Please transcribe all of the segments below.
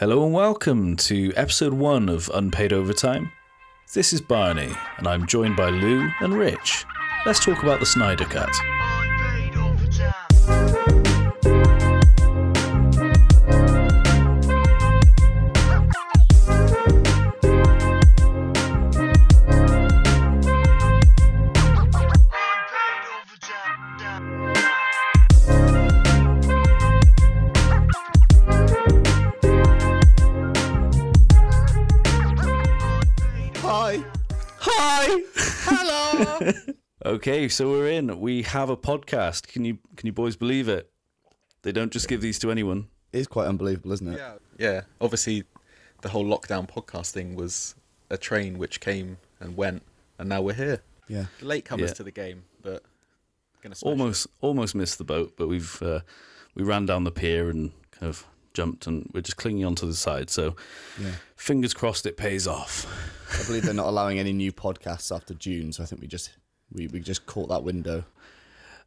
Hello and welcome to episode one of Unpaid Overtime. This is Barney, and I'm joined by Lou and Rich. Let's talk about the Snyder Cut. Okay, so we're in. We have a podcast. Can you can you boys believe it? They don't just give these to anyone. it's quite unbelievable, isn't it? Yeah, yeah. Obviously, the whole lockdown podcast thing was a train which came and went, and now we're here. Yeah. Latecomers Yeah. to the game, but gonna smash Almost almost missed the boat, but we've uh, we ran down the pier and kind of jumped, and we're just clinging onto the side. So Yeah. fingers crossed it pays off. I believe they're not allowing any new podcasts after June, so I think we just we, we just caught that window.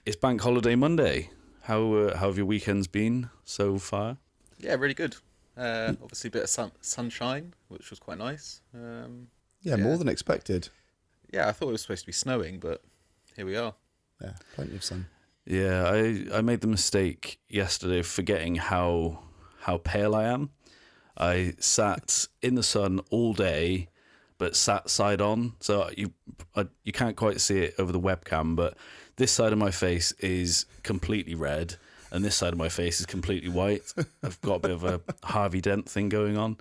It's Bank Holiday Monday. How uh, how have your weekends been so far? Yeah, really good. Uh, obviously, a bit of sun- sunshine, which was quite nice. Um, Yeah, Yeah. more than expected. yeah, I thought it was supposed to be snowing, but here we are. Yeah, plenty of sun. Yeah, I I made the mistake yesterday of forgetting how how pale I am. I sat in the sun all day, but sat side on, so you I, you can't quite see it over the webcam. But this side of my face is completely red, and this side of my face is completely white. I've got a bit of a Harvey Dent thing going on.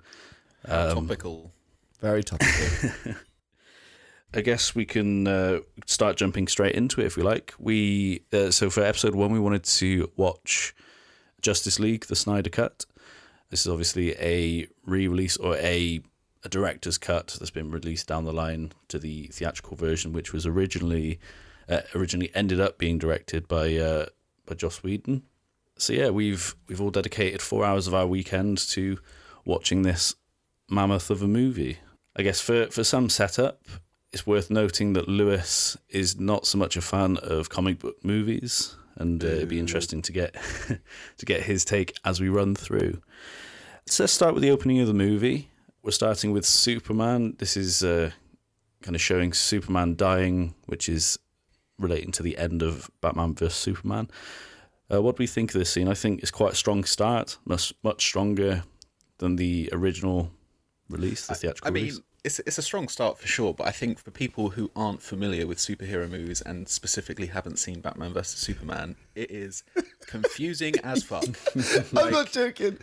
Um, Topical. Very topical. I guess we can uh, start jumping straight into it if we like. We uh, so for episode one, we wanted to watch Justice League: The Snyder Cut. This is obviously a re-release or a a director's cut that's been released down the line to the theatrical version, which was originally uh, originally ended up being directed by uh, by Joss Whedon. So yeah, we've we've all dedicated four hours of our weekend to watching this mammoth of a movie. I guess for for some setup, it's worth noting that Lewis is not so much a fan of comic book movies, and uh, it'd be interesting to get to get his take as we run through. So let's start with the opening of the movie. We're starting with Superman. This is uh, kind of showing Superman dying, which is relating to the end of Batman vs Superman. Uh, what do we think of this scene? I think it's quite a strong start, much much stronger than the original release, the theatrical I mean, release. it's it's a strong start for sure, but I think for people who aren't familiar with superhero movies and specifically haven't seen Batman vs Superman, it is confusing as fuck. I'm not joking.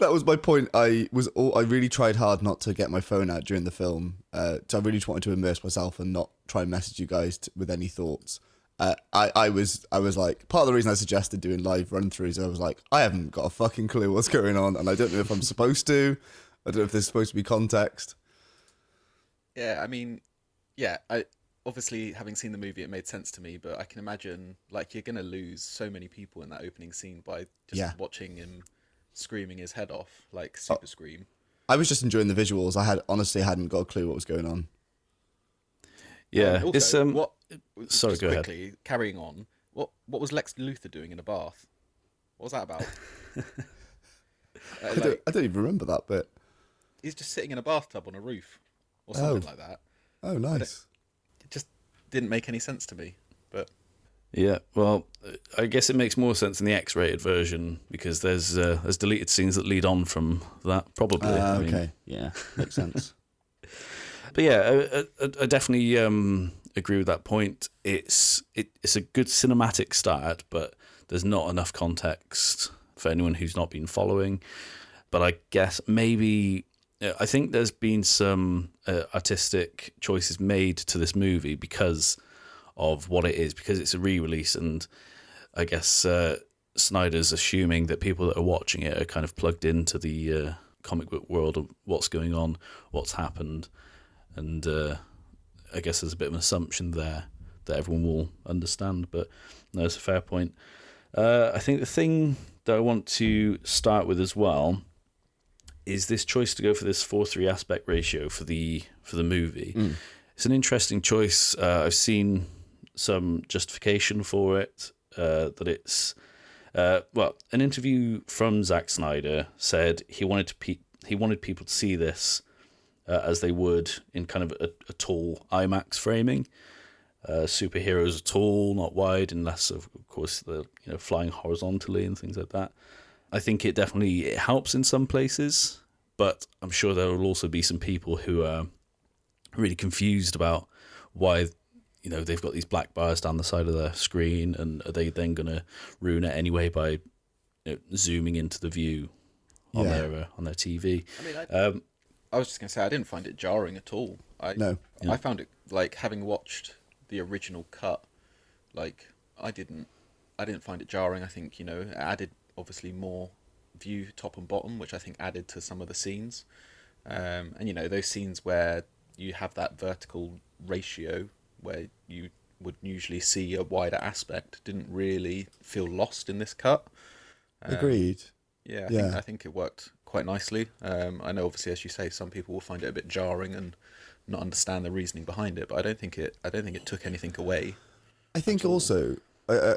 That was my point. I was all, I really tried hard not to get my phone out during the film. Uh, so I really just wanted to immerse myself and not try and message you guys t- with any thoughts. Uh, I, I was I was like part of the reason I suggested doing live run throughs. I was like I haven't got a fucking clue what's going on, and I don't know if I'm supposed to. I don't know if there's supposed to be context. Yeah, I mean, yeah, I obviously having seen the movie, it made sense to me. But I can imagine like you're gonna lose so many people in that opening scene by just Yeah. watching him screaming his head off, like super scream. I was just enjoying the visuals. I had honestly hadn't got a clue what was going on. Yeah, And also, it's um. what? sorry, just go ahead. quickly, Carrying on, what what was Lex Luthor doing in a bath? What was that about? Uh, I, don't, I don't even remember that bit. he's just sitting in a bathtub on a roof or something Oh. like that. Oh, nice. It just didn't make any sense to me. But Yeah, well, I guess it makes more sense in the X-rated version because there's uh, there's deleted scenes that lead on from that. Probably. Ah, I mean. okay, yeah, makes sense. But yeah, I, I, I definitely um, agree with that point. It's it, it's a good cinematic start, but there's not enough context for anyone who's not been following. But I guess maybe uh, I think there's been some uh, artistic choices made to this movie because of what it is, because it's a re-release, and I guess uh, Snyder's assuming that people that are watching it are kind of plugged into the uh, comic book world of what's going on, what's happened and uh, I guess there's a bit of an assumption there that everyone will understand. But no, it's a fair point. Uh, I think the thing that I want to start with as well is this choice to go for this four three aspect ratio for the for the movie. It's an interesting choice. Uh, I've seen some justification for it uh, that it's uh, well, an interview from Zack Snyder said he wanted to pe- he wanted people to see this uh, as they would in kind of a, a tall IMAX framing. Uh, superheroes are tall, not wide, unless of course they're you know flying horizontally and things like that. I think it definitely it helps in some places, but I'm sure there will also be some people who are really confused about why you know they've got these black bars down the side of the screen, and are they then going to ruin it anyway by you know, zooming into the view on Yeah. their uh, on their TV? I mean, I, Um, I was just gonna say I didn't find it jarring at all. I No. Yeah. I found it like having watched the original cut, like I didn't I didn't find it jarring. I think you know it added obviously more view top and bottom, which I think added to some of the scenes. Um, and you know those scenes where you have that vertical ratio where you would usually see a wider aspect didn't really feel lost in this cut. Um, Agreed. yeah, I, Think, Yeah. I think it worked quite nicely. Um, I know, obviously, as you say, some people will find it a bit jarring and not understand the reasoning behind it, but I don't think it. I don't think it took anything away. I think also, I, I,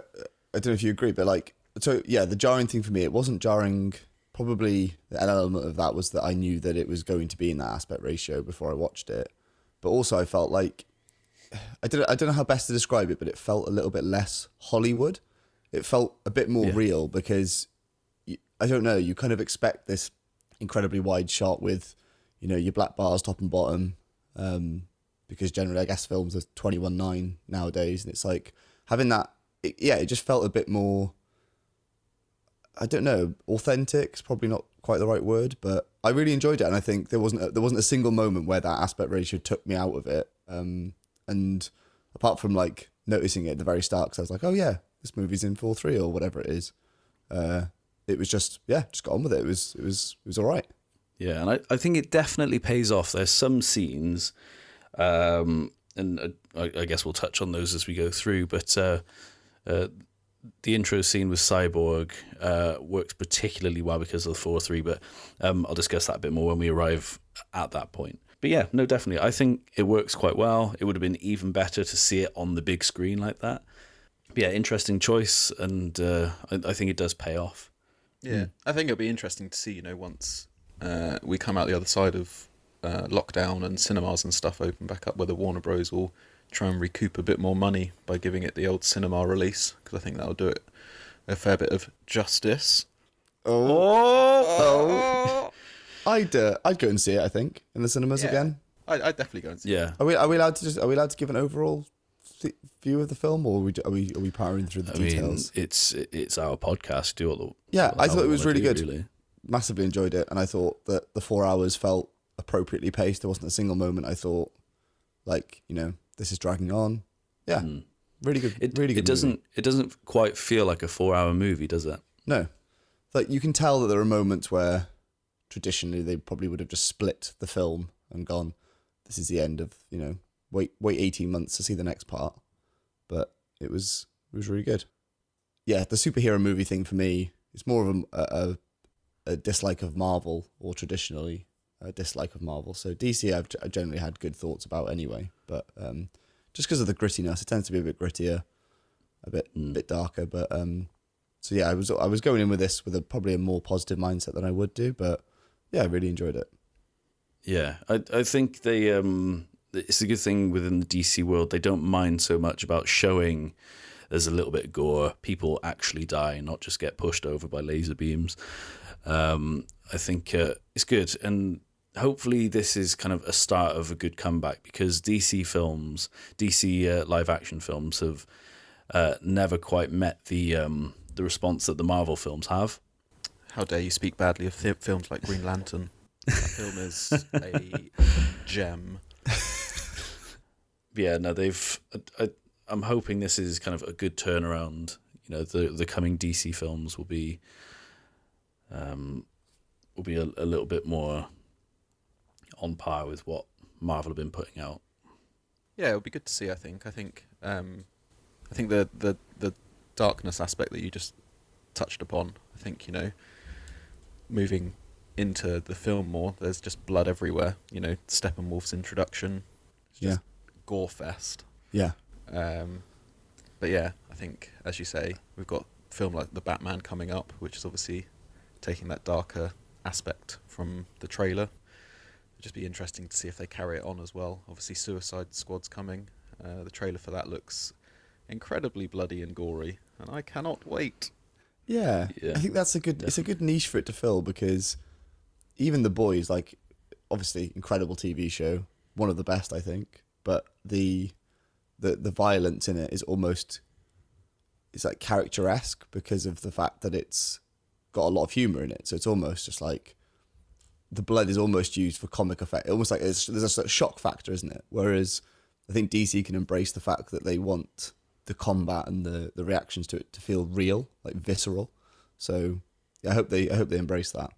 I don't know if you agree, but like, so yeah, the jarring thing for me, it wasn't jarring. Probably an element of that was that I knew that it was going to be in that aspect ratio before I watched it, but also I felt like I don't I don't know how best to describe it, but it felt a little bit less Hollywood. It felt a bit more Yeah. real because you, I don't know. You kind of expect this incredibly wide shot with, you know, your black bars top and bottom, um, because generally I guess films are twenty one nine nowadays, and it's like having that. It, yeah, it just felt a bit more. I don't know, authentic. Is probably not quite the right word, but I really enjoyed it, and I think there wasn't a, there wasn't a single moment where that aspect ratio took me out of it. Um, and apart from like noticing it at the very start, because I was like, oh yeah, this movie's in four three or whatever it is. Uh, it was just yeah, just got on with it. It was it was it was all right. Yeah, and I, I think it definitely pays off. There's some scenes, um, and I, I guess we'll touch on those as we go through. But uh, uh, the intro scene with Cyborg uh, works particularly well because of the four three. But um, I'll discuss that a bit more when we arrive at that point. But yeah, no, definitely, I think it works quite well. It would have been even better to see it on the big screen like that. But yeah, interesting choice, and uh, I, I think it does pay off. Yeah, I think it'll be interesting to see. You know, once uh, we come out the other side of uh, lockdown and cinemas and stuff open back up, whether Warner Bros will try and recoup a bit more money by giving it the old cinema release because I think that'll do it a fair bit of justice. Oh, I'd uh, I'd go and see it. I think in the cinemas Yeah. again. I, I'd definitely go and see. it. Yeah, Are we are we allowed to just are we allowed to give an overall th- view of the film, or are we are we are we powering through the I mean, it's it's our podcast. Do what the Yeah, what the I thought it was really do, good. Massively enjoyed it, and I thought that the four hours felt appropriately paced. There wasn't a single moment I thought like you know this is dragging on. Yeah, really good. It really good. it doesn't it doesn't quite feel like a four hour movie, does it? No, like you can tell that there are moments where traditionally they probably would have just split the film and gone, "This is the end of you know wait wait eighteen months to see the next part," but it was it was really good. Yeah, the superhero movie thing for me is more of a a, a dislike of Marvel or traditionally a dislike of Marvel. So DC I've, I generally had good thoughts about anyway, but um, just because of the grittiness, it tends to be a bit grittier, a bit bit darker. But um, so yeah, I was I was going in with this with a probably a more positive mindset than I would do, but yeah, I really enjoyed it. Yeah, I I think they um it's a good thing within the DC world. They don't mind so much about showing there's a little bit of gore. People actually die, not just get pushed over by laser beams. Um, I think uh, it's good, and hopefully this is kind of a start of a good comeback because DC films, DC uh, live action films have uh, never quite met the um, the response that the Marvel films have. How dare you speak badly of th- films like Green Lantern? That film is a gem. yeah, no, they've. I, I, I'm hoping this is kind of a good turnaround. You know, the the coming DC films will be, um, will be a, a little bit more on par with what Marvel have been putting out. Yeah, it would be good to see. I think. I think. Um, I think the the the darkness aspect that you just touched upon. I think you know, moving into the film more. There's just blood everywhere. You know, Steppenwolf's introduction. It's Yeah, just gore fest. yeah, Um, but yeah, I think as you say, we've got film like The Batman coming up, which is obviously taking that darker aspect from the trailer. It'd just be interesting to see if they carry it on as well. Obviously, Suicide Squad's coming. Uh, the trailer for that looks incredibly bloody and gory, and I cannot wait. Yeah, Yeah, I think that's a good. It's a good niche for it to fill because even the boys, like, obviously incredible TV show, one of the best I think, but the the the violence in it is almost it's like character esque because of the fact that it's got a lot of humor in it. So it's almost just like the blood is almost used for comic effect. Almost like it's, there's a sort of shock factor, isn't it? Whereas I think DC can embrace the fact that they want the combat and the, the reactions to it to feel real, like visceral. So yeah, I hope they I hope they embrace that.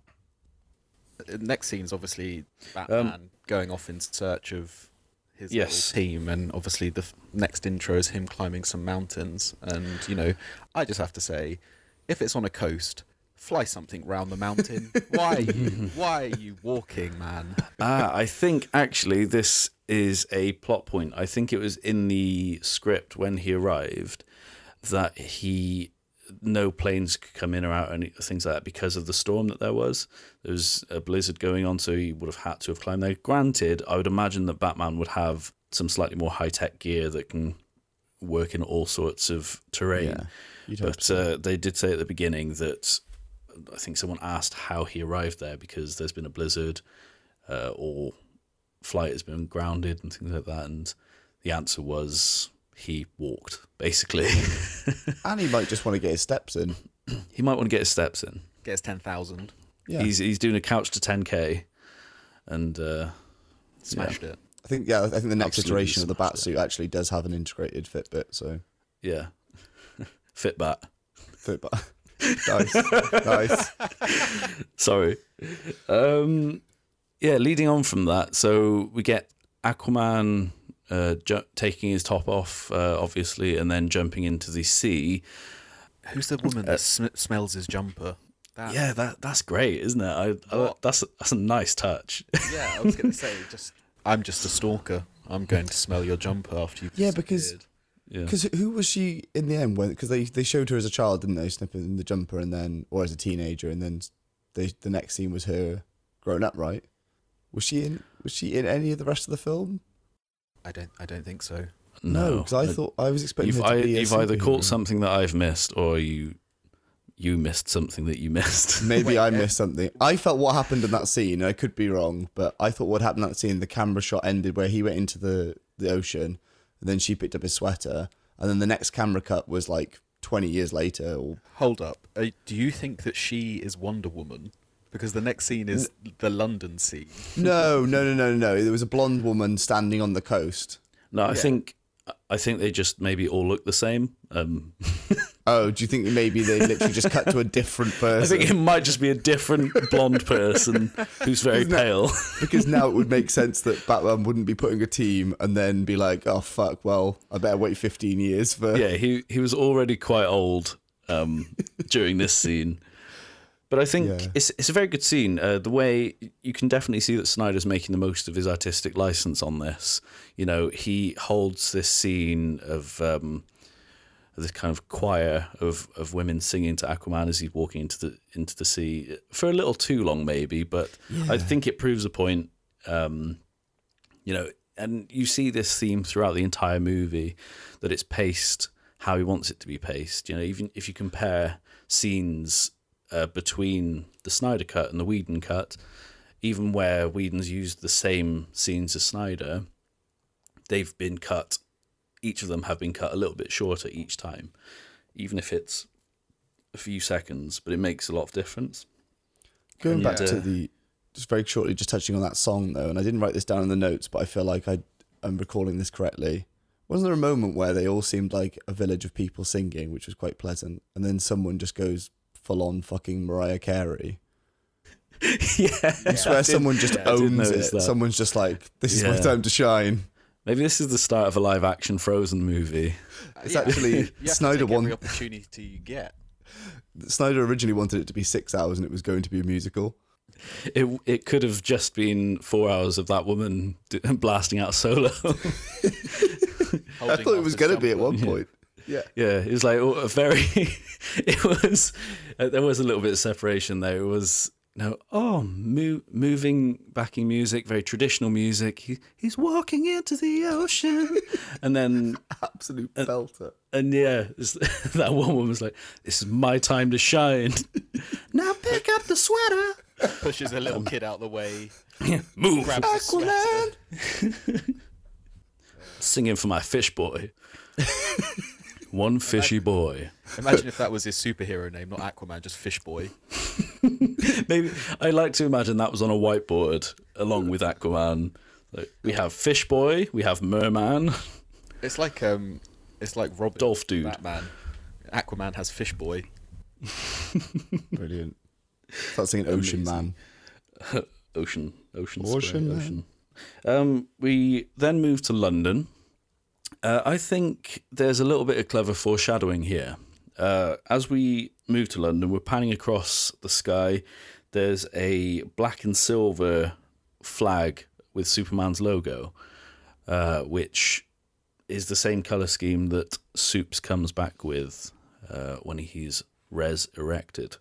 Uh, Next scene's obviously Batman going off in search of his Yes. team, and obviously the f- next intro is him climbing some mountains. And you know, I just have to say, if it's on a coast, fly something round the mountain. why? Are you, why are you walking, man? ah, I think actually this is a plot point. I think it was in the script when he arrived that he no planes could come in or out and things like that because of the storm that there was. There was a blizzard going on, so he would have had to have climbed there. Granted, I would imagine that Batman would have some slightly more high tech gear that can work in all sorts of terrain. Yeah, But uh, they did say at the beginning that I think someone asked how he arrived there because there's been a blizzard uh, or flight has been grounded and things like that. And the answer was he walked, basically. and he might just want to get his steps in. he might want to get his steps in. Gets ten thousand, Yeah, He's he's doing a couch to 10k, and uh, smashed it. I think yeah, I think the next Absolutely iteration of the smashed Batsuit actually does have an integrated Fitbit. So yeah, Fitbat. Fitbit, nice, nice. Sorry. Um, yeah, leading on from that, so we get Aquaman uh, ju- taking his top off, uh, obviously, and then jumping into the sea. Who's the woman that sm- smells his jumper? That, Yeah, that that's great, isn't it? I, I that's that's a nice touch. yeah. I was gonna say, just I'm just a stalker. I'm going to smell your jumper after you. Yeah, because- disappeared. yeah. Because who was she in the end? When because they, they showed her as a child, didn't they? Snipping in the jumper, and then or as a teenager, and then they the next scene was her grown up, right? Was she in? Was she in any of the rest of the film? I don't. I don't think so. no, because I thought I was expecting you've, her to I, be a you've either caught something that I've missed, or you you missed something that you missed. Maybe Wait, I missed something. I felt what happened in that scene. I could be wrong, but I thought what happened in that scene. The camera shot ended where he went into the the ocean, and then she picked up his sweater, and then the next camera cut was like twenty years later. Or Hold up. Uh, do you think that she is Wonder Woman? Because the next scene is the London scene. no, no, no, no, no. There was a blonde woman standing on the coast. No, I Yeah. think I think they just maybe all look the same. Um, Oh, do you think maybe they literally just cut to a different person? I think it might just be a different blonde person who's very Isn't it? pale. because now it would make sense that Batman wouldn't be putting a team and then be like, "Oh fuck, well, I better wait 15 years for." yeah, he he was already quite old um, during this scene. But I think Yeah. it's it's a very good scene. Uh, the way you can definitely see that Snyder's making the most of his artistic license on this. You know, he holds this scene of um, this kind of choir of, of women singing to Aquaman as he's walking into the into the sea for a little too long, maybe. But I think it proves a point. Um, you know, and you see this theme throughout the entire movie that it's paced how he wants it to be paced. You know, even if you compare scenes uh, between the Snyder cut and the Whedon cut, even where Whedon's used the same scenes as Snyder, they've been cut. Each of them have been cut a little bit shorter each time, even if it's a few seconds, but it makes a lot of difference. Going back Yeah. to the just very shortly, just touching on that song though, and I didn't write this down in the notes, but I feel like I I'm recalling this correctly. Wasn't there a moment where they all seemed like a village of people singing, which was quite pleasant, and then someone just goes full on fucking Mariah Carey? yeah, I swear someone just I did owns it. that. Someone's just like, "This is my time to shine." Maybe this is the start of a live action Frozen movie. It's actually- you have Snyder to take won- every opportunity you get. Snyder originally wanted it to be six hours, and it was going to be a musical. It it could have just been four hours of that woman d- blasting out solo. I thought it was going to be at one point. Yeah. yeah, it was like a very. It was uh, there was a little bit of separation there. It was no, oh, mo- moving backing music, very traditional music. He, he's walking into the ocean, and then Absolute belter. and yeah, this- that one woman was like, "This is my time to shine." now pick up the sweater, Pushes a little kid out the way. move, Grabs the sweater. singing for my fish boy. One fishy boy. Imagine if that was his superhero name, not Aquaman, just Fish Boy. Maybe I like to imagine that was on a whiteboard along with Aquaman. Like, we have Fish Boy, we have Merman. It's like um, it's like Robin, Dolph Dude. Batman. Aquaman has Fish Boy. Brilliant. Start singing Ocean Man. Ocean, ocean, Ocean spray, Man. ocean. Um, we then move to London. Uh, I think there's a little bit of clever foreshadowing here. Uh, as we move to London, we're panning across the sky. There's a black and silver flag with Superman's logo, uh, which is the same color scheme that Soups comes back with uh, when he's res erected.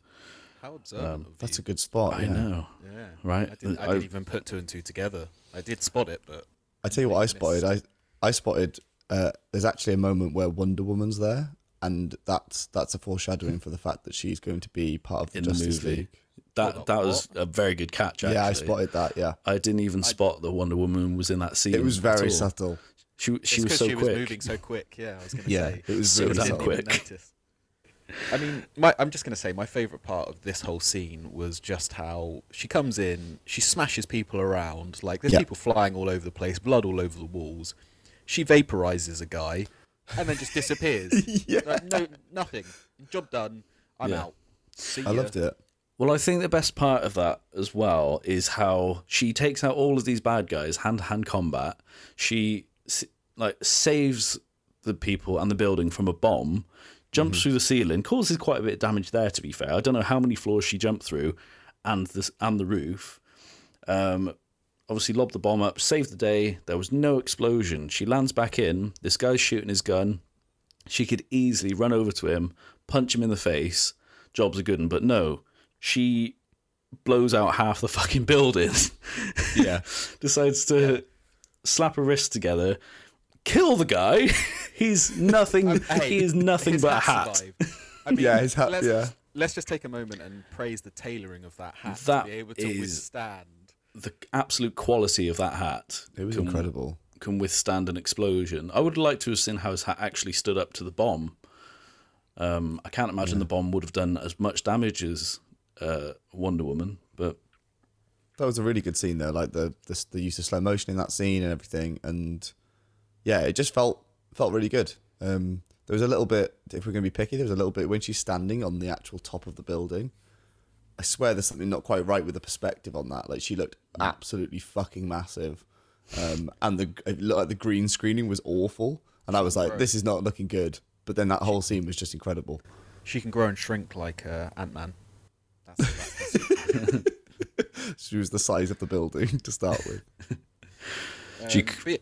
How observant of Um, That's a good spot. I yeah. know, Yeah. right? I didn't, I I- didn't even put two and two together. I did spot it, but I tell you what, I Missed. spotted. I I spotted. Uh, there's actually a moment where Wonder Woman's there, and that's that's a foreshadowing for the fact that she's going to be part of the In the Justice movie. League. That Hold that on, was a very good catch. Actually. Yeah, I spotted that. Yeah, I didn't even spot that Wonder Woman was in that scene. it was at very all. subtle. She she it's was 'cause so she quick. was moving so quick. Yeah, I was going to Yeah, say. it was So really damn didn't subtle. even quick. I mean, my, I'm just going to say my favourite part of this whole scene was just how she comes in, she smashes people around, like there's Yeah. people flying all over the place, blood all over the walls. She vaporizes a guy, and then just disappears. Yeah. Like, no, nothing. Job done. I'm Yeah. out. See I ya. loved it. Well, I think the best part of that as well is how she takes out all of these bad guys hand to hand combat. She like saves the people and the building from a bomb, jumps through the ceiling, causes quite a bit of damage there. To be fair, I don't know how many floors she jumped through, and this and the roof. Um, obviously lobbed the bomb up, saved the day. There was no explosion. She lands back in. This guy's shooting his gun. She could easily run over to him, punch him in the face. Jobs are good, 'un, but no, she blows out half the fucking building. Yeah, Decides to slap her wrists together, kill the guy. He's nothing. Um, hey, he is nothing but a hat. I mean, Yeah, his hat- Let's, yeah. let's just take a moment and praise the tailoring of that hat That to be able to is- withstand. The absolute quality of that hat. it was can- incredible. can withstand an explosion. I would like to have seen how his hat actually stood up to the bomb. Um, I can't imagine the bomb would have done as much damage as uh, Wonder Woman, but That was a really good scene though, like the, the the use of slow motion in that scene and everything, and yeah, it just felt felt really good. Um, there was a little bit, if we're going to be picky, there was a little bit when she's standing on the actual top of the building. I swear there's something not quite right with the perspective on that. Like she looked absolutely fucking massive, um, and the it looked like the green screening was awful, and I was like, this is not looking good. But then that whole scene was just incredible. She can grow and shrink like uh, Ant Man. That's, that's. She was the size of the building to start with. Um, c- but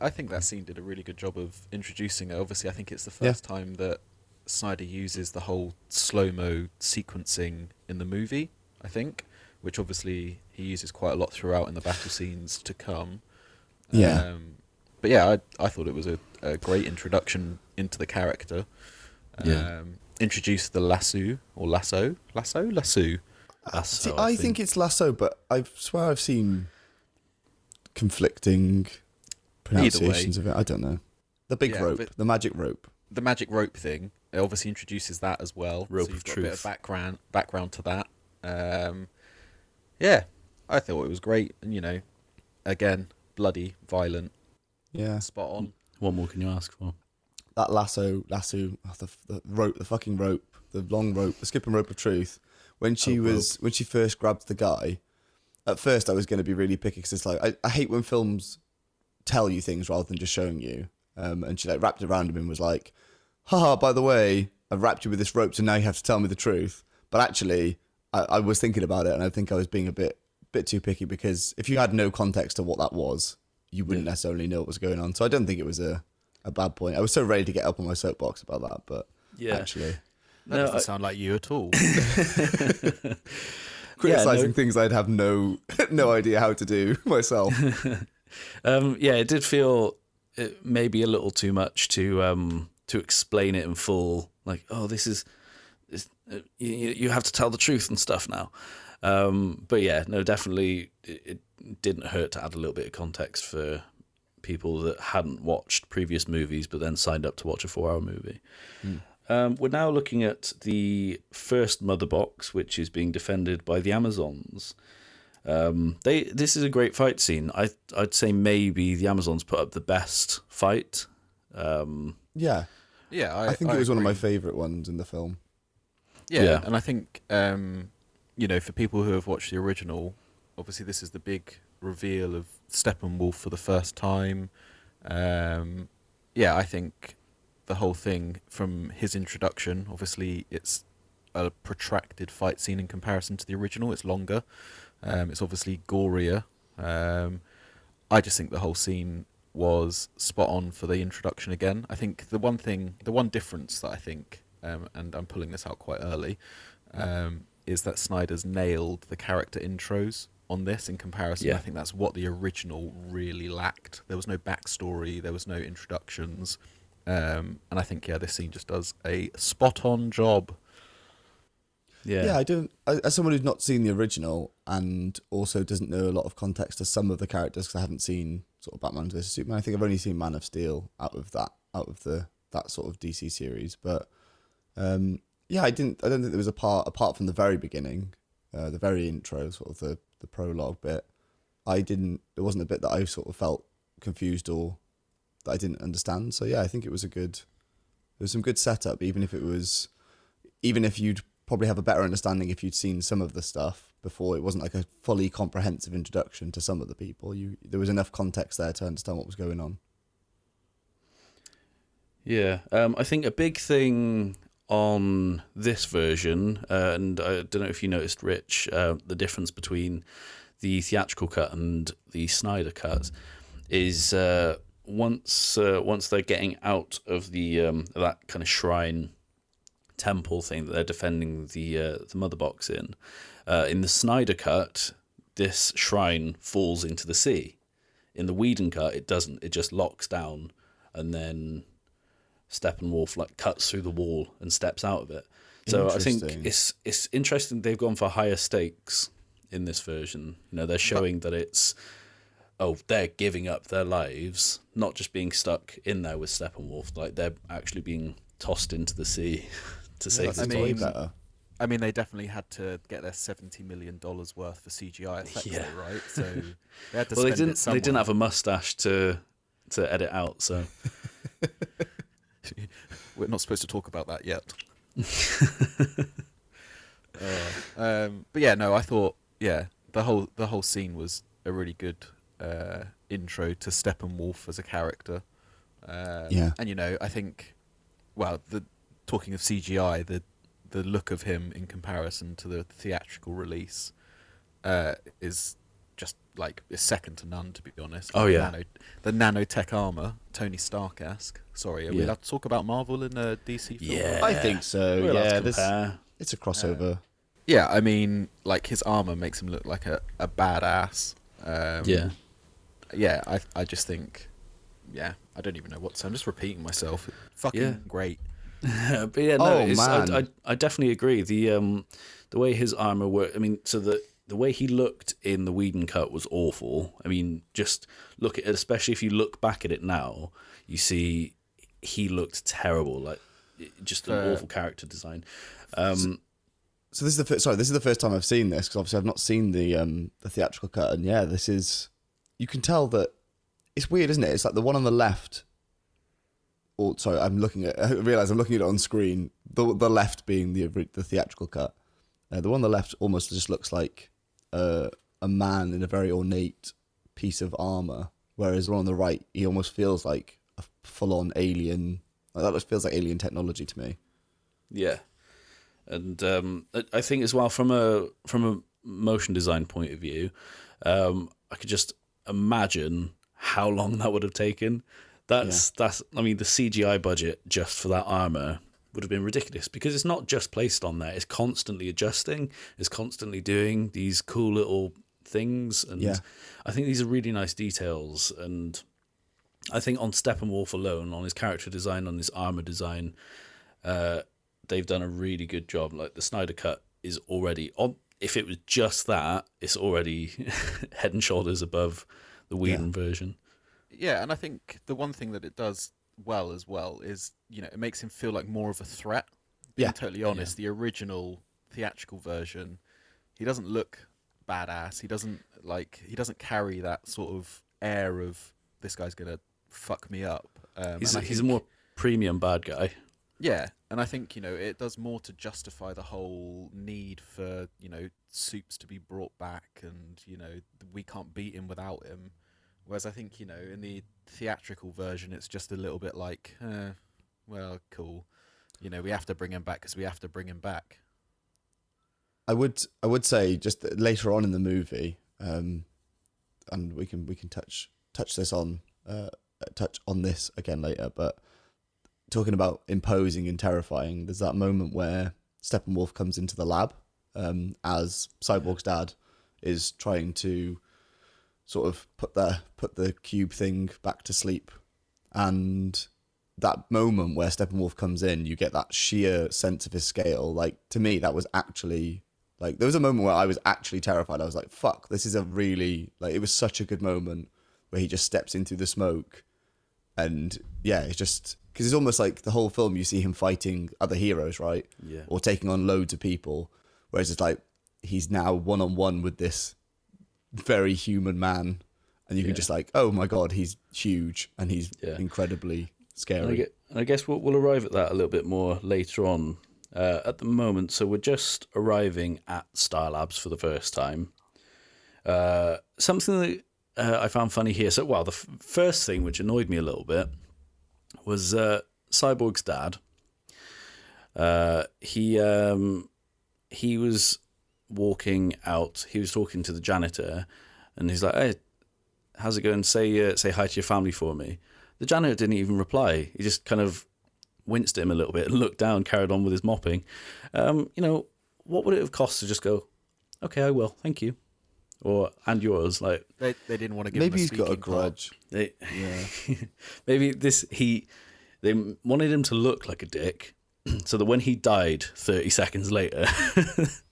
I, I think that scene did a really good job of introducing her. Obviously, I think it's the first time that Snyder uses the whole slow mo sequencing in the movie. I think, which obviously he uses quite a lot throughout in the battle scenes to come. Yeah. Um, but yeah, I I thought it was a, a great introduction into the character. Yeah. Um, introduced the lasso or lasso, lasso, lasso. that's See, how I think it's lasso, but I swear I've seen conflicting pronunciations of it. I don't know. The big Yeah, rope, the magic rope. the magic rope thing it obviously introduces that as well. Rope so you've of got a bit truth. of background background to that. Um, yeah, I thought it was great, and you know, again, bloody, violent, Yeah, spot on. What more can you ask for? that lasso, lasso, the, the rope, the fucking rope, the long rope, the skipping rope of truth. When she Oh, was, when she first grabbed the guy, at first I was going to be really picky because it's like I, I hate when films tell you things rather than just showing you. Um, and she like wrapped it around him and was like, haha, by the way, I've wrapped you with this rope, so now you have to tell me the truth. But actually, I, I was thinking about it and I think I was being a bit bit too picky because if you had no context to what that was, you wouldn't necessarily know what was going on. So I don't think it was a, a bad point. I was so ready to get up on my soapbox about that, but Yeah. actually, That No, doesn't I- sound like you at all. criticizing no- things I'd have no no idea how to do myself. Um, yeah, it did feel maybe a little too much to um, to explain it in full. Like, oh, this is, this, uh, you, you have to tell the truth and stuff now. Um, but yeah, no, definitely, it, it didn't hurt to add a little bit of context for people that hadn't watched previous movies but then signed up to watch a four-hour movie. Um, we're now looking at the first mother box, which is being defended by the Amazons. Um, they this is a great fight scene. I I'd say maybe the Amazons put up the best fight. Um, yeah, Yeah, I, I think it was one of my favorite ones in the film. Yeah, Yeah. and I think um, you know, for people who have watched the original, obviously this is the big reveal of Steppenwolf for the first time. Um, yeah, I think the whole thing from his introduction, obviously it's a protracted fight scene in comparison to the original. It's longer. Um, it's obviously gorier. Um, I just think the whole scene was spot on for the introduction again. I think the one thing, the one difference that I think, um, and I'm pulling this out quite early, um, is that Snyder's nailed the character intros on this in comparison. Yeah. I think that's what the original really lacked. There was no backstory, there was no introductions. Um, and I think, yeah, this scene just does a spot on job. Yeah, Yeah, I don't. As someone who's not seen the original and also doesn't know a lot of context to some of the characters, because I haven't seen sort of Batman vs Superman. I think I've only seen Man of Steel out of that, out of the that sort of DC series. But um, yeah, I didn't. I don't think there was a part apart from the very beginning, uh, the very intro, sort of the the prologue bit. I didn't. There wasn't a bit that I sort of felt confused or that I didn't understand. So yeah, I think it was a good. There was some good setup, even if it was even if you'd probably have a better understanding if you'd seen some of the stuff before it wasn't like a fully comprehensive introduction to some of the people you there was enough context there to understand what was going on yeah. Um, I think a big thing on this version, uh, and I don't know if you noticed, Rich, uh, the difference between the theatrical cut and the Snyder cut is uh, once uh, once they're getting out of the um, that kind of shrine temple thing that they're defending the uh, the mother box in. Uh, in the Snyder cut, this shrine falls into the sea. In the Whedon cut, it doesn't. It just locks down, and then Steppenwolf like cuts through the wall and steps out of it. So I think it's it's interesting they've gone for higher stakes in this version. You know, they're showing that it's oh they're giving up their lives, not just being stuck in there with Steppenwolf. Like they're actually being tossed into the sea to save that's the I way mean, better I mean, they definitely had to get their seventy million dollars worth for CGI effects, Yeah. though, right? So they had to well, they didn't. it They didn't have a mustache to to edit out. So We're not supposed to talk about that yet. Uh, um, but yeah, no, I thought yeah, the whole the whole scene was a really good uh, intro to Steppenwolf as a character. Um, Yeah. and you know, I think, well, the talking of CGI, the the look of him in comparison to the theatrical release uh, is just like is second to none, to be honest. Oh, The yeah. nano, the nanotech armor, Tony Stark esque. Sorry, are we Yeah. allowed to talk about Marvel in a DC film? Yeah. i think so we're yeah this, it's a crossover Yeah, I mean, like his armor makes him look like a, a badass. Um, Yeah. yeah. I I just think, yeah, I don't even know what to say. I'm just repeating myself. Fucking Yeah. great. but yeah, no, Oh, it's, I, man. I I definitely agree. The um the way his armor worked. I mean, so the the way he looked in the Whedon cut was awful. I mean, just look at it, especially if you look back at it now, you see he looked terrible. Like just an Uh, awful character design. Um, so this is the first sorry this is the first time i've seen this because obviously i've not seen the um the theatrical cut and yeah this is you can tell that it's weird isn't it it's like the one on the left sorry i'm looking at i realize i'm looking at it on screen. The the left being the the theatrical cut. Uh, the one on the left almost just looks like uh, a man in a very ornate piece of armor whereas the one on the right he almost feels like a full-on alien. Like, that feels like alien technology to me. Yeah, and um, I- I think as well from a from a motion design point of view, um, I could just imagine how long that would have taken. That's that's I mean the CGI budget just for that armor would have been ridiculous because it's not just placed on there; it's constantly adjusting, it's constantly doing these cool little things, and Yeah. I think these are really nice details. And I think on Steppenwolf alone, on his character design, on his armor design, uh, they've done a really good job. Like the Snyder Cut is already on. If it was just that, it's already head and shoulders above the Whedon version. Yeah, and I think the one thing that it does well as well is you know it makes him feel like more of a threat. Being Yeah. totally honest, the original theatrical version, he doesn't look badass. He doesn't like he doesn't carry that sort of air of this guy's gonna fuck me up. Um, He's and a, I he's a more premium bad guy. Yeah, and I think you know it does more to justify the whole need for you know soups to be brought back, and you know we can't beat him without him. Whereas I think you know in the theatrical version, it's just a little bit like, eh, well, cool. You know, we have to bring him back because we have to bring him back. I would I would say just later on in the movie, um, and we can we can touch touch this on uh, touch on this again later. But talking about imposing and terrifying, there's that moment where Steppenwolf comes into the lab um, as Cyborg's dad is trying to sort of put the put the cube thing back to sleep, and that moment where Steppenwolf comes in, you get that sheer sense of his scale. Like to me, that was actually like there was a moment where I was actually terrified. I was like, "Fuck, this is a really like." It was such a good moment where he just steps into the smoke, and yeah, it's just because it's almost like the whole film you see him fighting other heroes, right? Yeah. Or taking on loads of people, whereas it's like he's now one on one with this very human man, and you Yeah. can just like, oh my god, he's huge and he's Yeah. incredibly And I, scary. get, and I guess we'll, we'll arrive at that a little bit more later on. Uh, at the moment, so we're just arriving at Star Labs for the first time. Uh, something that uh, I found funny here. So, well, the f- first thing which annoyed me a little bit was uh, Cyborg's dad. Uh, he um, he was walking out. He was talking to the janitor, and he's like, "Hey, how's it going? Say uh, say hi to your family for me." The janitor didn't even reply. He just kind of winced at him a little bit and looked down, carried on with his mopping. Um, you know, what would it have cost to just go, "Okay, I will, thank you," or "and yours"? Like They they didn't want to give Maybe him a he's got a grudge. they, Yeah. maybe this he they wanted him to look like a dick, so that when he died thirty seconds later,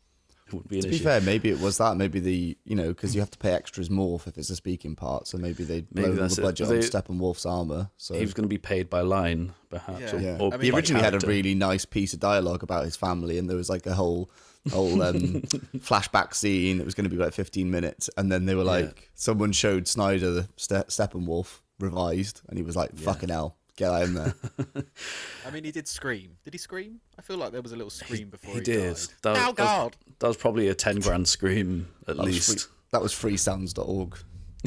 it would be an To be fair, maybe it was that. Maybe the you know because you have to pay extras more if it's a speaking part. So maybe they Maybe blown all that's the budget They- on Steppenwolf's armor. So He was going to be paid by line, perhaps. Yeah. Or, yeah, or I mean, he by originally had a really nice piece of dialogue about his family, and there was like a whole whole um, flashback scene. It was going to be like 15 minutes, and then they were like, someone showed Snyder the Ste- Steppenwolf revised, and he was like, "Fucking hell, get out in there." I mean, he did scream. Did he scream? I feel like there was a little scream before He he, did. died. That was, oh that was- God! that was probably a ten grand scream at That was least. free, that was freesounds.org.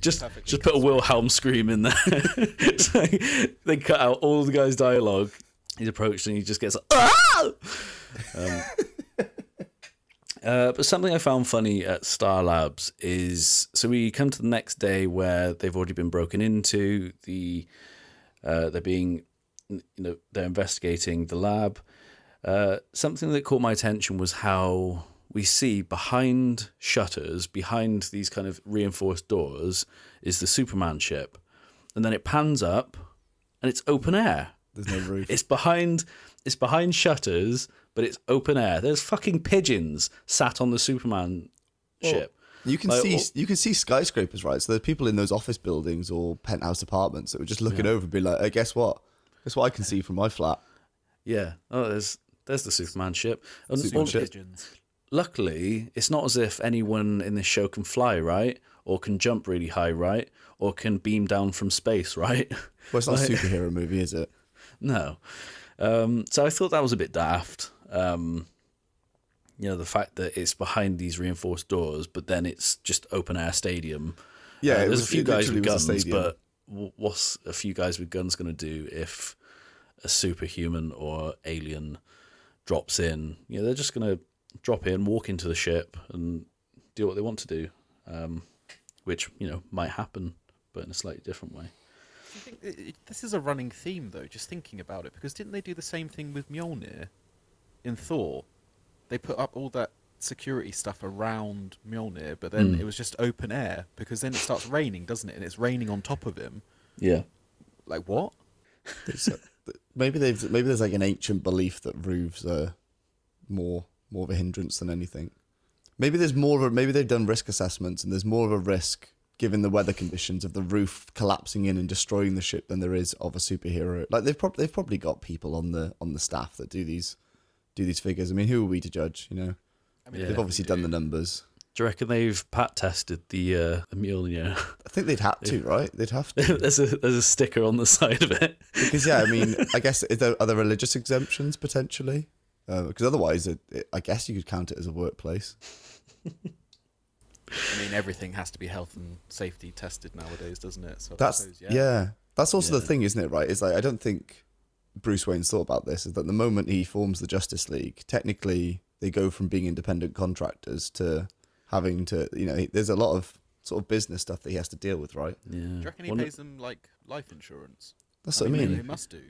just Perfectly just put a Wilhelm scream in there. It's like, they cut out all the guy's dialogue. He's approached and he just gets ah! Um, uh, but something I found funny at Star Labs is so we come to the next day where they've already been broken into. The uh, they're being you know they're investigating the lab. Uh, something that caught my attention was how we see behind shutters, behind these kind of reinforced doors, is the Superman ship, and then it pans up, and it's open air. There's no roof. It's behind, it's behind shutters, but it's open air. There's fucking pigeons sat on the Superman ship. You can Like, see all- you can see skyscrapers, right? So there's people in those office buildings or penthouse apartments that were just looking over and be like, "Hey, guess what? Guess what I can see from my flat." Yeah. Oh, there's there's the Superman ship. And Superman ship. Pigeons. luckily, it's not as if anyone in this show can fly, right? Or can jump really high, right? Or can beam down from space, right? Well, it's not a superhero movie, is it? no. Um, so I thought that was a bit daft. Um, you know, the fact that it's behind these reinforced doors, but then it's just open air stadium. Yeah, Uh, there's was- a few guys with guns, but what's a few guys with guns going to do if a superhuman or alien drops in? You know, they're just going to drop in, walk into the ship, and do what they want to do, um, which you know might happen, but in a slightly different way. Do you think it, it- this is a running theme though? Just thinking about it, because didn't they do the same thing with Mjolnir in Thor? They put up all that security stuff around Mjolnir, but then Mm. it was just open air because then it starts raining, doesn't it? And it's raining on top of him. Yeah. Like what? Maybe they've maybe there's like an ancient belief that roofs are more more of a hindrance than anything. Maybe there's more of a maybe they've done risk assessments and there's more of a risk given the weather conditions of the roof collapsing in and destroying the ship than there is of a superhero. Like they've probably they've probably got people on the on the staff that do these do these figures. I mean, who are we to judge? You know, I mean, Yeah. they've obviously done the numbers. Do you reckon they've pat tested the uh, the Mjolnir? I think they'd have to, right? They'd have to. there's a there's a sticker on the side of it. because yeah, I mean, I guess is there, are there religious exemptions potentially? Because otherwise, it, it, I guess you could count it as a workplace. I mean, everything has to be health and safety tested nowadays, doesn't it? So That's suppose, yeah. That's also the thing, isn't it? Right? It's like I don't think Bruce Wayne's thought about this. Is that the moment he forms the Justice League, technically they go from being independent contractors to having to, you know, there's a lot of sort of business stuff that he has to deal with, right? Yeah. Do you reckon he Wonder- pays them like life insurance? That's what I mean. They must do.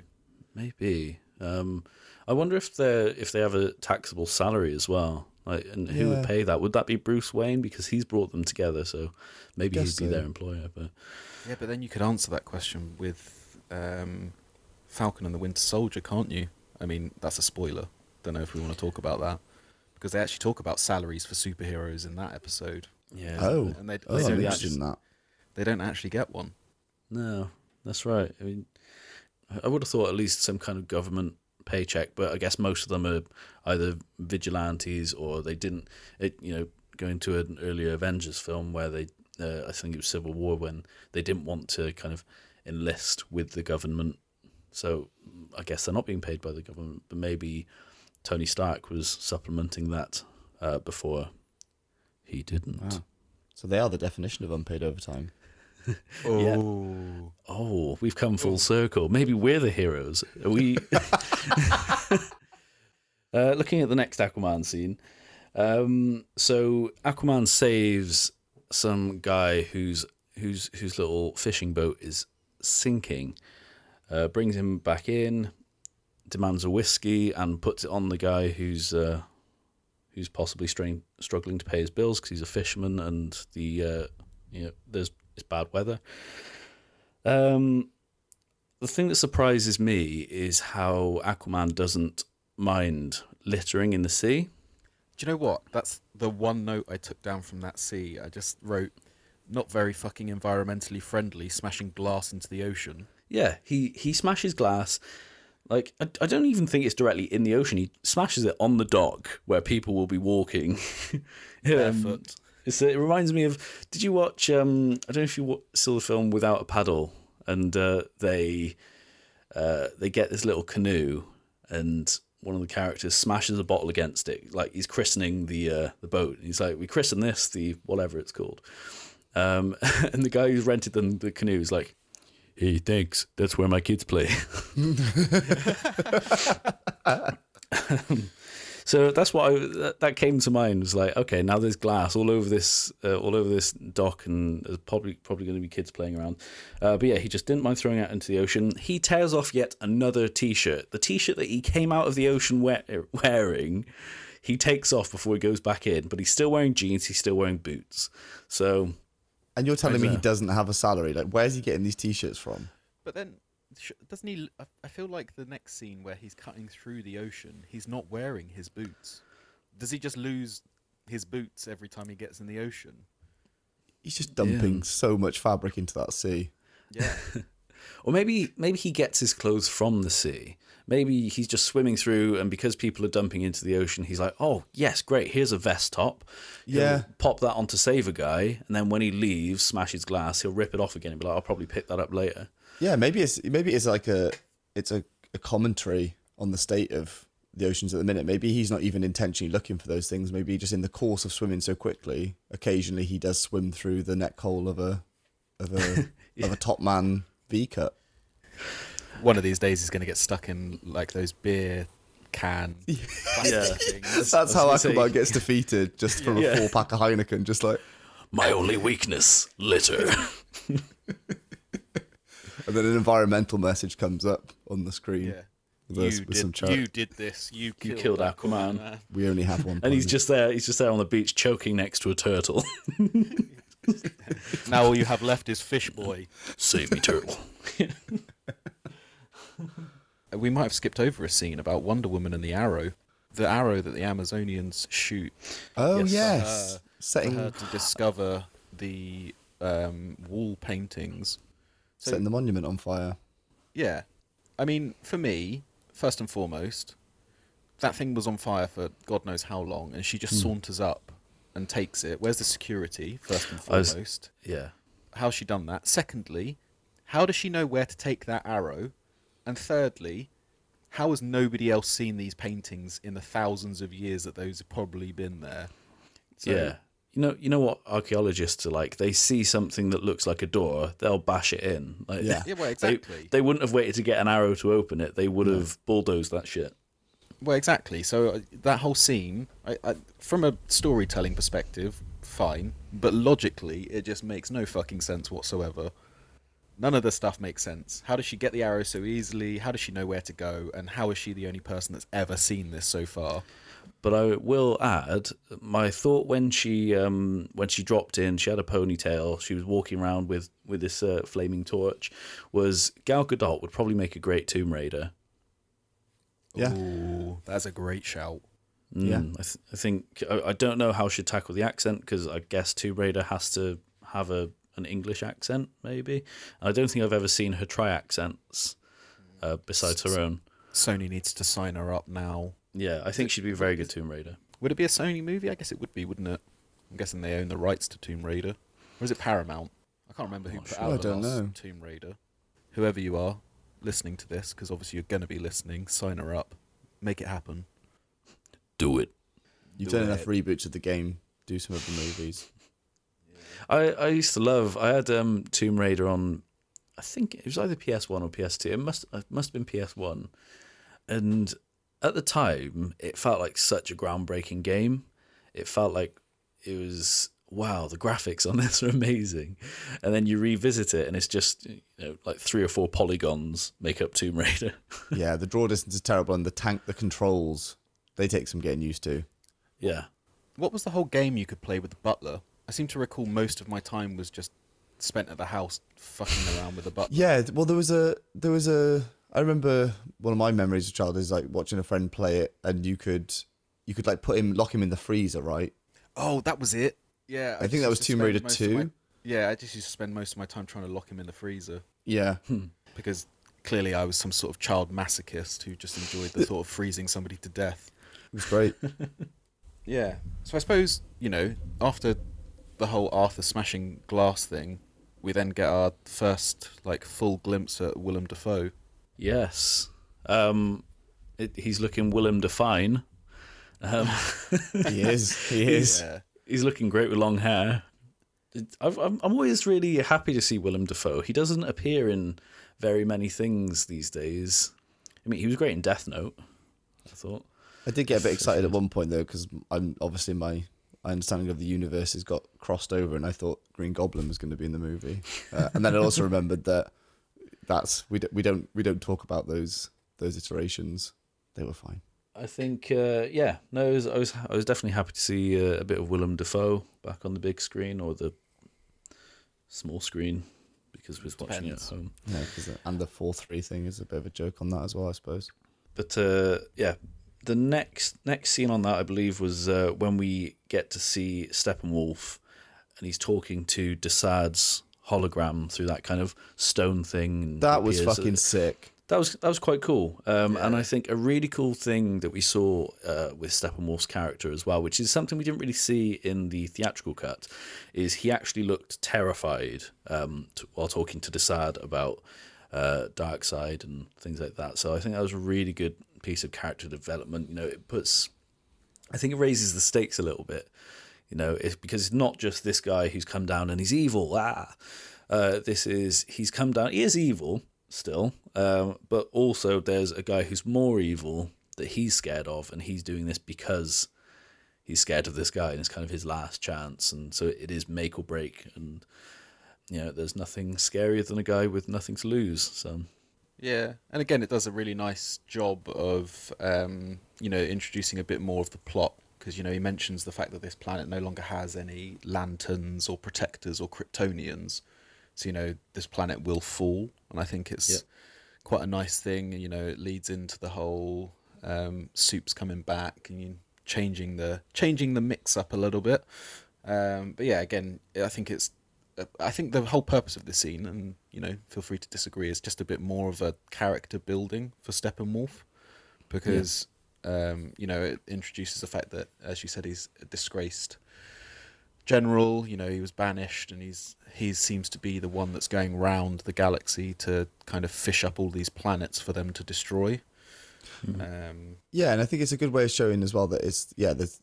Maybe. Um, I wonder if they if they have a taxable salary as well. Like, and who would pay that? Would that be Bruce Wayne because he's brought them together? So maybe he'd be so. their employer. But Yeah, but then you could answer that question with um, Falcon and the Winter Soldier, can't you? I mean, that's a spoiler. Don't know if we want to talk about that because they actually talk about salaries for superheroes in that episode. yeah. Oh, And they- oh, they I'm don't interested actually- in that. They don't actually get one. No, that's right. I mean, I would have thought at least some kind of government paycheck, but I guess most of them are either vigilantes or they didn't. It you know going to an earlier Avengers film where they, uh, I think it was Civil War when they didn't want to kind of enlist with the government. So I guess they're not being paid by the government, but maybe Tony Stark was supplementing that uh, before he didn't. Wow. So they are the definition of unpaid overtime. Yeah. Oh, Oh, we've come full circle. Maybe we're the heroes. Are we? uh, looking at the next Aquaman scene. Um, so Aquaman saves some guy whose whose whose little fishing boat is sinking. Uh, brings him back in, demands a whiskey, and puts it on the guy who's uh, who's possibly strain, struggling to pay his bills because he's a fisherman and the uh, you know there's it's bad weather. Um, the thing that surprises me is how Aquaman doesn't mind littering in the sea. do you know what? That's the one note I took down from that sea. I just wrote, "Not very fucking environmentally friendly, smashing glass into the ocean." Yeah, he he smashes glass. Like I, I don't even think it's directly in the ocean. He smashes it on the dock where people will be walking. Um, Barefoot. It reminds me of. Did you watch? Um, I don't know if you saw the film Without a Paddle, and uh, they uh, they get this little canoe, and one of the characters smashes a bottle against it, like he's christening the uh, the boat. He's like, "We christen this the whatever it's called," um, and the guy who's rented them the canoe is like, "Hey, thanks. That's where my kids play." So that's what I, that, that came to mind was like, okay, now there's glass all over this, uh, all over this dock, and there's probably probably going to be kids playing around. Uh, but yeah, he just didn't mind throwing it into the ocean. He tears off yet another T-shirt, the T-shirt that he came out of the ocean we- wearing. He takes off before he goes back in, but he's still wearing jeans. He's still wearing boots. So And you're telling me he doesn't have a salary? Like, where's he getting these t-shirts from? But then, sh- doesn't he? I- I feel like the next scene where he's cutting through the ocean, he's not wearing his boots. Does he just lose his boots every time he gets in the ocean? He's just dumping Yeah. so much fabric into that sea. Yeah. Or maybe maybe he gets his clothes from the sea. Maybe he's just swimming through, and because people are dumping into the ocean, he's like, "Oh, yes, great. Here's a vest top. He'll Yeah. pop that on to save a guy, and then when he leaves, smashes glass, he'll rip it off again and be like, "I'll probably pick that up later." Yeah, maybe it's maybe it's like a it's a, a commentary on the state of the oceans at the minute. Maybe he's not even intentionally looking for those things. Maybe just in the course of swimming so quickly, occasionally he does swim through the neck hole of a of a of a top man V cut. One of these days, he's going to get stuck in like those beer can. Yeah. things. That's how was Aquaman gets defeated, just from Yeah. a four pack of Heineken. Just like My only weakness, litter. and and then an environmental message comes up on the screen. Yeah. With, You us, with some did, you did this. You killed, killed Aquaman. man. We only have one. And he's just there. He's just there on the beach, choking next to a turtle. Now all you have left is Fish Boy. Save me, turtle. We might have skipped over a scene about Wonder Woman and the arrow. The arrow that the Amazonians shoot Oh Yes. yes, for setting her to discover the um, wall paintings. So setting the monument on fire. yeah, I mean, for me, first and foremost, that thing was on fire for God knows how long, and she just saunters up and takes it. Where's the security? First and I was- foremost, Yeah. how's she done that? Secondly, how does she know where to take that arrow? And thirdly, how has nobody else seen these paintings in the thousands of years that those have probably been there? So- yeah. You know, you know what archaeologists are like. They see something that looks like a door, they'll bash it in. Like, Yeah. Yeah, well, They, exactly. they wouldn't have waited to get an arrow to open it. They would have bulldozed that shit. Well, exactly. So uh, that whole scene, I, I, from a storytelling perspective, fine, but logically, it just makes no fucking sense whatsoever. None of the stuff makes sense. How does she get the arrow so easily? How does she know where to go? And how is she the only person that's ever seen this so far? But I will add, my thought when she um, when she dropped in, she had a ponytail. She was walking around with with this uh, flaming torch. Was Gal Gadot would probably make a great Tomb Raider. Yeah. Ooh, that's a great shout. Mm, Yeah. I, th- I think I, I don't know how she'd tackle the accent because I guess Tomb Raider has to have a an English accent, maybe. I don't think I've ever seen her try accents uh, besides her own. Sony needs to sign her up now. Yeah, I think she'd be a very good Tomb Raider. Would it be a Sony movie? I guess it would be, wouldn't it? I'm guessing they own the rights to Tomb Raider. Or is it Paramount? I can't remember who not put sure. out I the don't know. Tomb Raider. Whoever you are listening to this, because obviously you're going to be listening, sign her up. Make it happen. Do it. You've Do done enough reboots of the game. Do some of the movies. I, I used to love. I had um, Tomb Raider on. I think it was either PS One or PS Two. It must it must have been PS One, and at the time it felt like such a groundbreaking game. It felt like it was wow. The graphics on this are amazing, and then you revisit it and it's just you know like three or four polygons make up Tomb Raider. yeah, the draw distance is terrible, and the tank, the controls, they take some getting used to. yeah, What was the whole game you could play with the butler? I seem to recall most of my time was just spent at the house fucking around with the butler. Yeah, well, there was a there was a. I remember one of my memories of child is like watching a friend play it, and you could you could like put him, lock him in the freezer, right? Oh, that was it. Yeah, I think that was Tomb Raider most of my- 2. Yeah, I just used to spend most of my time trying to lock him in the freezer Yeah, hmm. because clearly I was some sort of child masochist who just enjoyed the thought of freezing somebody to death. it was great. Yeah. So I suppose, you know, after the whole Arthur smashing glass thing, we then get our first like full glimpse at Willem Dafoe. yes. Um, it, he's looking Willem Define. Um, he is. He is. Yeah. he's looking great with long hair. I've, I'm, I'm always really happy to see Willem Dafoe. He doesn't appear in very many things these days. I mean, he was great in Death Note. I thought. I did get a bit excited at one point though, because I'm obviously my my understanding of the universe has got crossed over, and I thought Green Goblin was going to be in the movie, uh, and then I also remembered that that's we don't we don't we don't talk about those those iterations. They were fine. I think, uh, yeah, no, I was, I was, I was definitely happy to see uh, a bit of Willem Dafoe back on the big screen or the small screen because we was watching it at home. Yeah, because and the four three thing is a bit of a joke on that as well, I suppose. But uh, yeah, the next next scene on that I believe was uh, when we get to see Steppenwolf, and he's talking to Desaad's hologram through that kind of stone thing. That was appears- fucking sick. that was that was quite cool. Um, And I think a really cool thing that we saw uh, with Steppenwolf's character as well, which is something we didn't really see in the theatrical cut, is he actually looked terrified um, to, while talking to Desaad about uh, Darkseid and things like that. So I think that was a really good piece of character development. You know, it puts, I think it raises the stakes a little bit. You know, it's because it's not just this guy who's come down and he's evil. Ah, uh, this is he's come down. He is evil still, um, but also there's a guy who's more evil that he's scared of, and he's doing this because he's scared of this guy, and it's kind of his last chance. And so it is make or break. And you know, there's nothing scarier than a guy with nothing to lose. So Yeah, and again, it does a really nice job of um, you know introducing a bit more of the plot because you know he mentions the fact that this planet no longer has any lanterns or protectors or Kryptonians, so you know this planet will fall, and I think it's Yeah. quite a nice thing. You know, it leads into the whole um, Supes coming back and you changing the changing the mix up a little bit. Um, but yeah, again, I think it's I think the whole purpose of this scene, and you know, feel free to disagree, is just a bit more of a character building for Steppenwolf, because um, you know it introduces the fact that, as you said, he's a disgraced general. You know, he was banished, and he's he seems to be the one that's going round the galaxy to kind of fish up all these planets for them to destroy. Um, Yeah, and I think it's a good way of showing as well that it's yeah, there's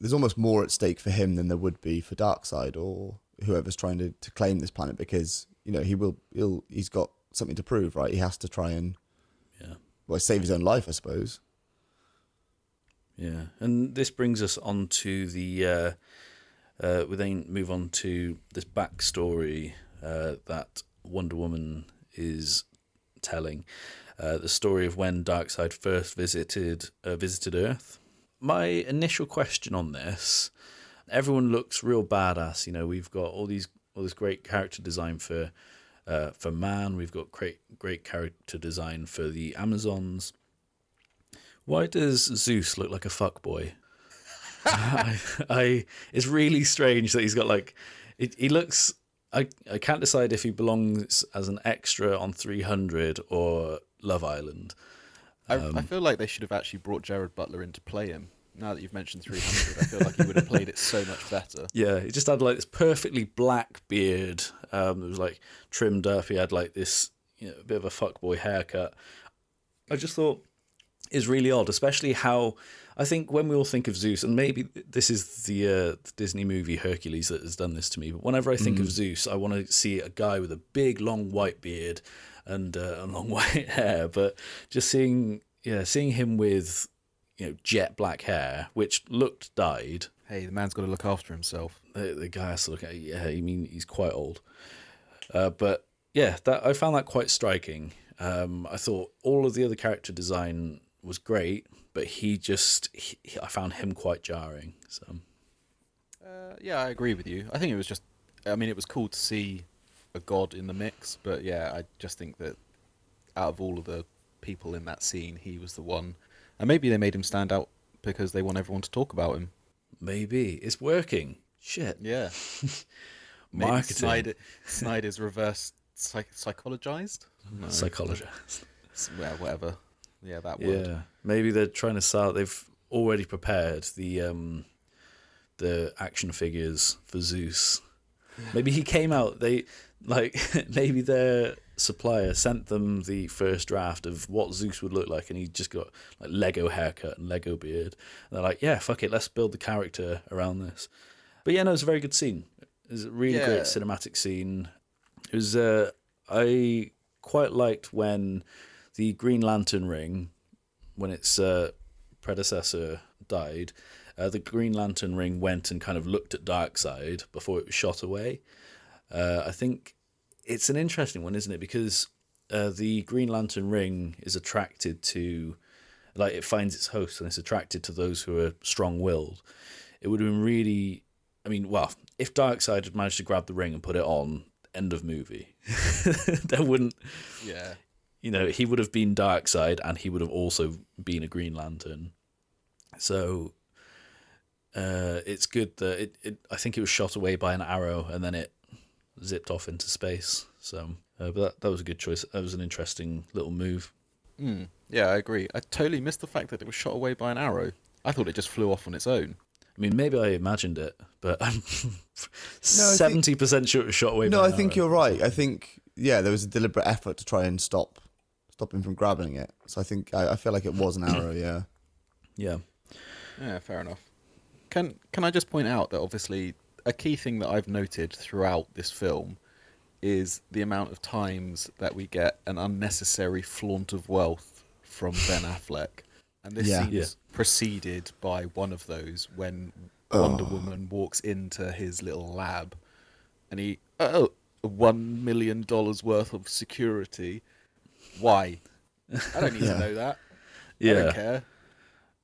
there's almost more at stake for him than there would be for Darkseid or whoever's trying to, to claim this planet because you know he will he'll he's got something to prove, right? He has to try and yeah. well save his own life, I suppose. Yeah, and this brings us on to the. Uh, uh, we then move on to this backstory uh, that Wonder Woman is telling. Uh, the story of when Darkseid first visited uh, visited Earth. My initial question on this: everyone looks real badass. You know, we've got all these all this great character design for uh, for man. We've got great great character design for the Amazons. Why does Zeus look like a fuckboy? I, I it's really strange that he's got like it, he looks I, I can't decide if he belongs as an extra on 300 or Love Island. I, Um, I feel like they should have actually brought Gerard Butler in to play him. Now that you've mentioned 300, I feel like he would have played it so much better. Yeah, he just had like this perfectly black beard. Um, it was like trimmed up. He had like this you know, a bit of a fuckboy haircut. I just thought is really odd, especially how I think when we all think of Zeus, and maybe this is the, uh, the Disney movie Hercules that has done this to me. But whenever I think of Zeus, I want to see a guy with a big, long white beard and uh, long white hair. But just seeing, yeah, seeing him with you know jet black hair, which looked dyed, Hey, the man's got to look after himself. the, the guy has to look at. Yeah, I mean he's quite old, uh, but yeah, that I found that quite striking. Um, I thought all of the other character design was great, but he just he, I found him quite jarring. So Uh, yeah, I agree with you. I think it was just, I mean, it was cool to see a god in the mix, but yeah, I just think that out of all of the people in that scene, he was the one. And maybe they made him stand out because they want everyone to talk about him. maybe it's working. Shit, Yeah. Maybe marketing, Snyder, Snyder's reverse psych- psychologized? No. psychologist. Well, whatever. Yeah, that word. Yeah, maybe they're trying to sell. They've already prepared the um, the action figures for Zeus. Maybe he came out. They like maybe their supplier sent them the first draft of what Zeus would look like, and he just got like Lego haircut and Lego beard. And they're like, yeah, fuck it, let's build the character around this. But yeah, no, it's a very good scene. It's a really Yeah. great cinematic scene. It was. Uh, I quite liked when the Green Lantern ring, when its uh, predecessor died, uh, the Green Lantern ring went and kind of looked at Darkseid before it was shot away. Uh, I think it's an interesting one, isn't it? Because uh, the Green Lantern ring is attracted to, like, it finds its host and it's attracted to those who are strong-willed. It would have been really, I mean, well, if Darkseid had managed to grab the ring and put it on, end of movie. there wouldn't, Yeah. you know, he would have been Darkseid and he would have also been a Green Lantern. So uh, it's good that it, it. I think it was shot away by an arrow and then it zipped off into space. So, uh, but that, that was a good choice. That was an interesting little move. Mm, yeah, I agree. I totally missed the fact that it was shot away by an arrow. I thought it just flew off on its own. I mean, maybe I imagined it, but I'm think- seventy percent sure it was shot away. No, by I an think you're right. I think yeah, there was a deliberate effort to try and stop stop him from grabbing it. So I think I, I feel like it was an arrow. Yeah. Yeah, Yeah, fair enough. Can can I just point out that obviously a key thing that I've noted throughout this film is the amount of times that we get an unnecessary flaunt of wealth from Ben Affleck. And this Yeah. seems Yeah. preceded by one of those when Wonder oh. Woman walks into his little lab and he oh one million dollars worth of security. Why? I don't need Yeah. to know that. I Yeah, don't care.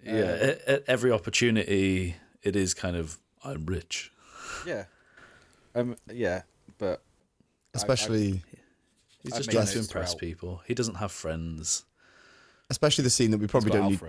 yeah. At, uh, at every opportunity, it is kind of I'm rich. Yeah. Um. Yeah. But Especially, He's I've just trying to impress throughout. people. He doesn't have friends. especially the scene that we probably don't need.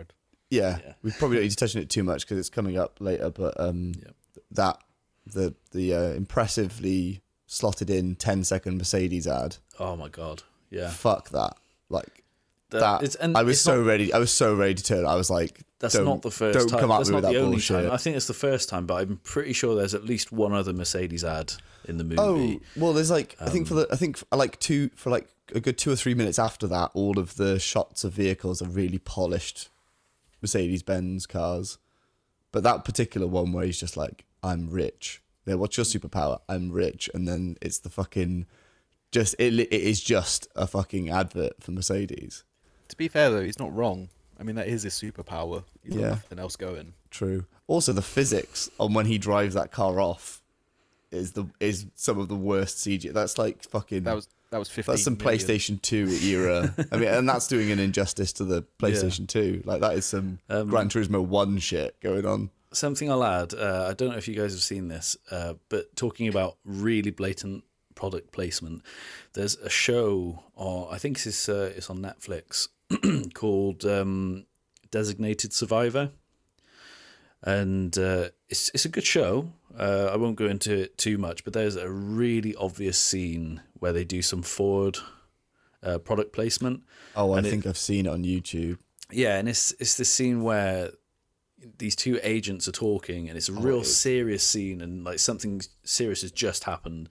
Yeah, Yeah. we probably don't need to touch on it too much because it's coming up later. But um, Yep. that the the uh, impressively slotted in 10 second Mercedes ad. Oh my god. Yeah. Fuck that. Like That- it's- and I was so not- ready. I was so ready to turn. I was like, That's don't, not the first Don't time. come at That's me not with the that only bullshit. time. I think it's the first time, but I'm pretty sure there's at least one other Mercedes ad in the movie. Oh well, there's like I think for Um, the I think like two for like a good two or three minutes after that, all of the shots of vehicles are really polished Mercedes Benz cars, but that particular one where he's just like, "I'm rich." Yeah, what's your superpower? I'm rich, and then it's the fucking just it. It is just a fucking advert for Mercedes. To be fair though, he's not wrong. I mean, that is his superpower. He's got Yeah. nothing else going. True. Also, the physics on when he drives that car off is the is some of the worst CG. That's like fucking. That was that was fifteen. That's some million. PlayStation 2 era. I mean, and that's doing an injustice to the PlayStation 2. Like, that is some Um, Gran Turismo 1 shit going on. Something I'll add. Uh, I don't know if you guys have seen this, uh, but talking about really blatant product placement, there's a show, or I think it's uh, it's on Netflix, called um, Designated Survivor, and uh, it's it's a good show. Uh, I won't go into it too much, but there's a really obvious scene where they do some Ford uh, product placement. Oh, I and it- think I've seen it on YouTube. Yeah, and it's it's this scene where these two agents are talking, and it's a real serious scene, and like something serious has just happened,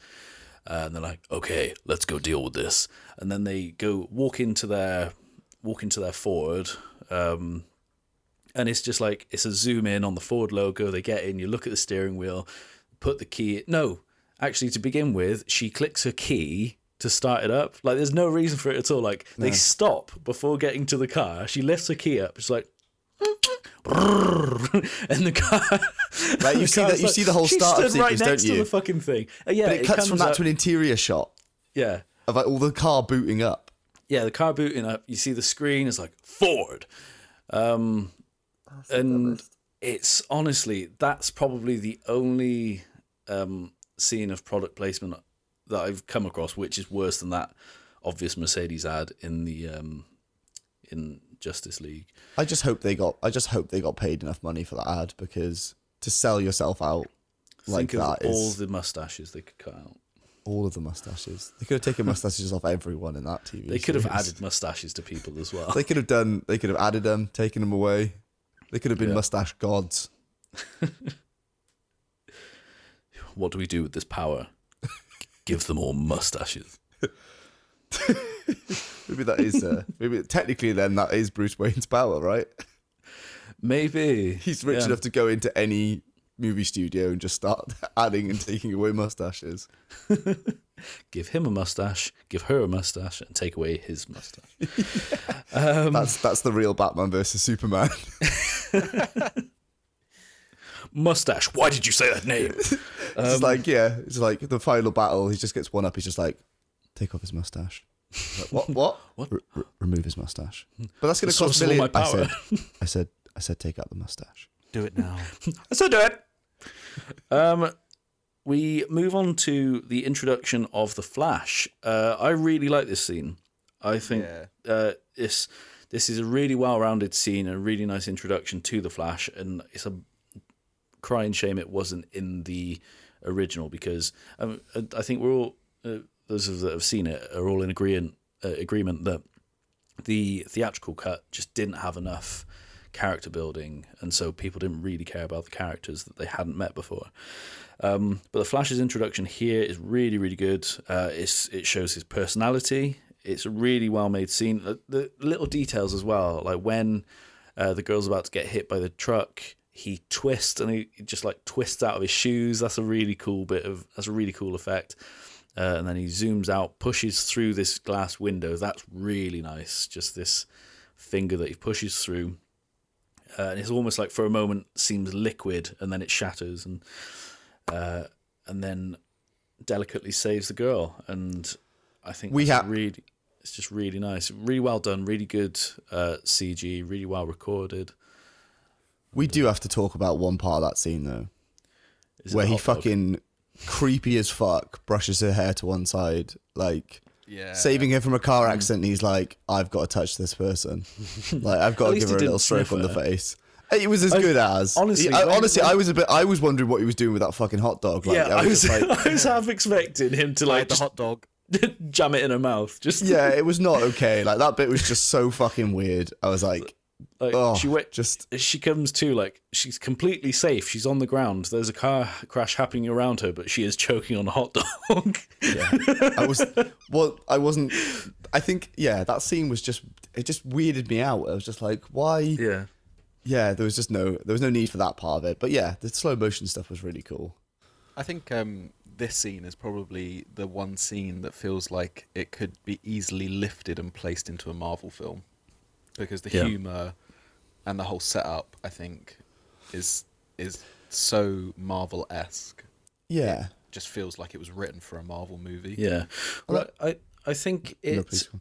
uh, and they're like, "Okay, let's go deal with this," and then they go walk into their walk into their Ford, um, and it's just like it's a zoom in on the Ford logo. They get in, you look at the steering wheel, put the key. No, actually, to begin with, she clicks her key to start it up. Like, there's no reason for it at all. Like, they stop before getting to the car. She lifts her key up. It's like. and the car, Right, you the see that- you see the whole she startup stood right sequence, next don't to you? the fucking thing. Uh, yeah, But it, cuts from that up- to an interior shot yeah, of like all the car booting up. yeah, the car booting up. You see the screen is like Ford, um, and it's honestly that's probably the only um, scene of product placement that I've come across which is worse than that obvious Mercedes ad in the um, in Justice League. I just hope they got. I just hope they got paid enough money for that ad because to sell yourself out like Think that is all the mustaches they could cut out. all of the mustaches. They could have taken mustaches off everyone in that TV. They could have added mustaches to people as well. They could have done. They could have added them, taken them away. They could have been Yeah. mustache gods. what do we do with this power? Give them all mustaches. Maybe that is. Uh, maybe technically, then that is Bruce Wayne's power, right? Maybe He's rich Yeah. enough to go into any movie studio and just start adding and taking away mustaches. give him a mustache, give her a mustache, and take away his mustache. That's that's the real Batman versus Superman. mustache. Why did you say that name? it's Um, like yeah, it's like the final battle. He just gets one up. He's just like, take off his mustache. Like, what? What? What? Re- re- remove his mustache. But that's going to cost source of all millions. my I said, I said, I said, take out the mustache. Do it now. So do it. Um, we move on to the introduction of the Flash. Uh, I really like this scene. I think Yeah. uh, this this is a really well-rounded scene, a really nice introduction to the Flash, and it's a crying shame it wasn't in the original because um, I think we're all uh, those of that have seen it are all in agreement uh, agreement that the theatrical cut just didn't have enough character building, and so people didn't really care about the characters that they hadn't met before. Um, but the Flash's introduction here is really, really good. Uh, it shows his personality. It's a really well made scene. The, the little details as well, like when uh, the girl's about to get hit by the truck, he twists and he just like twists out of his shoes. That's a really cool bit of. That's a really cool effect. Uh, and then he zooms out, pushes through this glass window. That's really nice. Just this finger that he pushes through, uh, and it's almost like for a moment seems liquid, and then it shatters, and uh, and then delicately saves the girl, and I think We have really it's just really nice, really well done, really good uh, CG, really well recorded. We do have to talk about one part of that scene though, Is where he fucking dog? Fucking creepy as fuck brushes her hair to one side, like Yeah. saving her from a car Mm. accident. And he's like, "I've got to touch this person. like I've got to give he her a little stroke on the face." It was as I- good as honestly, I, when- honestly, when- I was a bit. I was wondering what he was doing with that fucking hot dog. Like, yeah, I was, just like, I was half expecting him to like like the hot dog. jam it in her mouth. Just yeah, it was not okay. Like that bit was just so fucking weird. I was like, like oh, she went. just She comes to like she's completely safe. She's on the ground. There's a car crash happening around her, but she is choking on a hot dog. yeah. I was well, I wasn't. I think yeah, that scene was just it just weirded me out. I was just like, why? yeah. Yeah, there was just no there was no need for that part of it. But yeah, the slow motion stuff was really cool. I think um, this scene is probably the one scene that feels like it could be easily lifted and placed into a Marvel film, because the Yeah. humor and the whole setup, I think, is is so Marvel esque. Yeah. it Just feels like it was written for a Marvel movie. Yeah. Well, I I think it please go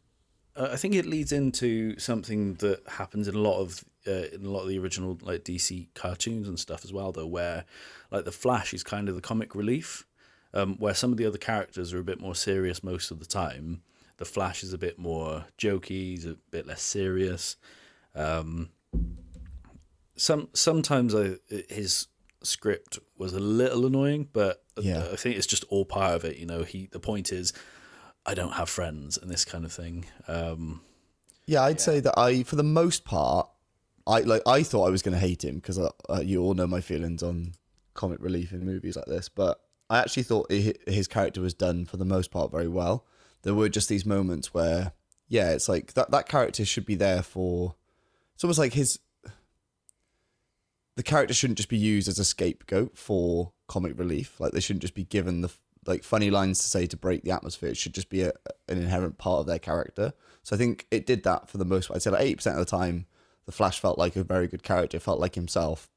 on. uh, I think it leads into something that happens in a lot of uh, in a lot of the original like DC cartoons and stuff as well, though, where like the Flash is kind of the comic relief, um, where some of the other characters are a bit more serious most of the time. The Flash is a bit more jokey, he's a bit less serious. Um, some sometimes I, his script was a little annoying, but Yeah. I think it's just all part of it. You know, he the point is, I don't have friends and this kind of thing. Um, Yeah, I'd say that I, for the most part, I like. I thought I was going to hate him because uh, uh, you all know my feelings on comic relief in movies like this. But I actually thought hi- his character was done for the most part very well. There were just these moments where, yeah, it's like that. That character should be there for. It's almost like his. The character shouldn't just be used as a scapegoat for comic relief. Like they shouldn't just be given the like funny lines to say to break the atmosphere. It should just be a, an inherent part of their character. So I think it did that for the most part. I'd say like eighty percent of the time, the Flash felt like a very good character, felt like himself.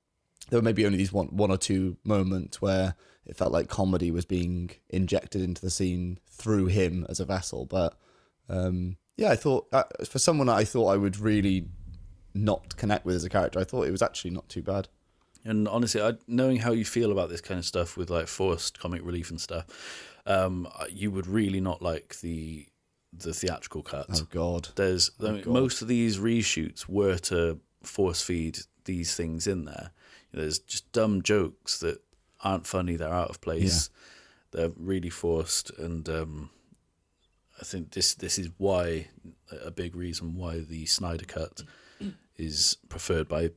There were maybe only these one one or two moments where it felt like comedy was being injected into the scene through him as a vessel. But um, yeah, I thought uh, for someone I thought I would really not connect with as a character, I thought it was actually not too bad. and honestly, I, knowing how you feel about this kind of stuff with like forced comic relief and stuff, um, you would really not like the the theatrical cut. Oh God, There's I mean, God. most of these reshoots were to force feed these things in there. There's just dumb jokes that aren't funny. They're out of place. They're really forced, and um, I think this this is why a big reason why the Snyder cut is preferred by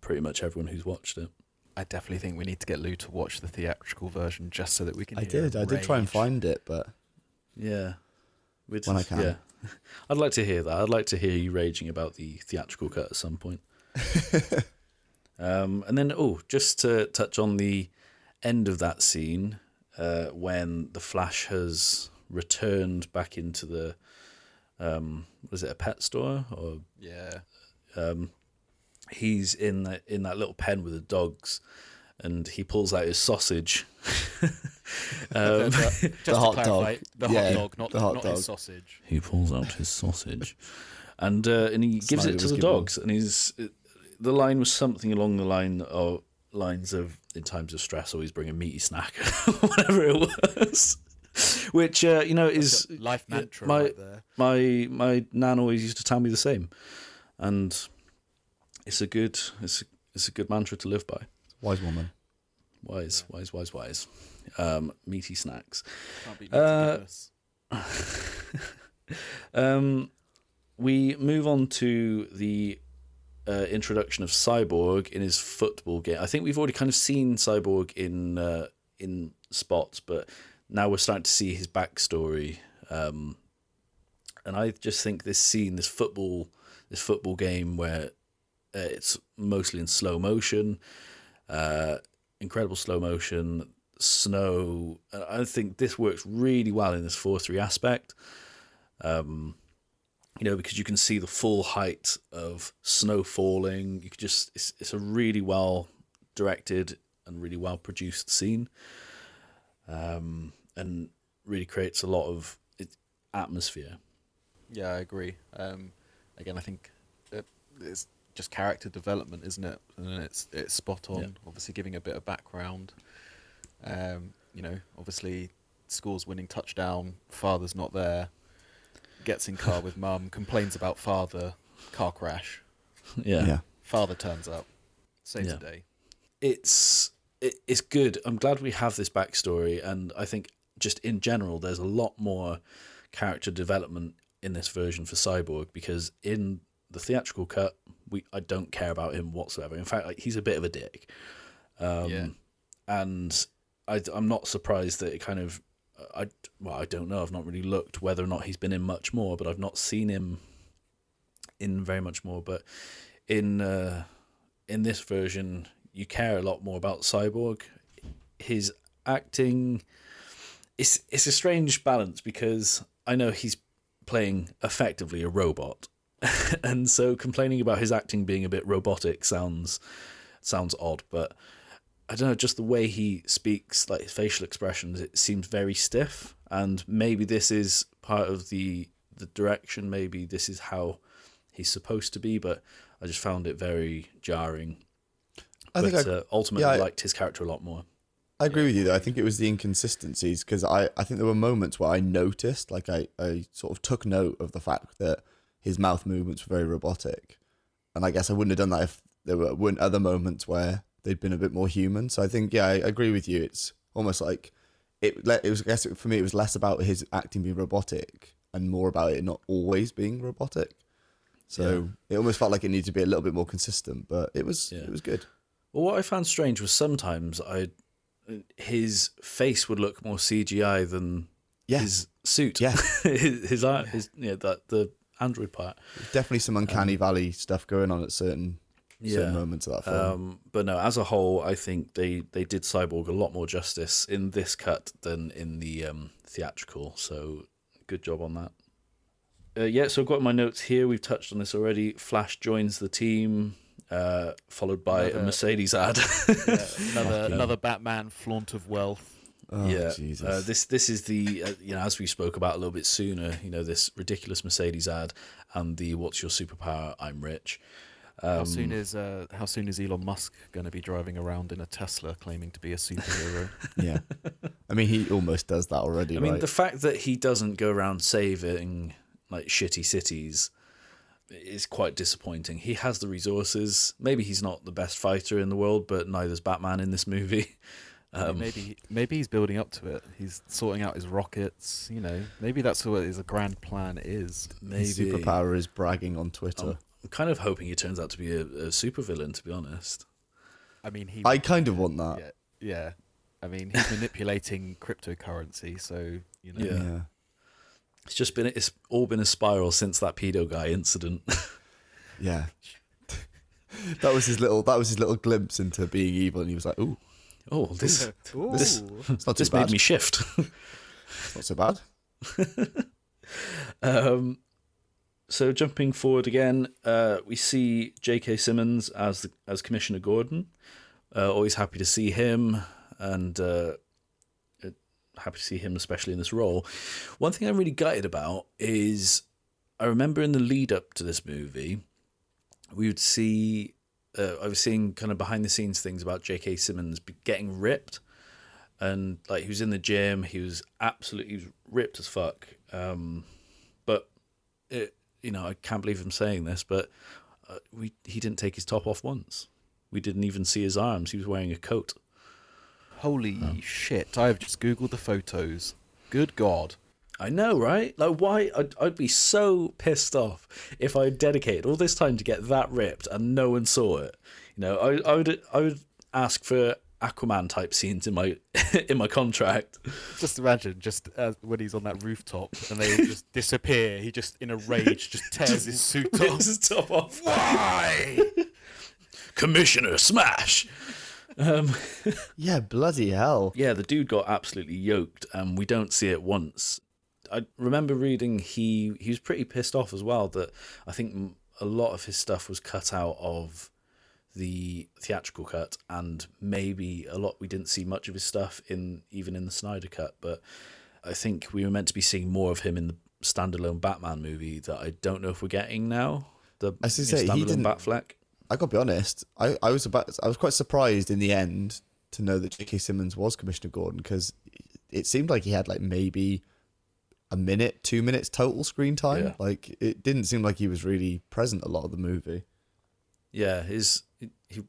pretty much everyone who's watched it. I definitely think we need to get Lou to watch the theatrical version just so that we can. I did. him I did try and find it, but Yeah. We'd- When I can. Yeah. I'd like to hear that. I'd like to hear you raging about the theatrical cut at some point. um, and then, oh, just to touch on the end of that scene uh, when the Flash has returned back into the, um, was it a pet store or Yeah. He's in that in that little pen with the dogs, and he pulls out his sausage. um, Just The to hot clarify, dog. The Yeah, hot dog, not, the hot not dog. his sausage. he pulls out his sausage, and uh, and he gives Snyder it to the good dogs. And he's the line was something along the line of lines of in times of stress, always bring a meaty snack, whatever it was. Which uh, you know is Life mantra my right there. my my nan always used to tell me the same, and it's a good it's a, it's a good mantra to live by. wise woman. Wise, wise, wise, wise. Um, meaty snacks. Can't beat Uh. Um, we move on to the uh, introduction of Cyborg in his football game. I think we've already kind of seen Cyborg in uh, in spots, but now we're starting to see his backstory. Um, and I just think this scene, this football, this football game where uh, it's mostly in slow motion, uh, incredible slow motion, snow. and I think this works really well in this four three aspect Um, you know, because you can see the full height of snow falling. You could just, it's, it's a really well directed and really well produced scene. Um, and really creates a lot of atmosphere. Yeah, I agree. Um, again, I think it, it's just character development, isn't it? And it's it's spot on. Yeah. Obviously, giving a bit of background. Um, you know, obviously, school's winning touchdown. Father's not there. Gets in car with mum. Complains about father. Car crash. Yeah. yeah. Father turns up. Saves Yeah. the day. it's it, it's good. I'm glad we have this backstory, and I think just in general, there's a lot more character development in this version for Cyborg because in the theatrical cut, we I don't care about him whatsoever. In fact, like, he's a bit of a dick, um, Yeah. and I, I'm not surprised that it kind of I well I don't know. I've not really looked whether or not he's been in much more, but I've not seen him in very much more. But in uh, in this version, you care a lot more about Cyborg. His acting, it's it's a strange balance because I know he's playing effectively a robot, and so complaining about his acting being a bit robotic sounds sounds odd. But I don't know, just the way he speaks, like his facial expressions, it seems very stiff. And maybe this is part of the the direction. Maybe this is how he's supposed to be. But I just found it very jarring. I but think I, uh, ultimately yeah, I- liked his character a lot more. I agree with you though. I think it was the inconsistencies because I, I think there were moments where I noticed, like I, I sort of took note of the fact that his mouth movements were very robotic, and I guess I wouldn't have done that if there were, weren't other moments where they'd been a bit more human. So I think yeah, I agree with you. It's almost like it. It was I guess for me it was less about his acting being robotic and more about it not always being robotic. So it almost felt like it needed to be a little bit more consistent, but it was Yeah. it was good. Well, what I found strange was sometimes I his face would look more CGI than Yeah. his suit. Yeah. his his, eye- his yeah, that the android part. Definitely some uncanny valley stuff going on at certain certain moments of that film. Um, but no, as a whole, I think they they did Cyborg a lot more justice in this cut than in the um, theatrical. So good job on that. Uh, yeah, so I've got my notes here. We've touched on this already. Flash joins the team, uh, followed by a Mercedes ad. Yeah, another another Batman flaunt of wealth. oh, yeah, Jesus. Uh, this this is the uh, you know as we spoke about a little bit sooner. You know this ridiculous Mercedes ad and the "What's your superpower? I'm rich." how Um, soon is uh, how soon is Elon Musk going to be driving around in a Tesla claiming to be a superhero? yeah. I mean, he almost does that already, I mean, right? the fact that he doesn't go around saving like shitty cities is quite disappointing. He has the resources. Maybe he's not the best fighter in the world, but neither's Batman in this movie. Um, maybe maybe he's building up to it. He's sorting out his rockets. You know, maybe that's what his grand plan is. maybe His superpower is bragging on Twitter. I'm, I'm kind of hoping he turns out to be a, a supervillain. To be honest, I mean, he. I kind of want that. yeah, yeah. I mean, he's manipulating cryptocurrency, so you know. Yeah. It's just been it's all been a spiral since that pedo guy incident. Yeah. that was his little. That was his little glimpse into being evil, and he was like, "Ooh, oh, this Ooh. This- it's not this bad. made me shift. It's not so bad." Um, so jumping forward again, uh, we see J.K. Simmons as the, as Commissioner Gordon. Uh, always happy to see him, and uh, uh, happy to see him, especially in this role. One thing I'm really gutted about is I remember in the lead up to this movie, we would see. Uh, I was seeing kind of behind the scenes things about J.K. Simmons getting ripped, and like he was in the gym, he was absolutely he was ripped as fuck. Um, but it, you know, I can't believe I'm saying this, but uh, we he didn't take his top off once. We didn't even see his arms. He was wearing a coat. Holy shit! I've just googled the photos. Good God! I know, right? Like, why? I'd, I'd be so pissed off if I dedicated all this time to get that ripped and no one saw it. You know, I, I would I would ask for Aquaman type scenes in my in my contract. Just imagine, just uh, when he's on that rooftop and they just disappear. He just, in a rage, just tears his suit off. his top off. Why? Commissioner Smash. Um, Yeah, bloody hell. yeah, the dude got absolutely yoked, and we don't see it once. I remember reading he he was pretty pissed off as well that I think a lot of his stuff was cut out of the theatrical cut, and maybe a lot we didn't see much of his stuff in even in the Snyder cut. But I think we were meant to be seeing more of him in the standalone Batman movie that I don't know if we're getting now. The I gonna say, he standalone didn't- Batfleck. I gotta be honest. I, I was about. I was quite surprised in the end to know that J.K. Simmons was Commissioner Gordon because it seemed like he had like maybe a minute, two minutes total screen time. Yeah. Like it didn't seem like he was really present a lot of the movie. Yeah, his he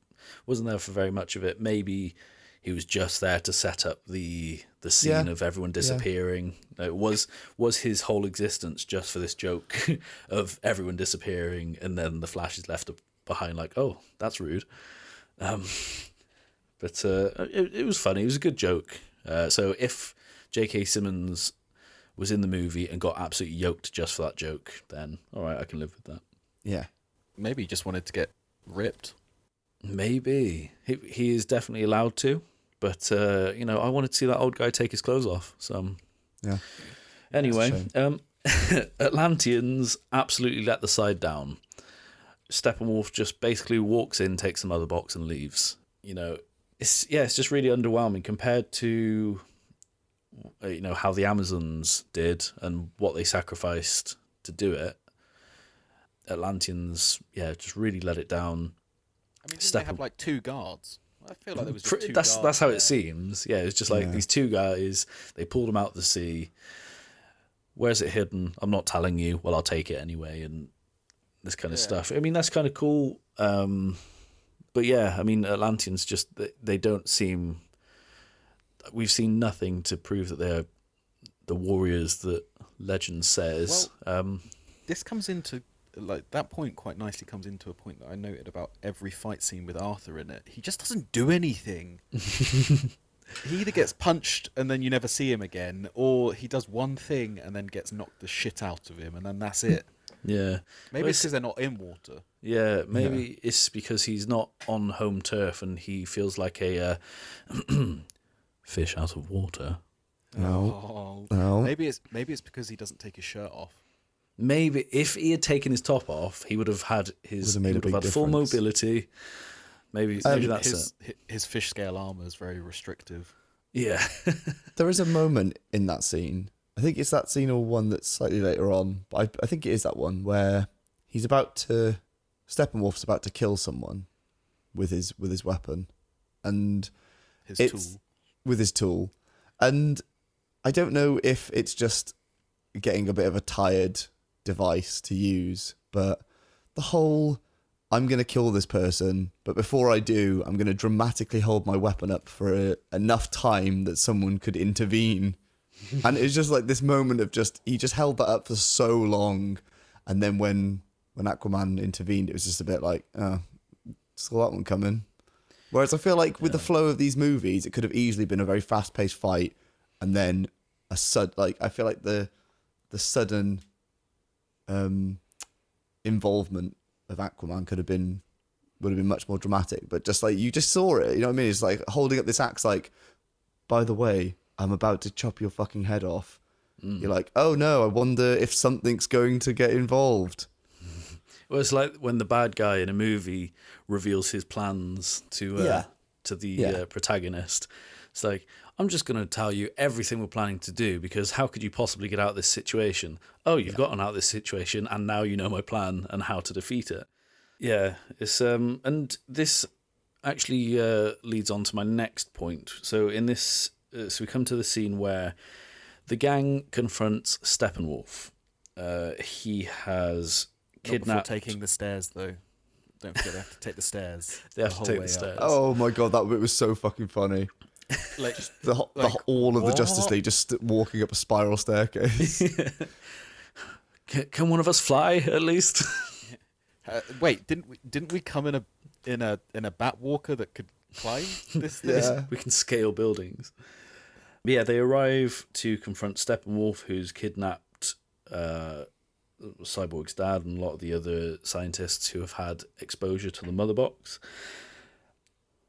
wasn't there for very much of it. Maybe he was just there to set up the the scene Yeah. of everyone disappearing. No, It was was his whole existence just for this joke of everyone disappearing, and then the Flash is left behind like, oh, that's rude. Um, but uh, it, it was funny. It was a good joke. Uh, so if J.K. Simmons was in the movie and got absolutely yoked just for that joke, then all right, I can live with that. Yeah. Maybe he just wanted to get ripped. Maybe he he is definitely allowed to, but uh, you know I wanted to see that old guy take his clothes off. So um, Yeah. anyway, um, Atlanteans absolutely let the side down. Steppenwolf just basically walks in, takes the mother box, and leaves. You know, it's yeah, it's just really underwhelming compared to uh, you know how the Amazons did and what they sacrificed to do it. Atlanteans, yeah, just really let it down. I mean, didn't Step they have like two guards? I feel like there was just two that's guards that's how there. it seems. Yeah, it's just like Yeah. these two guys. They pulled them out of the sea. Where's it hidden? I'm not telling you. Well, I'll take it anyway, and this kind of Yeah. stuff. I mean, that's kind of cool. Um, but yeah, I mean, Atlanteans just they, they don't seem. We've seen nothing to prove that they're the warriors that legend says. um, This comes into like that point quite nicely comes into a point that I noted about every fight scene with Arthur in it. He just doesn't do anything. he either gets punched and then you never see him again, or he does one thing and then gets knocked the shit out of him, and then that's it. Yeah, Maybe Well, it's because they're not in water. Yeah, maybe it's because he's not on home turf and he feels like a uh, fish out of water. No. Oh. No. Maybe it's maybe it's because he doesn't take his shirt off. Maybe if he had taken his top off, he would have had his Would've made he a would have big had full mobility. Maybe Um, maybe that's his, it. his fish scale armor is very restrictive. Yeah, There is a moment in that scene. I think it's that scene or one that's slightly later on, but I, I think it is that one where he's about to Steppenwolf's about to kill someone with his with his weapon, and His tool. with his tool, and I don't know if it's just getting a bit of a tired device to use, but the whole I'm going to kill this person, but before I do, I'm going to dramatically hold my weapon up for a, enough time that someone could intervene. And it's just like this moment of just he just held that up for so long, and then when when Aquaman intervened, it was just a bit like, oh, saw that one coming. Whereas I feel like with the flow of these movies, it could have easily been a very fast paced fight, and then a sud like I feel like the the sudden um involvement of Aquaman could have been would have been much more dramatic. But just like you just saw it, you know what I mean? It's like holding up this axe, like, by the way, I'm about to chop your fucking head off. You're like, oh no, I wonder if something's going to get involved. well, it's like when the bad guy in a movie reveals his plans to uh, Yeah. to the Yeah. uh, protagonist. It's like I'm just going to tell you everything we're planning to do because how could you possibly get out of this situation? Oh, you've gotten out of this situation, and now you know my plan and how to defeat it. Yeah, it's um, and this actually uh, leads on to my next point. So in this, uh, so we come to the scene where the gang confronts Steppenwolf. Uh, he has Not kidnapped. taking the stairs though. Don't forget they have to take the stairs. They have the to take the way up. stairs. Oh my god, that bit was so fucking funny. Like The, ho- the Like, all of the Justice? League just walking up a spiral staircase. Can, can one of us fly at least? uh, wait, didn't we didn't we come in a in a in a bat walker that could climb this thing? Yeah. we can scale buildings. But yeah, they arrive to confront Steppenwolf, who's kidnapped uh, Cyborg's dad and a lot of the other scientists who have had exposure to the mother box.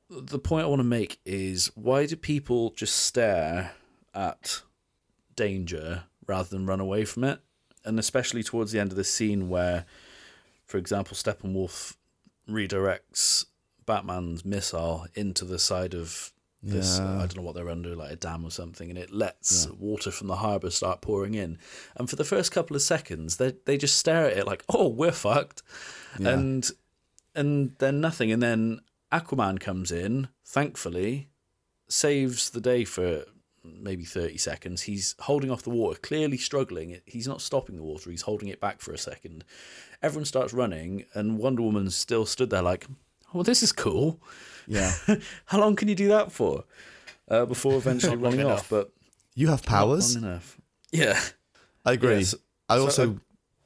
The point I want to make is why do people just stare at danger rather than run away from it? And especially towards the end of the scene where, for example, Steppenwolf redirects Batman's missile into the side of this. uh, Yeah. I don't know what they're under, like a dam or something, and it lets water from the harbour start pouring in. And for the first couple of seconds, they they just stare at it like, "Oh, we're fucked," Yeah. and and then nothing. And then Aquaman comes in, thankfully, saves the day for maybe 30 seconds. He's holding off the water, clearly struggling. He's not stopping the water, he's holding it back for a second. Everyone starts running, and Wonder Woman's still stood there like, oh, this is cool. Yeah. How long can you do that for? Uh, before eventually Not running enough. off, but You have powers. not long enough. Yeah. I agree. Yes. I So, also uh,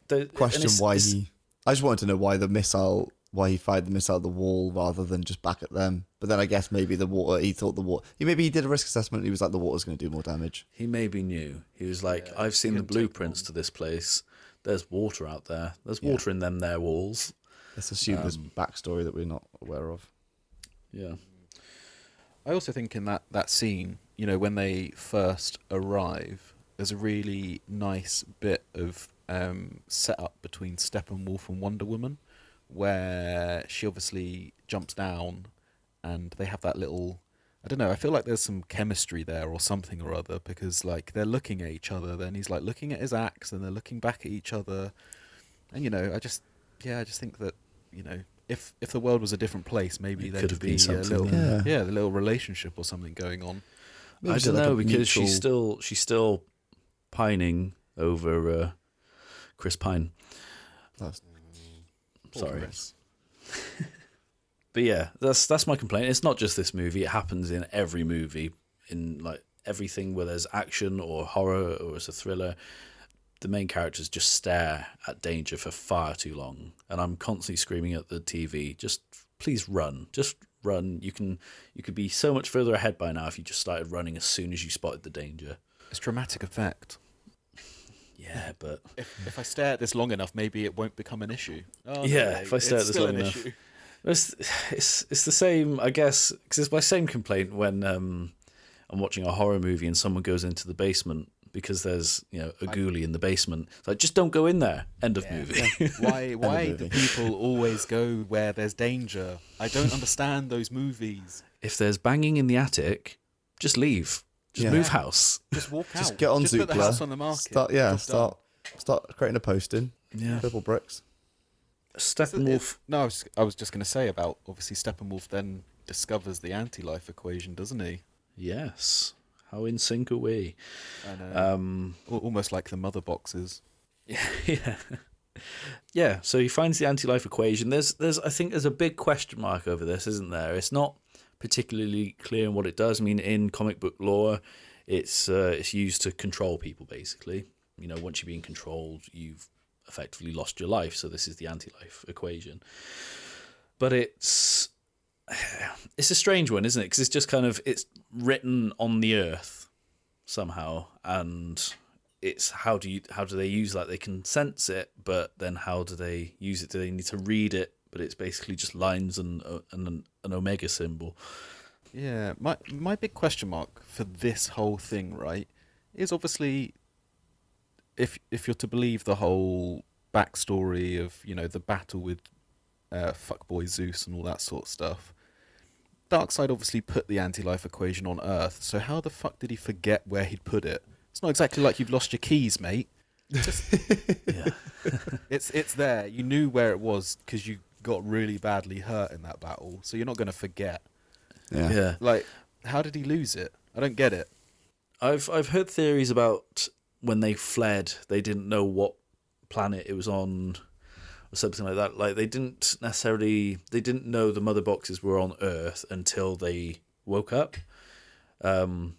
The- question it's- why it's- he. I just wanted to know why the missile, why he fired the missile at the wall rather than just back at them. But then I guess maybe the water. He thought the water. He maybe he did a risk assessment. And he was like, the water's going to do more damage. He maybe knew. He was like, Yeah, I've seen the blueprints to this place. There's water out there. There's water in them there walls. Let's assume there's Um, backstory that we're not aware of. Yeah. I also think in that, that scene, you know, when they first arrive, there's a really nice bit of um, setup between Steppenwolf and Wonder Woman, where she obviously jumps down, and they have that little. I don't know. I feel like there's some chemistry there or something or other because like they're looking at each other. Then he's like looking at his axe, and they're looking back at each other, and you know, I just yeah, I just think that you know. If, if the world was a different place, maybe It there could could have be been a something little there. yeah, the little relationship or something going on. Maybe I don't like know a because she's still she's still pining over uh, Chris Pine. That's- Sorry. Chris. But yeah, that's that's my complaint. It's not just this movie. It happens in every movie, in like everything where there's action or horror or it's a thriller. The main characters just stare at danger for far too long, and I'm constantly screaming at the TV, "Just please run! Just run! You can you could be so much further ahead by now if you just started running as soon as you spotted the danger." It's dramatic effect. Yeah, but If if I stare at this long enough, maybe it won't become an issue. Oh, Yeah, if I stare at this still long an enough. issue. It's it's it's the same, I guess, because it's my same complaint when um, I'm watching a horror movie and someone goes into the basement because there's you know a ghoulie in the basement. It's like just don't go in there. End of movie. Why why do people always go where there's danger? I don't understand those movies. if there's banging in the attic, just leave. Just Yeah. move house. Just walk out. Just get on Just put the house on the market. Start, yeah, Job start start creating a posting. Yeah. Purple bricks. done. Steppenwolf. Uh, no, I was, I was just going to say about obviously Steppenwolf then discovers the anti-life equation, doesn't he? Yes. How in sync are we? Um, almost like the mother boxes. yeah. Yeah, so he finds the anti-life equation. There's there's I think there's a big question mark over this, isn't there? It's not particularly clear in what it does. I mean, in comic book lore, it's uh, it's used to control people basically. You know, once you're being controlled, you've effectively lost your life. So this is the anti-life equation. But it's it's a strange one, isn't it? Because it's just kind of it's written on the earth somehow, and it's how do you how do they use that? They can sense it, but then how do they use it? Do they need to read it? But it's basically just lines and uh, and an, omega symbol. Yeah, my my big question mark for this whole thing, right, is obviously if if you're to believe the whole backstory of you know the battle with uh, fuckboy Zeus and all that sort of stuff. Darkseid obviously put the anti-life equation on Earth, so how the fuck did he forget where he'd put it? It's not exactly like you've lost your keys, mate. Yeah, It's it's there. You knew where it was because you got really badly hurt in that battle, so you're not going to forget. Yeah. yeah. Like, how did he lose it? I don't get it. I've I've heard theories about when they fled, they didn't know what planet it was on, or something like that. Like they didn't necessarily they didn't know the mother boxes were on Earth until they woke up, um,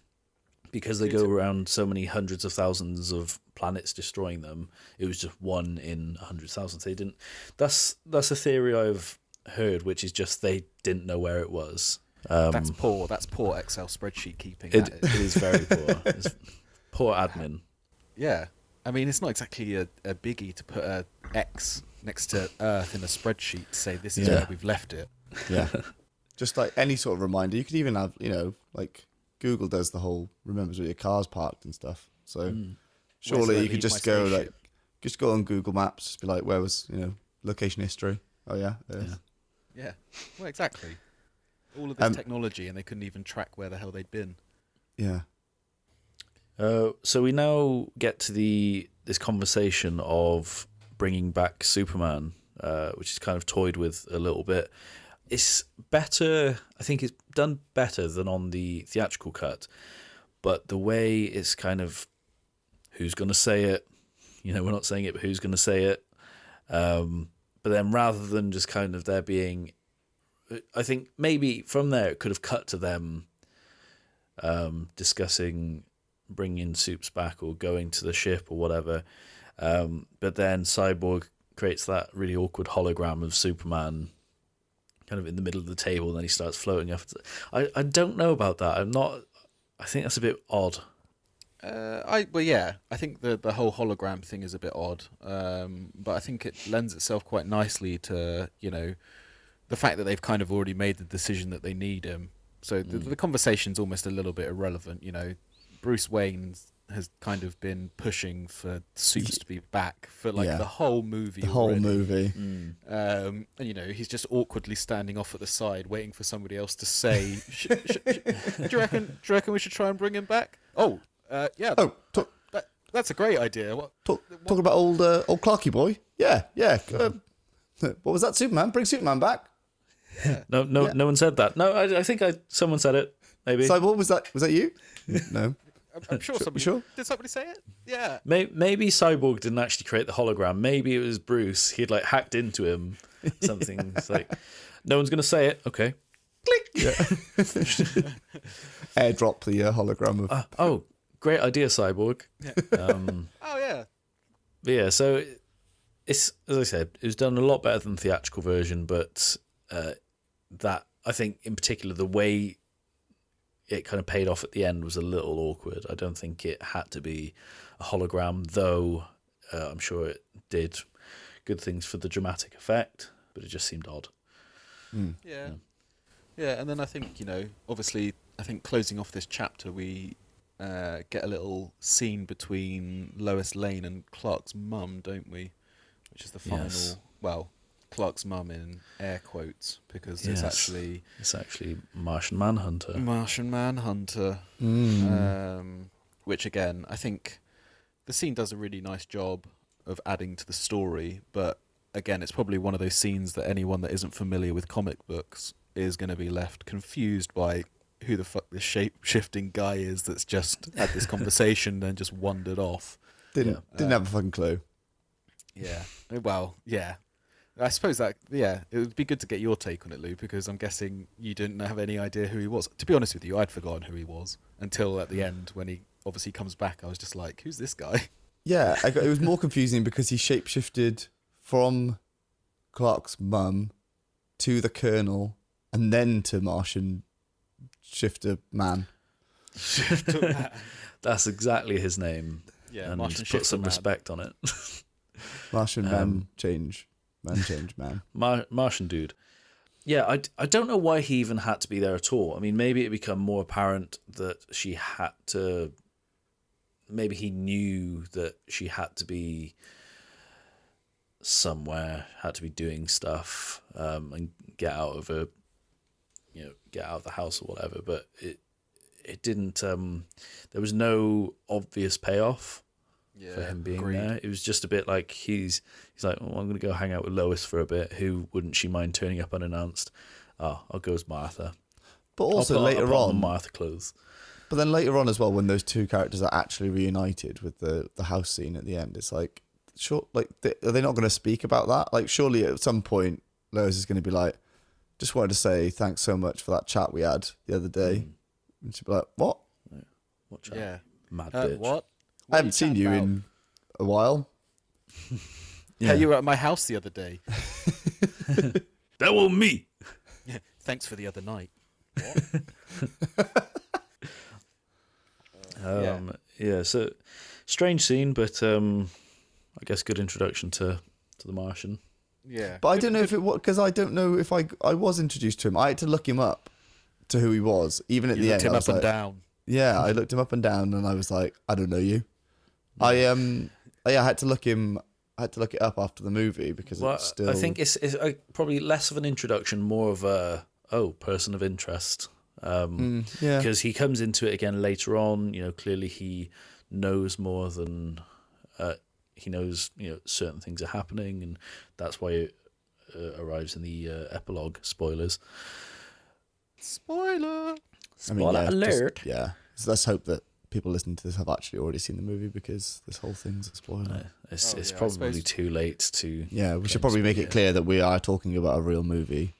because they go around so many hundreds of thousands of planets destroying them. It was just one in a hundred thousands. They didn't. That's that's a theory I've heard, which is just they didn't know where it was. Um, That's poor. That's poor Excel spreadsheet keeping. it, that is. it is very poor. It's poor admin. Yeah, I mean, it's not exactly a, a biggie to put a X next to Earth in a spreadsheet to say this is Yeah. where we've left it. Yeah. Just like any sort of reminder. You could even have, you know, like Google does the whole remembers where your car's parked and stuff. So Where's where surely you could just my go like just go on Google Maps, just be like, where was, you know, location history. Oh yeah. there's- Yeah. Yeah, well, exactly. All of this Um, technology, and they couldn't even track where the hell they'd been. Yeah. Uh, so we now get to the this conversation of bringing back Superman, uh, which is kind of toyed with a little bit. It's better. I think it's done better than on the theatrical cut, but the way it's kind of who's going to say it. You know, we're not saying it, but who's going to say it? Um, but then rather than just kind of there being, I think maybe from there it could have cut to them um, discussing bringing Supes back or going to the ship or whatever. Um, but then Cyborg creates that really awkward hologram of Superman kind of in the middle of the table and then he starts floating up. I, I don't know about that. I'm not I think that's a bit odd. Uh, I well, yeah. I think the the whole hologram thing is a bit odd, um, but I think it lends itself quite nicely to you know the fact that they've kind of already made the decision that they need him. So the, the conversation's almost a little bit irrelevant. You know, Bruce Wayne has kind of been pushing for Supes to be back for like Yeah. the whole movie. The whole already. movie. Um, and you know, he's just awkwardly standing off at the side, waiting for somebody else to say, sh- sh- sh- "Do you reckon? Do you reckon we should try and bring him back?" Oh, uh, yeah. Oh, talk, that, that's a great idea. What? talk, talking about old uh, old Clarky boy. Yeah, yeah. Um, what was that? Superman? Bring Superman back. No no Yeah. no one said that. No, I, I think I someone said it. Maybe. So what was that? Was that you? No. I'm, I'm sure somebody. sure? Did somebody say it? Yeah. Maybe, maybe Cyborg didn't actually create the hologram. Maybe it was Bruce. He'd like hacked into him. Something. it's like, no one's gonna say it. Okay. Click, airdrop the uh, hologram of. Uh, oh, great idea, Cyborg. Um, Oh yeah. yeah, so it's as I said, it was done a lot better than the theatrical version, but uh, that I think in particular the way it kind of paid off at the end was a little awkward. I don't think it had to be a hologram, though uh, I'm sure it did good things for the dramatic effect, but it just seemed odd. Yeah. Yeah, and then I think you know, obviously, I think closing off this chapter, we uh, get a little scene between Lois Lane and Clark's mum, don't we? Which is the final. Yes. Well, Clark's mum in air quotes because it's actually It's actually Martian Manhunter. Martian Manhunter. Mm. Um, which again, I think the scene does a really nice job of adding to the story, but again, it's probably one of those scenes that anyone that isn't familiar with comic books is going to be left confused by who the fuck this shape shifting guy is that's just had this conversation and just wandered off. didn't yeah. didn't have a fucking clue. Yeah. Well, yeah. I suppose that yeah, it would be good to get your take on it, Lou, because I'm guessing you didn't have any idea who he was. To be honest with you, I'd forgotten who he was until at the end when he obviously comes back. I was just like, "Who's this guy?" Yeah, I got, it was more confusing because he shapeshifted from Clark's mum to the Colonel and then to Martian Shifter Man. That's exactly his name. Yeah, and Martian put Shifter some Man. respect on it. Martian Man Um, change. Man change man. Mar- Martian dude. Yeah, I, I don't know why he even had to be there at all. I mean, maybe it became more apparent that she had to. Maybe he knew that she had to be somewhere, had to be doing stuff, um, and get out of a, you know, get out of the house or whatever. But it, it didn't. Um, there was no obvious payoff Yeah, for him being agreed. there. It was just a bit like he's he's like, oh, I'm going to go hang out with Lois for a bit. Who wouldn't she mind turning up unannounced? Oh, I'll go as Martha. But I'll also put- I'll later put on, Martha clothes. but then later on as well, when those two characters are actually reunited with the the house scene at the end, it's like, sure, like they, are they not going to speak about that? Like, surely at some point, Lois is going to be like, just wanted to say thanks so much for that chat we had the other day. And she'd be like, what? Watch out, Yeah. mad Uh, bitch. what? I haven't seen you in a while. Yeah. you were at my house the other day. That was me. Yeah. Thanks for the other night. Um, yeah. So strange scene, but um, I guess good introduction to to the Martian. Yeah. But I don't know if it was because I don't know if I I was introduced to him. I had to look him up to who he was. Even at You the looked end, him I up was and like, down. yeah, I looked him up and down, and I was like, I don't know you. I um, yeah, I had to look him. I had to look it up after the movie because Well, it's still. I think it's, it's uh, probably less of an introduction, more of a oh, person of interest. Um, yeah. because he comes into it again later on. You know, clearly he knows more than uh, he knows. You know, certain things are happening, and that's why it uh, arrives in the uh, epilogue. Spoilers. Spoiler. I mean, Spoiler yeah, just- alert. yeah. So let's hope that people listening to this have actually already seen the movie because this whole thing's a spoiler. Uh, it's Oh, it's yeah, probably too late to. Yeah, we should probably make it clear that we are talking about a real movie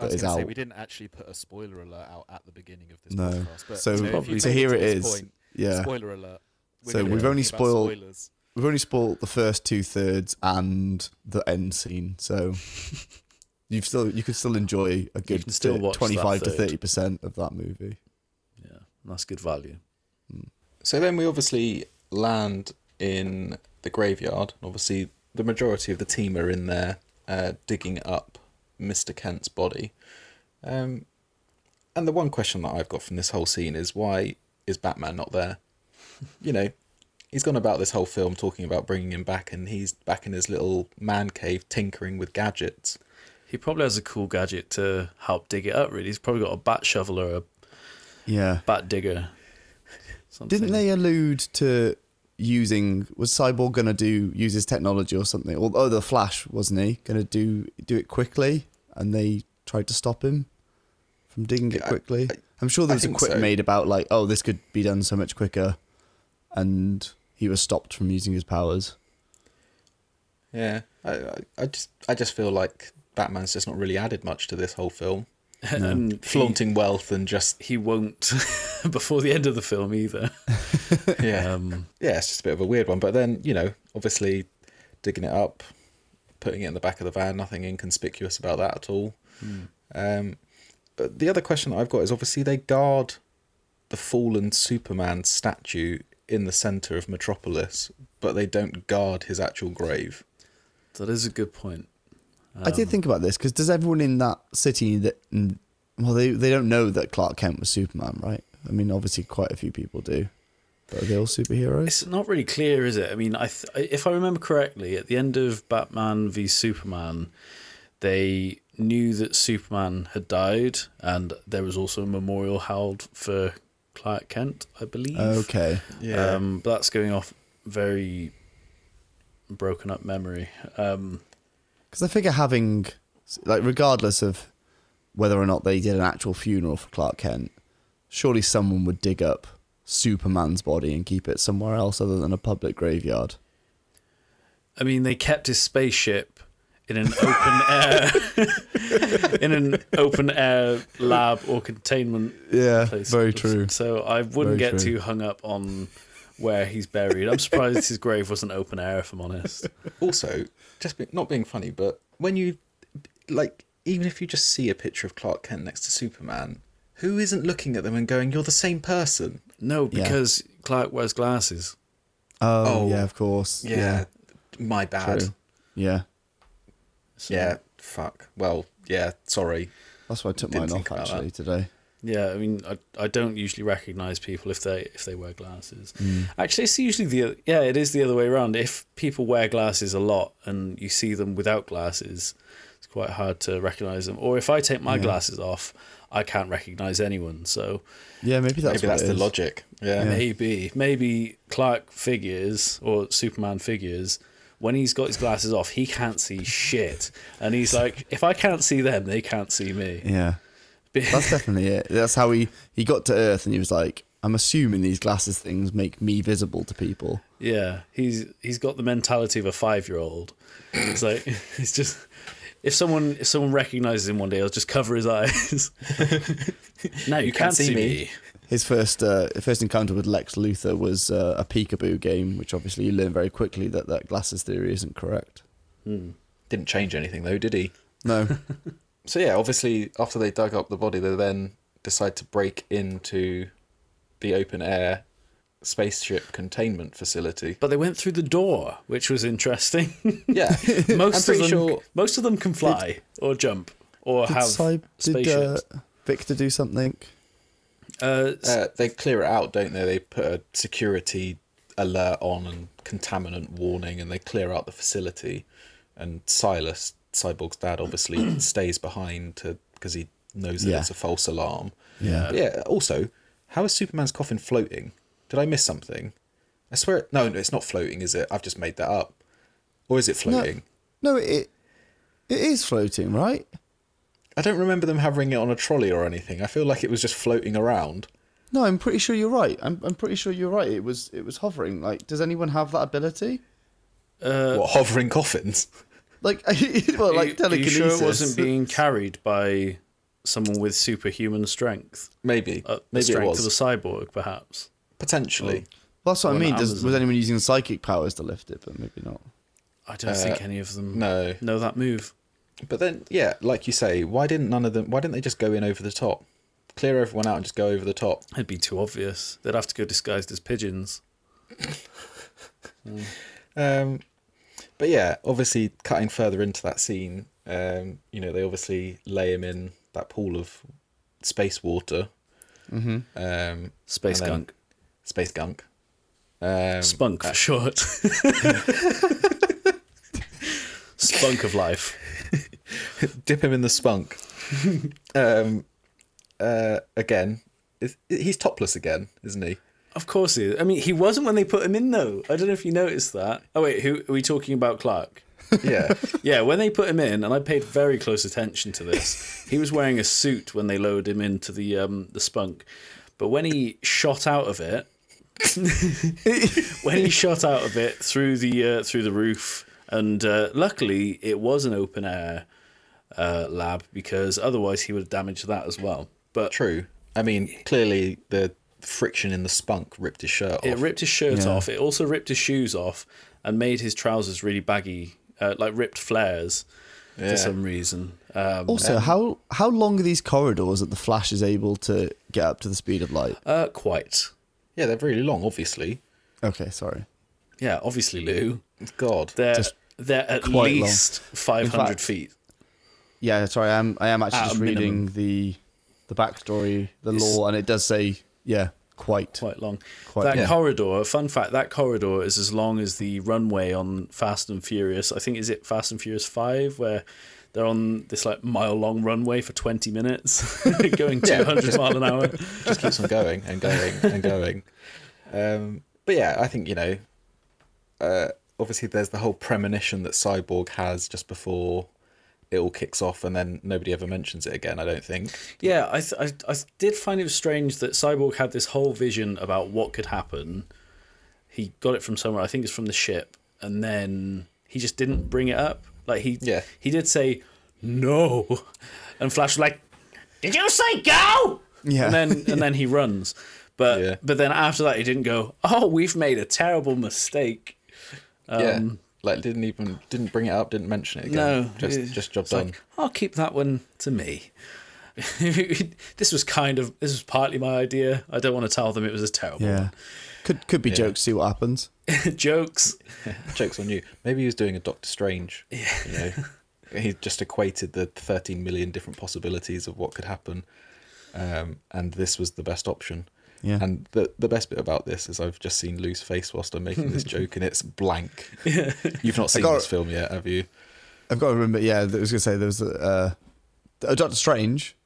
I was going to say we didn't actually put a spoiler alert out at the beginning of this No. podcast, but So you probably- so here to it this is. point, Yeah. Spoiler alert. So we've only spoiled- spoilers. We've only spoiled the first two thirds and the end scene, so you've still you could still enjoy a good still twenty five to thirty percent of that movie. Yeah, that's good value. So then we obviously land in the graveyard. Obviously, the majority of the team are in there uh, digging up Mr. Kent's body. Um, and the one question that I've got from this whole scene is why is Batman not there? you know, he's gone about this whole film talking about bringing him back, and he's back in his little man cave tinkering with gadgets. He probably has a cool gadget to help dig it up. Really, he's probably got a bat shovel or a Yeah. bat digger. Something. Didn't they allude to using was Cyborg gonna do use his technology or something? Or oh, the Flash wasn't he gonna do do it quickly? And they tried to stop him from digging it Yeah, I- quickly. I, am sure I there was a think quip so. made about like, oh, this could be done so much quicker, and he was stopped from using his powers. Yeah, I, I, I just I just feel like Batman's just not really added much to this whole film. And he- Flaunting wealth and just he won't before the end of the film either. yeah, Um, yeah, it's just a bit of a weird one. But then you know, obviously, digging it up, putting it in the back of the van, nothing inconspicuous about that at all. Um, but the other question that I've got is obviously they guard the fallen Superman statue in the center of Metropolis, but they don't guard his actual grave. that is a good point. I did think about this because does everyone in that city that mm, well they they don't know that Clark Kent was Superman, right? I mean, obviously, quite a few people do, but are they all superheroes? It's not really clear, is it? I mean, I th- if I remember correctly, at the end of Batman v Superman, they knew that Superman had died, and there was also a memorial held for Clark Kent, I believe. Okay, Um, but that's going off very broken up memory. Um, because I figure having like regardless of whether or not they did an actual funeral for Clark Kent, surely someone would dig up Superman's body and keep it somewhere else other than a public graveyard. I mean, they kept his spaceship in an open air, in an open air lab or containment Yeah, place. very true. So I wouldn't Very get true. too hung up on where he's buried. I'm surprised his grave wasn't open air, if I'm honest. also just be, not being funny but when you like even if you just see a picture of clark kent next to superman who isn't looking at them and going you're the same person No, Yeah. because Clark wears glasses. Oh, Oh, yeah, of course. yeah, my bad true. Yeah, So, yeah fuck well yeah sorry that's why I took Didn't mine off about actually today. Yeah, I mean, I, I don't usually recognize people if they if they wear glasses. Mm. Actually, it's usually the yeah, it is the other way around. If people wear glasses a lot and you see them without glasses, it's quite hard to recognize them. Or if I take my Yeah. glasses off, I can't recognize anyone. So Yeah, maybe that's maybe what that's it the is. logic yeah, maybe maybe Clark figures or Superman figures. When he's got his glasses off, he can't see shit, and he's like, "If I can't see them, they can't see me." Yeah, that's definitely it. That's how he he got to Earth, and he was like, "I'm assuming these glasses things make me visible to people." Yeah, he's he's got the mentality of a five year old. It's like it's just if someone if someone recognizes him one day, he'll just cover his eyes. no, you, can't, see me. His first uh, first encounter with Lex Luthor was uh, a peekaboo game, which obviously you learn very quickly that that glasses theory isn't correct. didn't change anything though did he No, so yeah obviously after they dug up the body they then decide to break into the open air spaceship containment facility But they went through the door, which was interesting. yeah most of them, sure most of them can fly or jump or did, have Cy- did uh. Victor do something? Uh, Uh, they clear it out, don't they? They put a security alert on and contaminant warning, and they clear out the facility. And Silas, Cyborg's dad, obviously stays behind to because he knows that Yeah. it's a false alarm. Yeah. But yeah. Also, how is Superman's coffin floating? Did I miss something? I swear. No, no, it's not floating, is it? I've just made that up. Or is it floating? No, it it is floating, right? I don't remember them having it on a trolley or anything. I feel like it was just floating around. No, I'm pretty sure you're right. I'm I'm pretty sure you're right. It was it was hovering. Like, does anyone have that ability? Uh, what hovering coffins? Like, well, like are you, are you telekinesis. sure it wasn't being carried by someone with superhuman strength? Maybe. Uh, the Maybe it strength was. of a cyborg, perhaps. Potentially. Well, that's what I mean. Does, was anyone using psychic powers to lift it? But maybe not. I don't think any of them Uh, no. know that move. But then, yeah, like you say, why didn't none of them? Why didn't they just go in over the top, clear everyone out, and just go over the top? It'd be too obvious. They'd have to go disguised as pigeons. Um, but yeah, obviously, cutting further into that scene, um, you know, they obviously lay him in that pool of space water, mm-hmm. um, Space gunk. space gunk. Um, Spunk for short. Spunk of life. dip him in the spunk. um, uh, again, he's topless again, isn't he? Of course he is. I mean, he wasn't when they put him in, though. I don't know if you noticed that. Oh, wait, who are we talking about, Clark? Yeah, Yeah, when they put him in, and I paid very close attention to this, he was wearing a suit when they lowered him into the um, the spunk. But when he shot out of it, when he shot out of it through the uh, through the roof, and uh, luckily it was an open air uh, lab because otherwise he would have damaged that as well. But true. I mean, clearly the friction in the spunk ripped his shirt off. It ripped his shirt Yeah. off. It also ripped his shoes off and made his trousers really baggy, uh, like ripped flares Yeah. for some reason. Um, Also, how how long are these corridors that the Flash is able to get up to the speed of light? uh, quite. Yeah, they're really long, obviously. Okay, sorry. Yeah, obviously, Lou. God. They're Just they're at quite long. least five hundred fact- feet. Yeah, sorry. I am I am actually At just reading minimum. the the backstory, the It's- law, and it does say yeah, quite. Quite long. Quite- that yeah. corridor. Fun fact: that corridor is as long as the runway on Fast and Furious. I think is it Fast and Furious Five, where they're on this like mile long runway for twenty minutes, going two hundred mile an hour. just keeps on going and going and going. Um, but yeah, I think you know. Uh, obviously, there's the whole premonition that Cyborg has just before it all kicks off, and then nobody ever mentions it again. I don't think. Yeah, I, th- I I did find it strange that Cyborg had this whole vision about what could happen. He got it from somewhere. I think it's from the ship, and then he just didn't bring it up. Like he Yeah. he did say no, and Flash was like, "Did you say go?" Yeah. and then and then he runs. But Yeah. but then after that, he didn't go. Oh, we've made a terrible mistake. yeah, um, like didn't even didn't bring it up, didn't mention it again. No, just it's- just job done. like, I'll keep that one to me. this was kind of this was partly my idea. I don't want to tell them it was a terrible Yeah, could could be jokes. See what happens. Jokes. Jokes on you. Maybe he was doing a Doctor Strange. Yeah. You know, he just equated the 13 million different possibilities of what could happen, um, and this was the best option. Yeah. And the the best bit about this is I've just seen Lou's face whilst I'm making this joke, and it's blank. You've not seen got- this film yet, have you? I've got to remember. Yeah, I was gonna say there was a, uh, a Doctor Strange.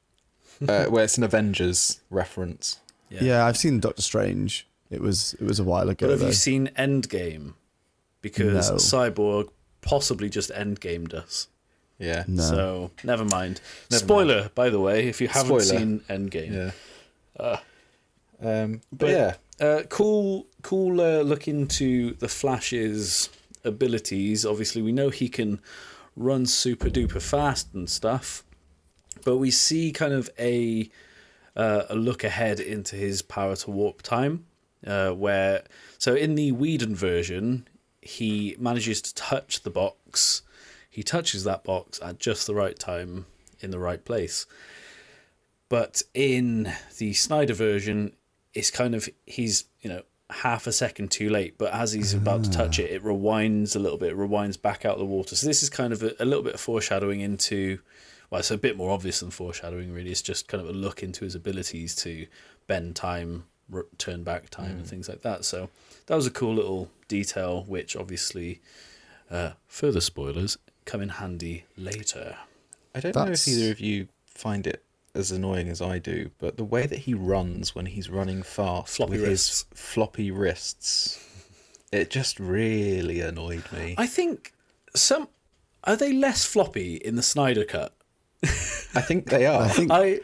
Uh, where it's an Avengers reference. Yeah. Yeah. I've seen Doctor Strange. It was it was a while ago. But have though. you seen Endgame? Because No. Cyborg possibly just endgamed us. Yeah. No. So never mind. Never Spoiler, by the way, if you haven't Spoiler. seen Endgame. Yeah. Um, but, but- yeah, Uh, cool, cool uh, look into the Flash's abilities. Obviously, we know he can run super duper fast and stuff, but we see kind of a uh, a look ahead into his power to warp time, uh, where so in the Whedon version, he manages to touch the box. He touches that box at just the right time in the right place. But in the Snyder version, it's kind of he's you know half a second too late. But as he's about to touch it, it rewinds a little bit, rewinds back out of the water. So this is kind of a, a little bit of foreshadowing into. Well, it's a bit more obvious than foreshadowing. Really, it's just kind of a look into his abilities to bend time, r- turn back time, and things like that. So that was a cool little detail, which obviously uh, further spoilers come in handy later. I don't know if either of you find it as annoying as I do, but the way that he runs when he's running fast Floppy with wrists. his floppy wrists, it just really annoyed me. I think some are they less floppy in the Snyder cut. I think they are. I think I,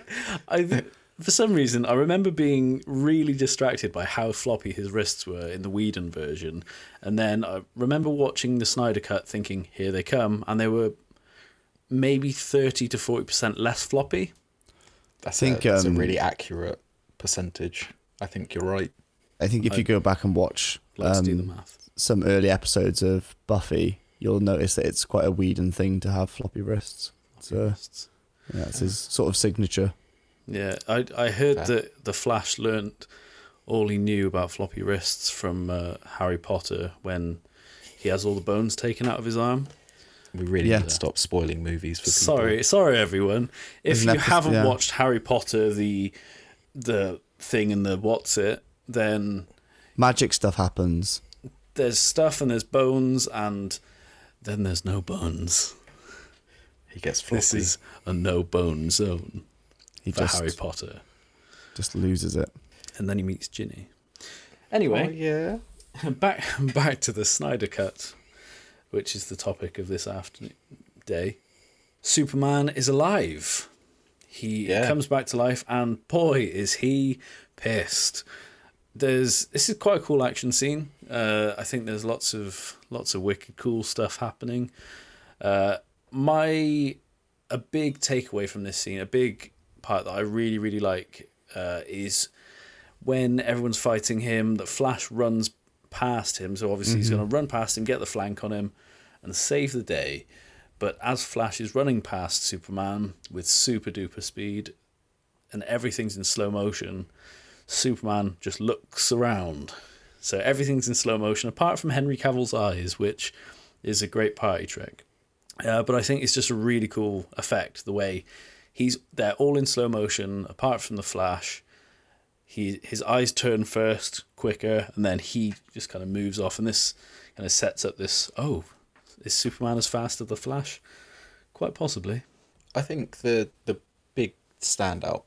I, for some reason, I remember being really distracted by how floppy his wrists were in the Whedon version, and then I remember watching the Snyder cut, thinking, "Here they come," and they were maybe thirty to forty percent less floppy. That's, think, a, that's um, a really accurate percentage. I think you're right. I think if you go back and watch Let's do the um, math. some early episodes of Buffy, you'll notice that it's quite a Whedon thing to have floppy wrists. So Wrists. yeah, it's his sort of signature. Yeah, I I heard Fair. that the Flash learnt all he knew about floppy wrists from uh, Harry Potter when he has all the bones taken out of his arm. We really Yeah. need to stop spoiling movies for people. Sorry, sorry everyone. If There's you epi- haven't yeah. watched Harry Potter, the the thing and the what's it, then Magic stuff happens. there's stuff and there's bones and then there's no bones. He gets floppy. This is a no bone zone He for just Harry Potter. just loses it. And then he meets Ginny. Oh, Anyway, yeah. back back to the Snyder cut, which is the topic of this afternoon day. Superman is alive. He Yeah. comes back to life, and boy, is he pissed. There's this is quite a cool action scene. Uh, I think there's lots of lots of wicked cool stuff happening. Uh, my a big takeaway from this scene, a big part that I really really like, uh, is when everyone's fighting him, that Flash runs past him. So obviously he's going to run past him, get the flank on him, and save the day. But as Flash is running past Superman with super duper speed, and everything's in slow motion, Superman just looks around. So everything's in slow motion, apart from Henry Cavill's eyes, which is a great party trick. Uh, but I think it's just a really cool effect the way he's they're all in slow motion, apart from the Flash he his eyes turn first quicker and then he just kind of moves off and this kind of sets up this oh is superman as fast as the flash quite possibly I think the the big standout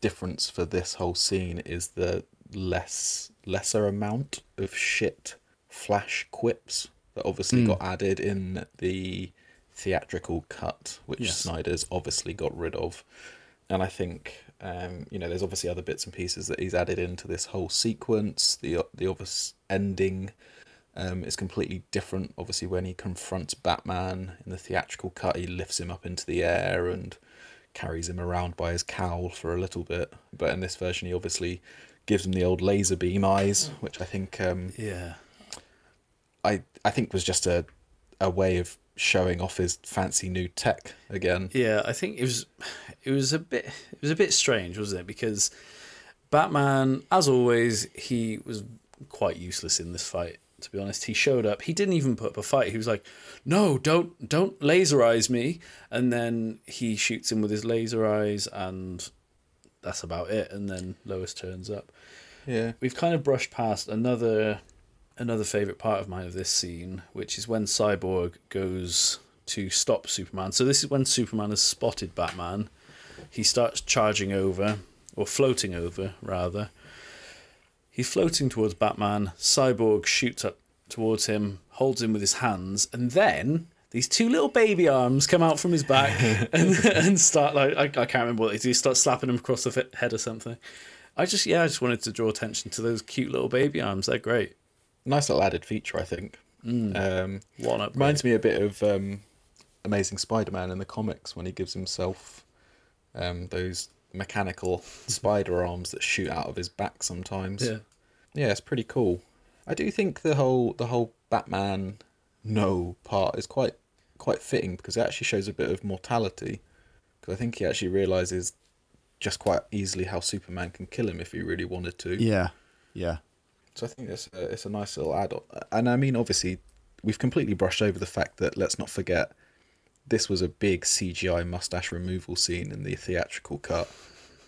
difference for this whole scene is the less lesser amount of shit flash quips that obviously got added in the theatrical cut, which Yes. Snyder's obviously got rid of. And I think um, you know there's obviously other bits and pieces that he's added into this whole sequence. The the obvious ending um, is completely different. Obviously, when he confronts Batman in the theatrical cut, he lifts him up into the air and carries him around by his cowl for a little bit. But in this version, he obviously gives him the old laser beam eyes, which I think um, yeah I I think was just a a way of showing off his fancy new tech again. yeah i think it was it was a bit it was a bit strange wasn't it because batman as always he was quite useless in this fight to be honest he showed up he didn't even put up a fight he was like no don't don't laser eyes me and then he shoots him with his laser eyes and that's about it and then lois turns up Yeah. we've kind of brushed past another another favorite part of mine of this scene, which is when Cyborg goes to stop Superman. So this is when Superman has spotted Batman. He starts charging over, or floating over, rather. He's floating towards Batman. Cyborg shoots up towards him, holds him with his hands, and then these two little baby arms come out from his back and, and start like I, I can't remember what they do. Start slapping him across the head or something. I just yeah, I just wanted to draw attention to those cute little baby arms. They're great. Nice little added feature, I think. Um, One up. reminds me a bit of um, Amazing Spider-Man in the comics when he gives himself um, those mechanical spider arms that shoot out of his back sometimes. Yeah. Yeah, it's pretty cool. I do think the whole the whole Batman no part is quite quite fitting because it actually shows a bit of mortality. Because I think he actually realizes just quite easily how Superman can kill him if he really wanted to. Yeah, yeah. So I think it's a, it's a nice little add-on. And I mean, obviously, we've completely brushed over the fact that let's not forget this was a big CGI mustache removal scene in the theatrical cut.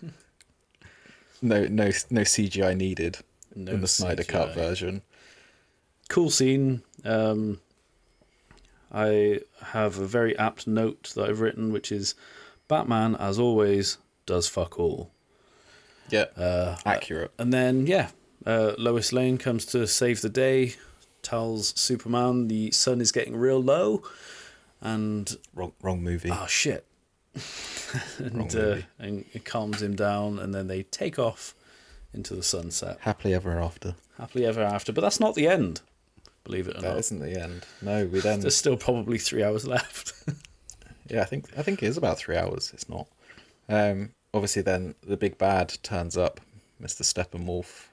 no, no, no CGI needed No in the Snyder cut version. Cool scene. Um, I have a very apt note that I've written, which is Batman, as always, does fuck all. Yeah. Uh, Accurate. and then yeah, uh, Lois Lane comes to save the day, tells Superman the sun is getting real low, and Wrong, wrong movie. oh shit, and, uh, and it calms him down, and then they take off into the sunset, Happily ever after. happily ever after. But that's not the end, believe it or That not. isn't the end. No, we then. There's still probably three hours left. Yeah, I think I think it is about three hours. It's not. Um, obviously, then the big bad turns up. Mr. Steppenwolf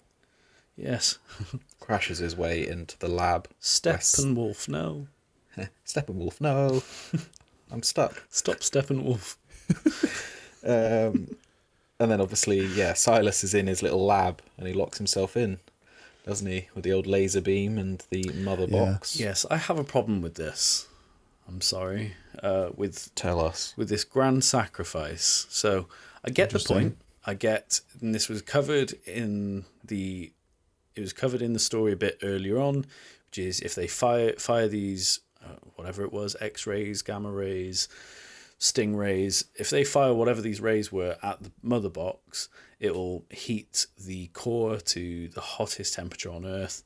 yes, crashes his way into the lab. Steppenwolf, no, Steppenwolf, no, I'm stuck. stop Steppenwolf. Um, and then obviously, yeah, Silas is in his little lab and he locks himself in, doesn't he, with the old laser beam and the mother Yeah. box. Yes, I have a problem with this. I'm sorry. Uh, with Tell us. with this grand sacrifice. So I get the point. I get, and this was covered in the, it was covered in the story a bit earlier on, which is if they fire fire these, uh, whatever it was, X rays, gamma rays, sting rays. If they fire whatever these rays were at the mother box, it will heat the core to the hottest temperature on Earth.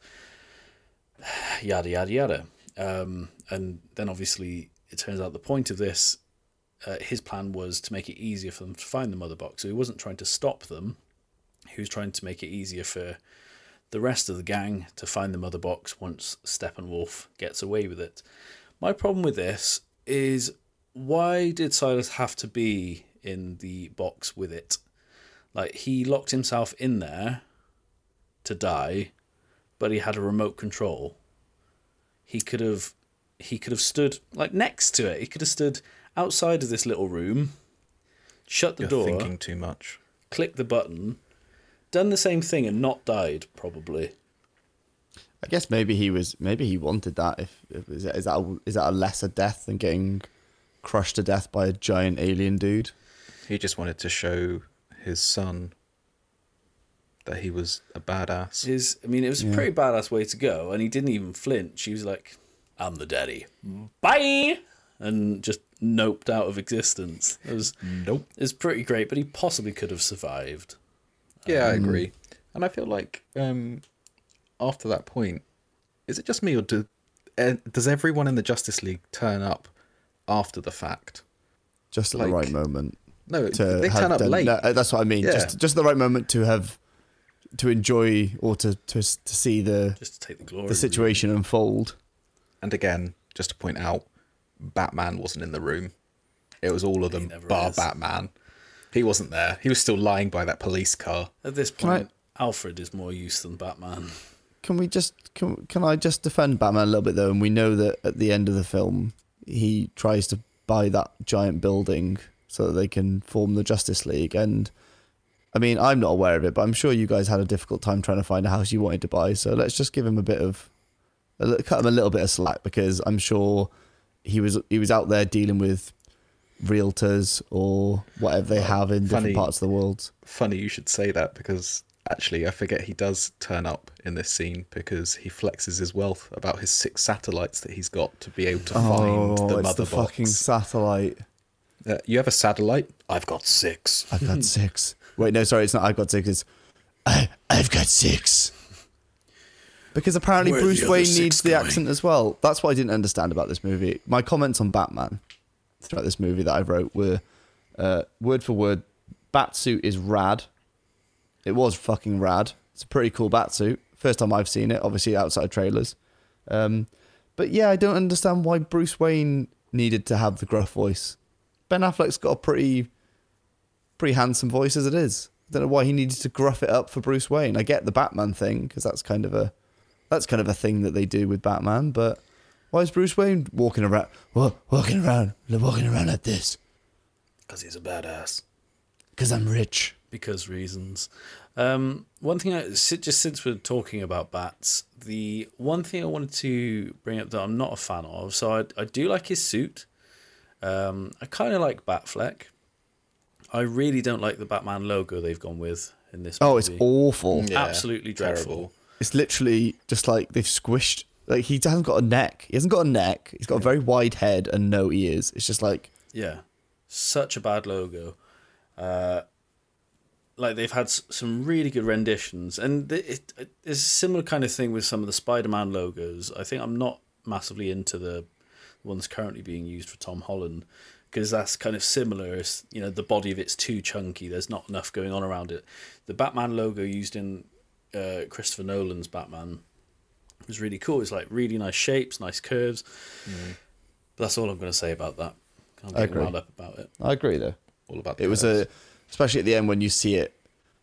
Yada yada yada. Um, and then obviously it turns out the point of this uh, his plan was to make it easier for them to find the mother box. So he wasn't trying to stop them. He was trying to make it easier for the rest of the gang to find the mother box once Steppenwolf gets away with it. My problem with this is why did Silas have to be in the box with it? Like he locked himself in there to die, but he had a remote control. He could have he could have stood like next to it. He could have stood outside of this little room, shut the You're door, thinking too much. clicked the button, done the same thing and not died probably. I guess maybe he was maybe he wanted that. If, if is, that, is that a, is that a lesser death than getting crushed to death by a giant alien dude? He just wanted to show his son that he was a badass. His, I mean, it was a pretty badass way to go, and he didn't even flinch. He was like, "I'm the daddy, bye," and just noped out of existence. It was, Nope. it was pretty great, but he possibly could have survived. Yeah, I agree. And I feel like um, after that point, is it just me or do, uh, does everyone in the Justice League turn up after the fact? Just at Like, the right moment. No, to they turn up done- late. no, uh, that's what I mean. Yeah. Just just at the right moment to have to enjoy or to to, to see the Just to take the glory. the situation unfold. And again, just to point out, Batman wasn't in the room. It was all of them, bar is. Batman. He wasn't there. He was still lying by that police car. At this I- point, Alfred is more use than Batman. Can we just can can I just defend Batman a little bit though? And we know that at the end of the film, he tries to buy that giant building so that they can form the Justice League. And I mean, I'm not aware of it, but I'm sure you guys had a difficult time trying to find a house you wanted to buy. So let's just give him a bit of a cut him a little bit of slack because I'm sure he was he was out there dealing with realtors or whatever they have in funny. different parts of the world. Funny you should say that because actually I forget he does turn up in this scene because he flexes his wealth about his six satellites that he's got to be able to find oh, the it's mother the box. fucking satellite. Uh, you have a satellite? I've got six. I've got six. Wait, no, sorry, it's not. I've got six. It's I, I've got six. Because apparently Where Bruce Wayne six needs the going? accent as well. That's what I didn't understand about this movie. My comments on Batman throughout this movie that I wrote were uh, word for word. Batsuit is rad. It was fucking rad. It's a pretty cool batsuit. First time I've seen it, obviously outside trailers. Um, but yeah, I don't understand why Bruce Wayne needed to have the gruff voice. Ben Affleck's got a pretty pretty handsome voice as it is. I don't know why he needed to gruff it up for Bruce Wayne. I get the Batman thing because that's kind of a that's kind of a thing that they do with Batman. But why is Bruce Wayne walking around wa- walking around walking around like this? Because he's a badass. Because I'm rich. Because reasons. Um, one thing, I, just since we're talking about bats, the one thing I wanted to bring up that I'm not a fan of, so I, I do like his suit. Um, I kind of like Batfleck. I really don't like the Batman logo they've gone with in this. Oh, it's awful. Yeah, absolutely dreadful. terrible. It's literally just like they've squished. Like he hasn't got a neck. He hasn't got a neck. He's got a very wide head and no ears. It's just like Yeah, such a bad logo. Uh, like they've had some really good renditions, and it, it, it's a similar kind of thing with some of the Spider-Man logos. I think I'm not massively into the ones currently being used for Tom Holland because that's kind of similar. It's, you know, the body of it's too chunky. There's not enough going on around it. The Batman logo used in uh, Christopher Nolan's Batman was really cool. It's like really nice shapes, nice curves. But that's all I'm going to say about that. I'm getting wound up about it. I agree though. All about It was a, especially at the end when you see it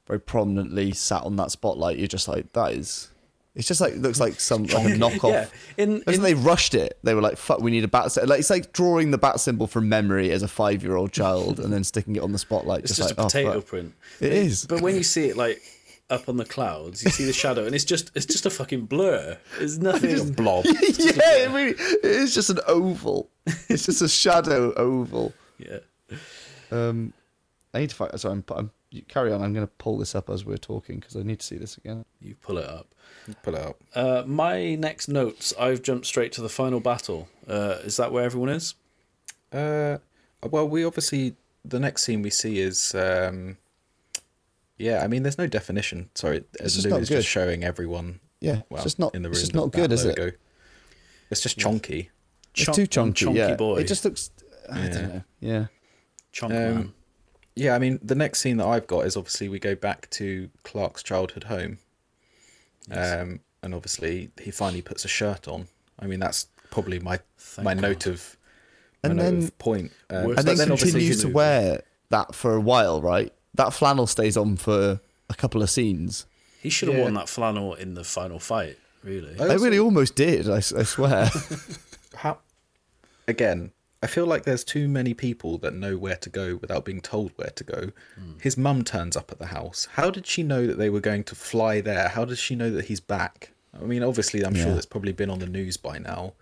very prominently sat on that spotlight. You're just like, that is. It's just like looks like some like a knockoff. Yeah, in, in they rushed it? They were like, "Fuck, we need a bat." Symbol. Like it's like drawing the bat symbol from memory as a five-year-old child and then sticking it on the spotlight. it's just, just like, a potato oh, print. It is. But when you see it like up on the clouds, you see the shadow, and it's just it's just a fucking blur. It's nothing. It's a blob. yeah, it really. It is just an oval. It's just a shadow oval. yeah. Um, I need to find. Sorry, I'm, I'm. You carry on. I'm going to pull this up as we're talking because I need to see this again. You pull it up. Pull it out. Uh, my next notes. I've jumped straight to the final battle. Uh, is that where everyone is? Uh, well, we obviously the next scene we see is um, yeah. I mean, there's no definition. Sorry, It's Lou just not is good. just showing everyone. Yeah, Well, it's just not. in the room. it's just not good, Bat is it? It's just chonky. It's Chonk- too chunky. chonky yeah, boy. it just looks. I Yeah. don't know. Yeah. Chonk Um, man. Yeah, I mean, the next scene that I've got is obviously we go back to Clark's childhood home. Um, and obviously he finally puts a shirt on. I mean, that's probably my Thank my God. note of my And note then- of point. Um, and but then obviously continues to wear that for a while, right? That flannel stays on for a couple of scenes. He should have yeah. worn that flannel in the final fight. Really. I I really almost did. I swear. how again i feel like there's too many people that know where to go without being told where to go his mum turns up at the house how did she know that they were going to fly there how does she know that he's back i mean obviously i'm sure Yeah. that's probably been on the news by now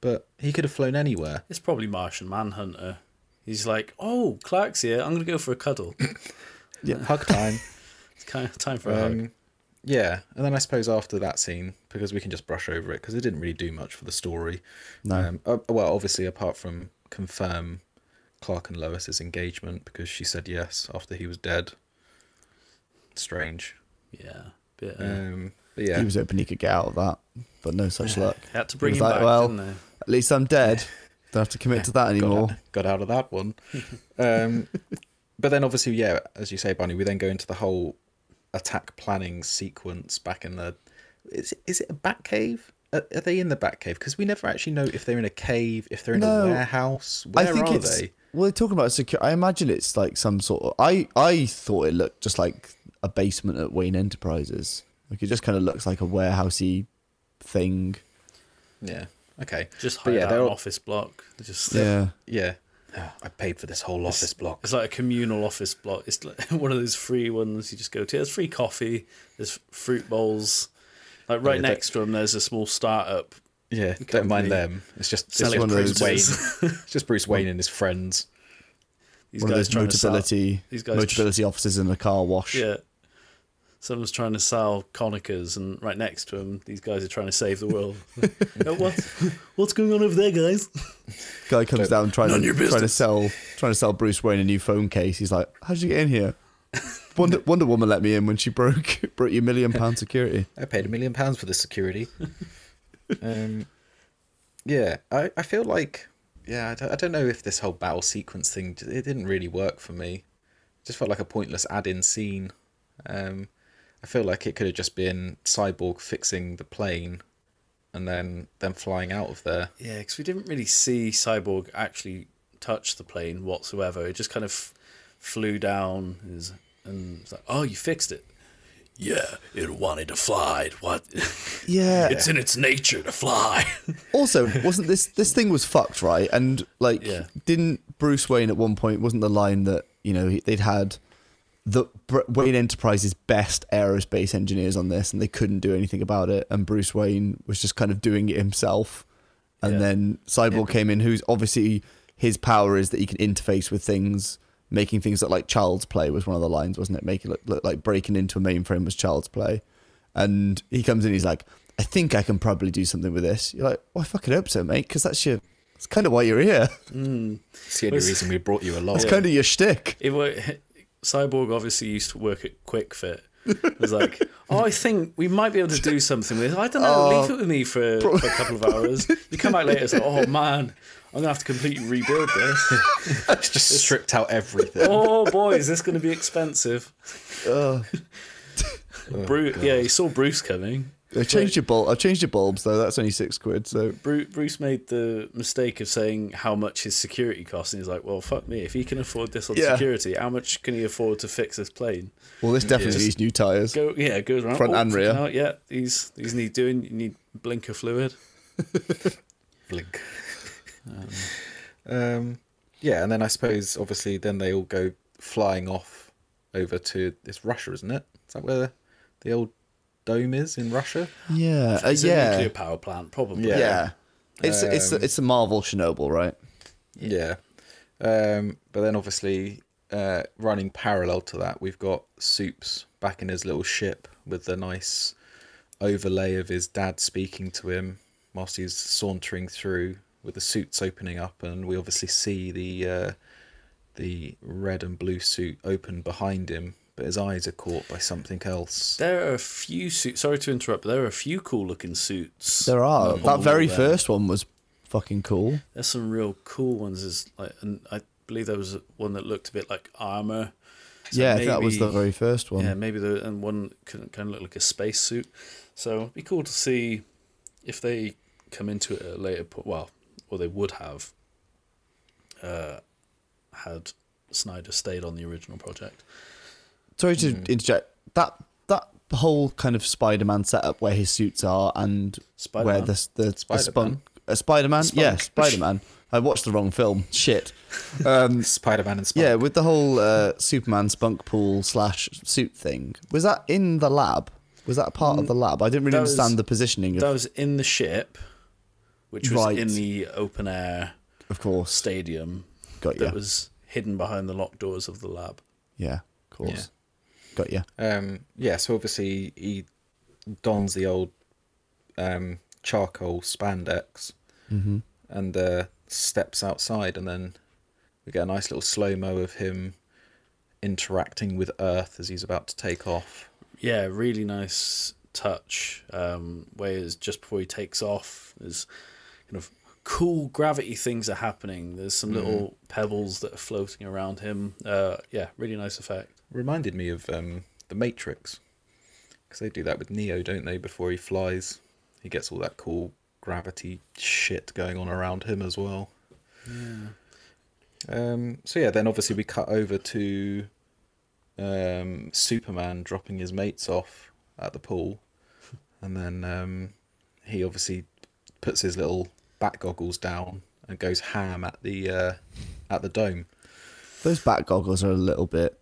but he could have flown anywhere It's probably Martian Manhunter. He's like, oh, Clark's here. I'm gonna go for a cuddle. Yeah, hug time It's kind of time for a hug. um, yeah and then i suppose after that scene because we can just brush over it because it didn't really do much for the story No. um, uh, well obviously apart from confirm clark and lois's engagement because she said yes after he was dead strange Yeah. Bit, uh, um but yeah He was hoping he could get out of that, but no such luck. had to bring he him like, back, well, didn't? At least I'm dead. Don't have to commit to that got, anymore. out, got out of that one um but then obviously yeah as you say bunny we then go into the whole attack planning sequence back in the is, is it a bat cave are, are they in the bat cave because we never actually know if they're in a cave if they're in No. a warehouse where I think are it's they well. They're talking about secure. I imagine it's like some sort of. I I thought it looked just like a basement at Wayne Enterprises. Like it just kind of looks like a warehousey thing. yeah okay Just But hide yeah, out they're an all- office block. They're Just Yeah. yeah Ah, i paid for this whole office block It's like a communal office block. It's like one of those free ones you just go to. There's free coffee. There's fruit bowls. Like right Yeah, next to them, there's a small startup. yeah don't mind them it's just, it's selling just one of bruce wayne it's just bruce wayne and his friends These One of those trying to sell. motability these guys- motability offices in a car wash. Yeah. Someone's trying to sell conicas, and right next to him, these guys are trying to save the world. Oh, what? What's going on over there, guys? Guy comes down trying None to trying to sell trying to sell Bruce Wayne a new phone case. He's like, "How'd you get in here?" Wonder Wonder Woman let me in when she broke broke your million pound security. I paid a million pounds for this security. um, yeah, I, I feel like yeah I don't, I don't know if this whole battle sequence thing it didn't really work for me. It just felt like a pointless add-in scene. Um, I feel like it could have just been Cyborg fixing the plane, and then them flying out of there. Yeah, because we didn't really see Cyborg actually touch the plane whatsoever. It just kind of flew down is- and it's like, oh, you fixed it. Yeah, it wanted to fly. What? Yeah. it's in its nature to fly. Also, wasn't this this thing was fucked, right? And like, Yeah. didn't Bruce Wayne at one point wasn't the line that you know they'd had the Br- Wayne Enterprises best aerospace engineers on this, and they couldn't do anything about it, and Bruce Wayne was just kind of doing it himself. And Yeah. then Cyborg came in, who's obviously his power is that he can interface with things, making things look like child's play was one of the lines, wasn't it? Make it look, look like breaking into a mainframe was child's play. And he comes in, he's like, I think I can probably do something with this. You're like, well, I fucking hope so, mate, because that's your, It's kind of why you're here. Mm. It's the only Was- reason we brought you along. It's kind of your shtick. it wa Cyborg obviously used to work at Kwik Fit. It was like, oh, I think we might be able to do something with. I don't know. Oh, leave it with me for, for a couple of hours. You come back later. It's like, oh man, I'm gonna have to completely rebuild this. It's just stripped out everything. Oh boy, is this going to be expensive? Ugh. Bruce, oh, yeah, he saw Bruce coming. I changed your bulb. I changed your bulbs though. That's only six quid. So Bruce, Bruce made the mistake of saying how much his security costs, and he's like, "Well, fuck me. If he can afford this on Yeah. security, how much can he afford to fix this plane?" well, this definitely Just needs new tires. Go, yeah, it goes around Front oh, and rear. fucking yeah, these these need doing. You need blinker fluid. Blink. Um, yeah, and then I suppose obviously then they all go flying off over to it's Russia, isn't it? Is that where the old dome is in Russia? Yeah, uh, It's a yeah, nuclear power plant, probably. Yeah. yeah. It's it's Um, it's a Marvel Chernobyl, right? Yeah. Um, but then obviously uh, running parallel to that, we've got Supes back in his little ship with the nice overlay of his dad speaking to him whilst he's sauntering through with the suits opening up, and we obviously see the uh, the red and blue suit open behind him, but his eyes are caught by something else. There are a few suits. Sorry to interrupt, but there are a few cool looking suits. There are. on that very of them. first one was fucking cool. There's some real cool ones. Is like, and I believe there was one that looked a bit like armor. So yeah, I think that was the very first one. Yeah, maybe the and one kind kind of look like a space suit. So it'd be cool to see if they come into it at a later point. Well, or they would have uh, had Snyder stayed on the original project. Sorry to interject. That that whole kind of Spider-Man setup where his suits are and where Spider-Man? the the, the Spider-Man? spunk, uh, Spider-Man, yeah, Spider-Man. I watched the wrong film. Shit. Um, Spider Man and Spunk. yeah, with the whole uh, Superman spunk pool slash suit thing. Was that in the lab? Was that a part of the lab? I didn't really Mm, that was- understand the positioning of, That was in the ship, which was Right. in the open air of course. stadium Got that was hidden behind the locked doors of the lab. Yeah, of course. Yeah. Got you. Um, yeah, so obviously he dons the old um, charcoal spandex Mm-hmm. and uh, steps outside, and then we get a nice little slow mo of him interacting with Earth as he's about to take off. Yeah, really nice touch. Um, where just before he takes off, there's kind of cool gravity things are happening. There's some little pebbles that are floating around him. Uh, yeah, really nice effect. Reminded me of um, the Matrix because they do that with Neo, don't they? Before he flies, he gets all that cool gravity shit going on around him as well. Um, so yeah, then obviously we cut over to um, Superman dropping his mates off at the pool, and then um, he obviously puts his little bat goggles down and goes ham at the uh, at the dome. Those bat goggles are a little bit.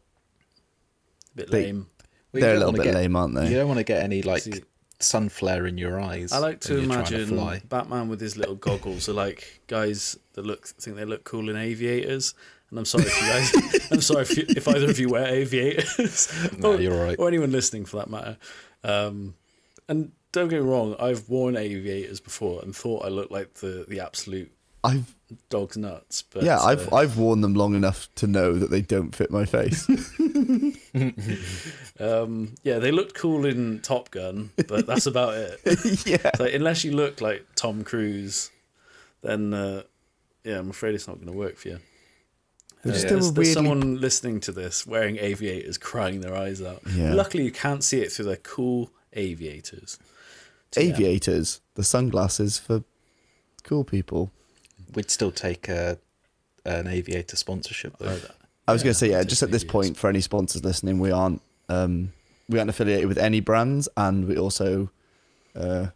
a bit They- lame. Well, They're a little bit get- lame, aren't they? You don't want to get any like See- sun flare in your eyes. I like to when you're trying imagine fly. Batman with his little goggles are like guys that look think they look cool in aviators. And I'm sorry if you guys, I'm sorry if, you, if either of you wear aviators, No, or, you're all right. or anyone listening for that matter. Um, and don't get me wrong, I've worn aviators before and thought I looked like the the absolute I've dog's nuts. But yeah, uh, I've I've worn them long enough to know that they don't fit my face. um, yeah, they looked cool in Top Gun, but that's about it. yeah. So unless you look like Tom Cruise, then uh, yeah, I'm afraid it's not going to work for you. Uh, still there's, there's someone listening to this wearing aviators, crying their eyes out. Yeah. Luckily, you can't see it through their cool aviators. So, yeah. Aviators, the sunglasses for cool people. We'd still take a, an aviator sponsorship though. Oh, I was Yeah, going to say, yeah, just at this point, for any sponsors listening, we aren't um, we aren't affiliated with any brands, and we also, uh,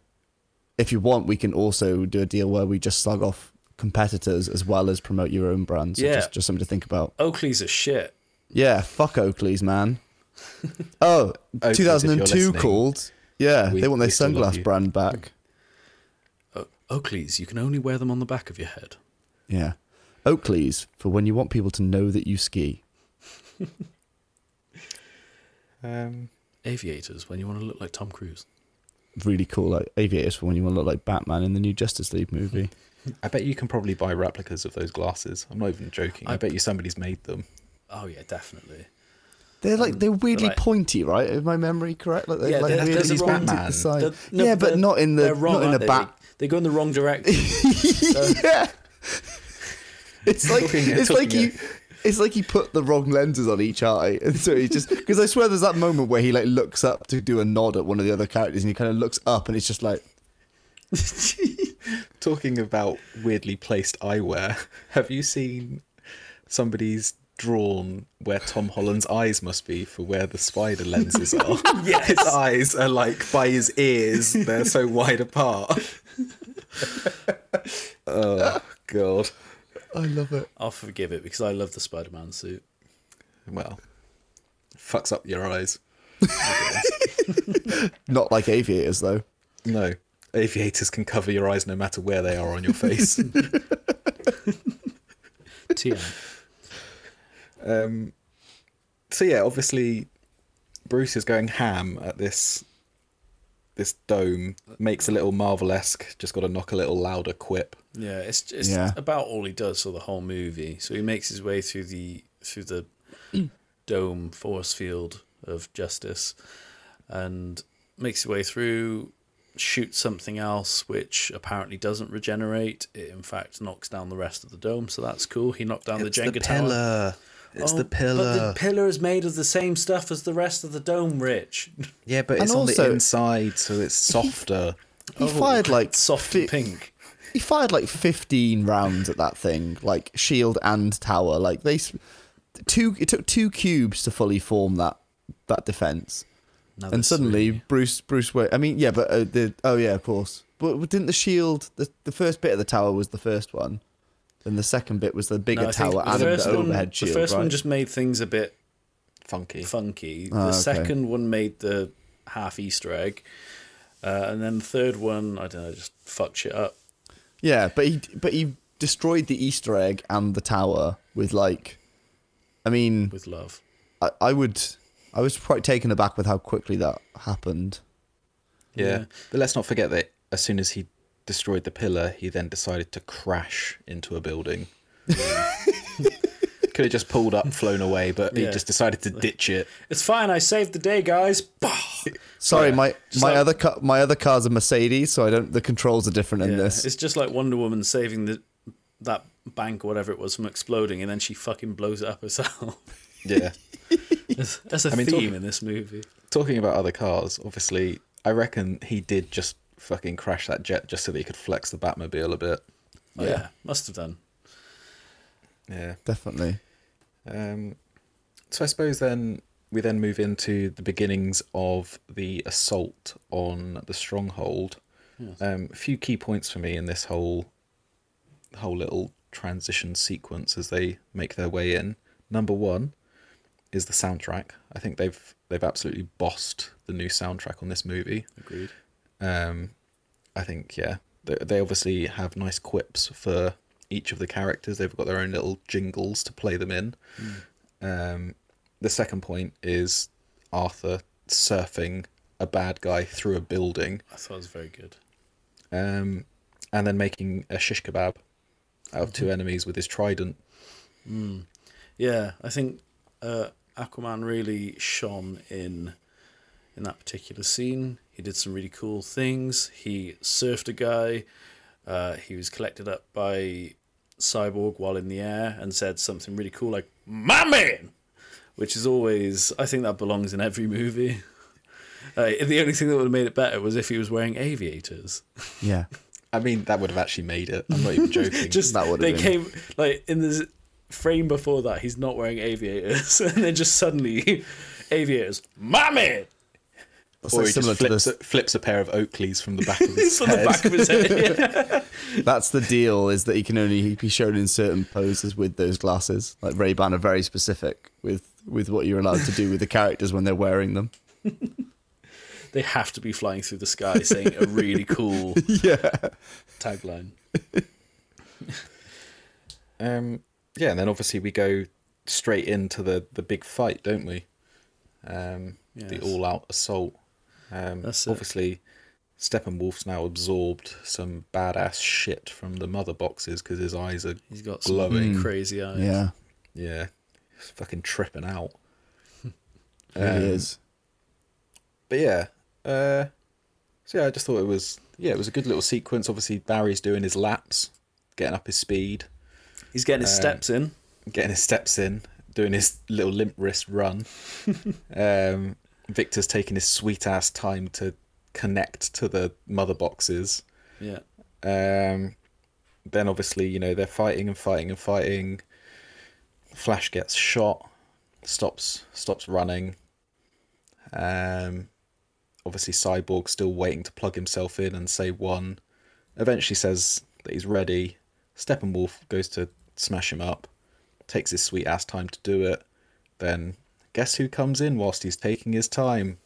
if you want, we can also do a deal where we just slug off competitors as well as promote your own brands. So Yeah. just just something to think about. Oakley's a shit. Yeah, fuck Oakley's, man. oh, Oakley's, 2002 called. Yeah, we- they want their we still love sunglass brand back. O- Oakley's, you can only wear them on the back of your head. Yeah. Oakley's for when you want people to know that you ski. Um, Aviators, when you want to look like Tom Cruise. Really cool, like aviators for when you want to look like Batman in the new Justice League movie. I bet you can probably buy replicas of those glasses. I'm not even joking. I, I- bet you somebody's made them. Oh yeah, definitely. They're like um, they're weirdly like- pointy, right? Is my memory correct? Like, they're Yeah, like they're- weirdly they're the at the side. No, yeah, but not in the wrong, not in a they? back. They go in the wrong direction. yeah. It's like it's like he it's like he put the wrong lenses on each eye, and so he just because I swear there's that moment where he like looks up to do a nod at one of the other characters, and he kind of looks up, and it's just like Talking about weirdly placed eyewear, have you seen somebody's drawn where Tom Holland's eyes must be for where the spider lenses are? Yes. His eyes are like by his ears, they're so wide apart. oh, God. I love it. I'll forgive it because I love the Spider-Man suit. Well, fucks up your eyes. Not like aviators though. No. Aviators can cover your eyes no matter where they are on your face. TM. Um, so yeah, obviously, Bruce is going ham at this this dome. Makes a little Marvel esque. Just got to knock a little louder quip. Yeah, it's it's Yeah. about all he does for the whole movie. So he makes his way through the through the dome force field of justice, and makes his way through. Shoots something else, which apparently doesn't regenerate. It in fact knocks down the rest of the dome, so that's cool. He knocked down the Jenga tower. It's Oh, the pillar. But the pillar is made of the same stuff as the rest of the dome, Rich. yeah, but And it's on also- the inside, so it's softer. He fired like Soft fi- pink. He fired like 15 rounds at that thing, like shield and tower. Like they two it took two cubes to fully form that that defense. Another and suddenly three. Bruce Bruce Wayne I mean yeah, but uh, the oh yeah, of course. But didn't the shield the the first bit of the tower was the first one. Then the second bit was the bigger No, tower and the first one- overhead shield, The first right? one just made things a bit Funky. funky. Ah, the okay. second one made the half Easter egg, uh, and then the third one, I don't know, just fucked shit up. Yeah, but he but he destroyed the Easter egg and the tower with like I mean with love. I, I would I was quite taken aback with how quickly that happened. Yeah. Yeah. But let's not forget that as soon as he destroyed the pillar, he then decided to crash into a building. Could have just pulled up, flown away, but he Yeah. just decided to ditch it. It's fine. I saved the day, guys. Bah! Sorry, Yeah, my just my like- other car, my other car's a Mercedes, so I don't. The controls are different in Yeah, this. It's just like Wonder Woman saving the that bank or whatever it was from exploding, and then she fucking blows it up herself. Yeah. That's, that's a I mean, theme talk- in this movie. Talking about other cars, obviously, I reckon he did just fucking crash that jet just so that he could flex the Batmobile a bit. Oh, yeah, must have done. Yeah. Definitely. Um, so I suppose then we then move into the beginnings of the assault on the stronghold. Um, a few key points for me in this whole whole little transition sequence as they make their way in. Number one is the soundtrack. I think they've they've absolutely bossed the new soundtrack on this movie. Agreed. Um, I think yeah, they, they obviously have nice quips for each of the characters. They've got their own little jingles to play them in. Um, the second point is Arthur surfing a bad guy through a building, I thought it was very good. um, and then making a shish kebab out of two enemies with his trident. Yeah, I think uh, Aquaman really shone in in that particular scene. He did some really cool things. He surfed a guy. Uh, he was collected up by Cyborg while in the air and said something really cool like "My man," which is always I think that belongs in every movie. Uh, the only thing that would have made it better was if he was wearing aviators. Yeah. I mean, that would have actually made it. I'm not even joking. Just That would have they been- came like in the frame before that he's not wearing aviators, and then just suddenly aviators, my man, That's or like he similar just to flips, this. a, flips a pair of Oakleys from the back of his from the head. back of his head. Yeah. That's the deal. Is that he can only be shown in certain poses with those glasses. Like Ray Ban are very specific with with what you're allowed to do with the characters when they're wearing them. they have to be flying through the sky saying a really cool Yeah. tagline. Um, yeah, and then obviously we go straight into the the big fight, don't we? Um, The all-out assault. Um, That's it. obviously, Steppenwolf's now absorbed some badass shit from the mother boxes because his eyes are He's got some glowing. crazy eyes. Yeah. Yeah, he's fucking tripping out. It really Um, is. But yeah, uh, so yeah, I just thought it was yeah, it was a good little sequence. Obviously, Barry's doing his laps, getting up his speed, He's getting his Uh, steps in. getting his steps in, doing his little limp wrist run. um, Victor's taking his sweet ass time to connect to the mother boxes. Yeah. Um, then obviously, you know, they're fighting and fighting and fighting. Flash gets shot, stops stops running. Um, obviously, Cyborg still waiting to plug himself in and say one. Eventually, says that he's ready. Steppenwolf goes to smash him up, takes his sweet ass time to do it. Then, guess who comes in whilst he's taking his time?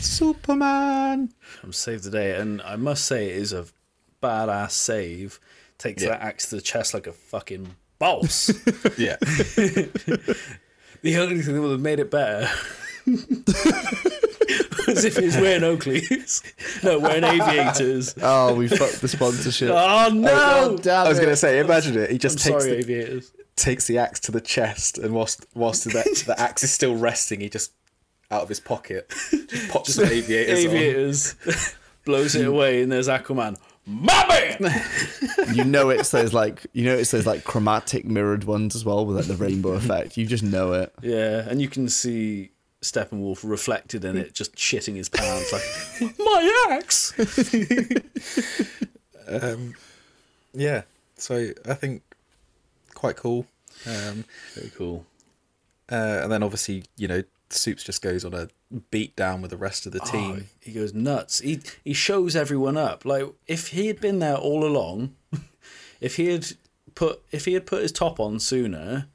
Superman. I'm saved today, and I must say it is a badass save. Takes Yeah. that axe to the chest like a fucking boss. Yeah. the only thing that would have made it better was if he was wearing Oakleys. no, wearing aviators. Oh, we fucked the sponsorship. Oh no! Oh, damn I was gonna say, imagine it. He I'm just takes sorry, the, aviators. Takes the axe to the chest, and whilst whilst the, the axe is still resting, he just out of his pocket just pops the aviators, on. Aviators blows it away, and there's Aquaman. Mommy! You know it's those like you know it's those like chromatic mirrored ones as well with like the rainbow effect. You just know it. Yeah, and you can see Steppenwolf reflected in it, just shitting his pants, like my axe. Um, yeah, so I think quite cool. Um, Very cool. uh, and then obviously, you know, Supes just goes on a beat down with the rest of the Oh, team. he goes nuts. He he shows everyone up. Like if he had been there all along, if he had put if he had put his top on sooner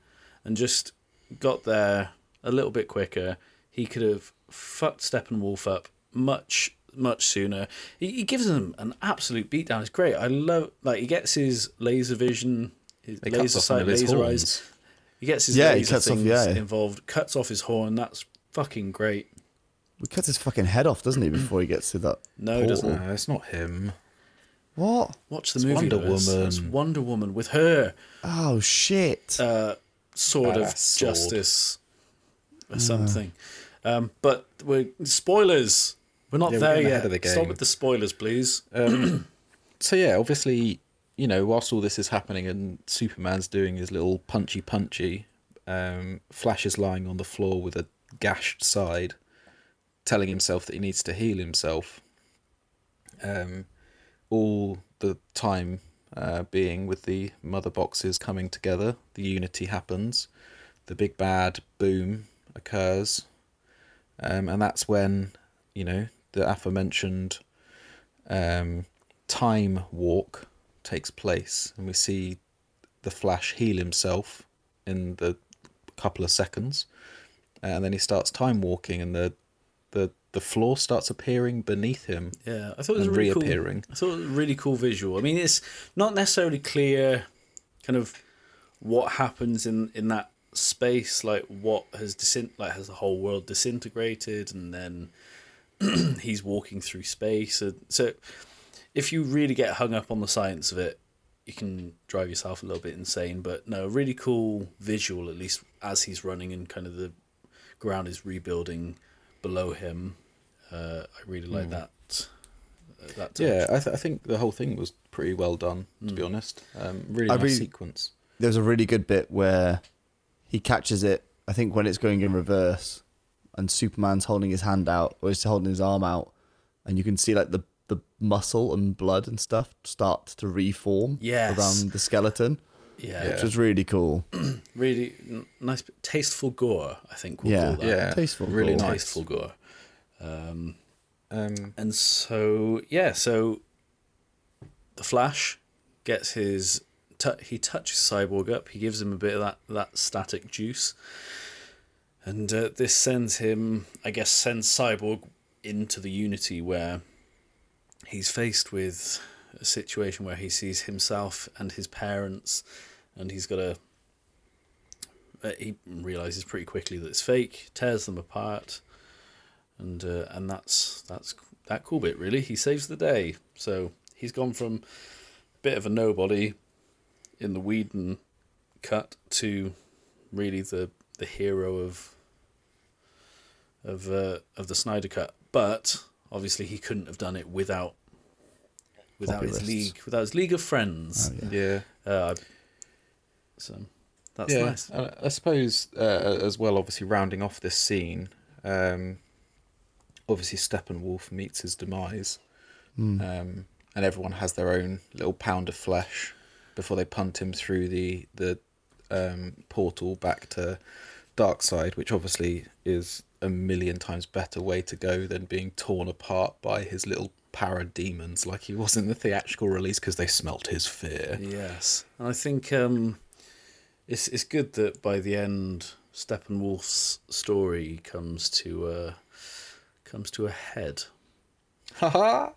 and just got there a little bit quicker, he could have fucked Steppenwolf up much much sooner. He, he gives him an absolute beatdown. It's great. I love like he gets his laser vision, his He cuts laser off one sight, of his laser horns. eyes. He gets his Yeah, laser cuts off- things yeah. involved, cuts off his horn. That's fucking great. He cuts his fucking head off, doesn't he, before he gets to that? No, he doesn't. No, it's not him. What? Watch the It's movie. Wonder Lewis. Woman. It's Wonder Woman with her Oh shit! uh, sword of sword. justice or something. Um, but we're spoilers. We're not Yeah, we're there yet. ahead the Stop with the spoilers, please. Um, so yeah, obviously, you know, whilst all this is happening and Superman's doing his little punchy punchy, um, Flash is lying on the floor with a gashed side, telling himself that he needs to heal himself. Um, all the time uh, being with the mother boxes coming together, the unity happens, the big bad boom occurs, um, and that's when you know the aforementioned um, time walk takes place, and we see the Flash heal himself in the couple of seconds, and then he starts time walking, and the the the floor starts appearing beneath him. Yeah, I thought it was And really reappearing. cool. I thought it was a really cool visual. I mean, it's not necessarily clear, kind of, what happens in in that space. Like what has disin like has the whole world disintegrated, and then he's walking through space. And so, if you really get hung up on the science of it, you can drive yourself a little bit insane. But no, really cool visual, at least as he's running and kind of the ground is rebuilding below him. Uh, I really like that. uh, That touch. Yeah, I, th- I think the whole thing was pretty well done. To be honest, um, really I nice really- sequence. There's a really good bit where he catches it. I think when it's going in reverse, and Superman's holding his hand out or he's holding his arm out, and you can see like the the muscle and blood and stuff start to reform Yes. around the skeleton, yeah, which was really cool. really n- nice, tasteful gore. I think we'll Yeah. call that. Yeah, Tasteful really gore. nice. tasteful gore. Um, Um, and so yeah, so the Flash gets his tu- he touches Cyborg up. He gives him a bit of that that static juice, and uh, this sends him, I guess, sends Cyborg into the Unity where he's faced with a situation where he sees himself and his parents, and he's got to. Uh, he realizes pretty quickly that it's fake, tears them apart, and uh, and that's that's that cool bit really. He saves the day, so he's gone from a bit of a nobody in the Whedon cut to really the the hero of of uh, of the Snyder Cut, but obviously he couldn't have done it without without his Populists. league, without his league of friends. Oh, yeah. Yeah. Uh, so that's yeah, nice. and I suppose uh, as well. Obviously, rounding off this scene, um, obviously Steppenwolf meets his demise, um, and everyone has their own little pound of flesh before they punt him through the the um, portal back to Darkseid, which obviously is a million times better way to go than being torn apart by his little parademons like he was in the theatrical release because they smelt his fear. Yes, and I think um, it's it's good that by the end, Steppenwolf's story comes to uh, comes to a head. Haha.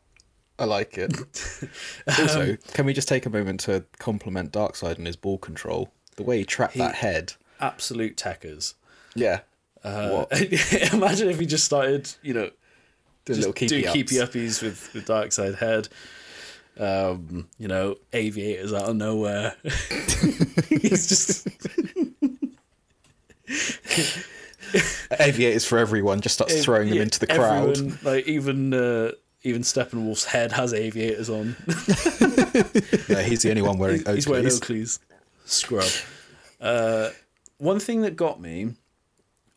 I like it. also, can we just take a moment to compliment Darkseid and his ball control? The way he trapped that head. Absolute techers. Yeah. Uh, what? imagine if he just started, you know, Doing little keepy do ups. keepy uppies with with side head. Um, you know, aviators out of nowhere. He's just Aviators for everyone just starts throwing them into the crowd. everyone, like even uh, even Steppenwolf's head has aviators on. Yeah, he's the only one wearing Oakleys. He's wearing Oakley's. Scrub. Uh, one thing that got me,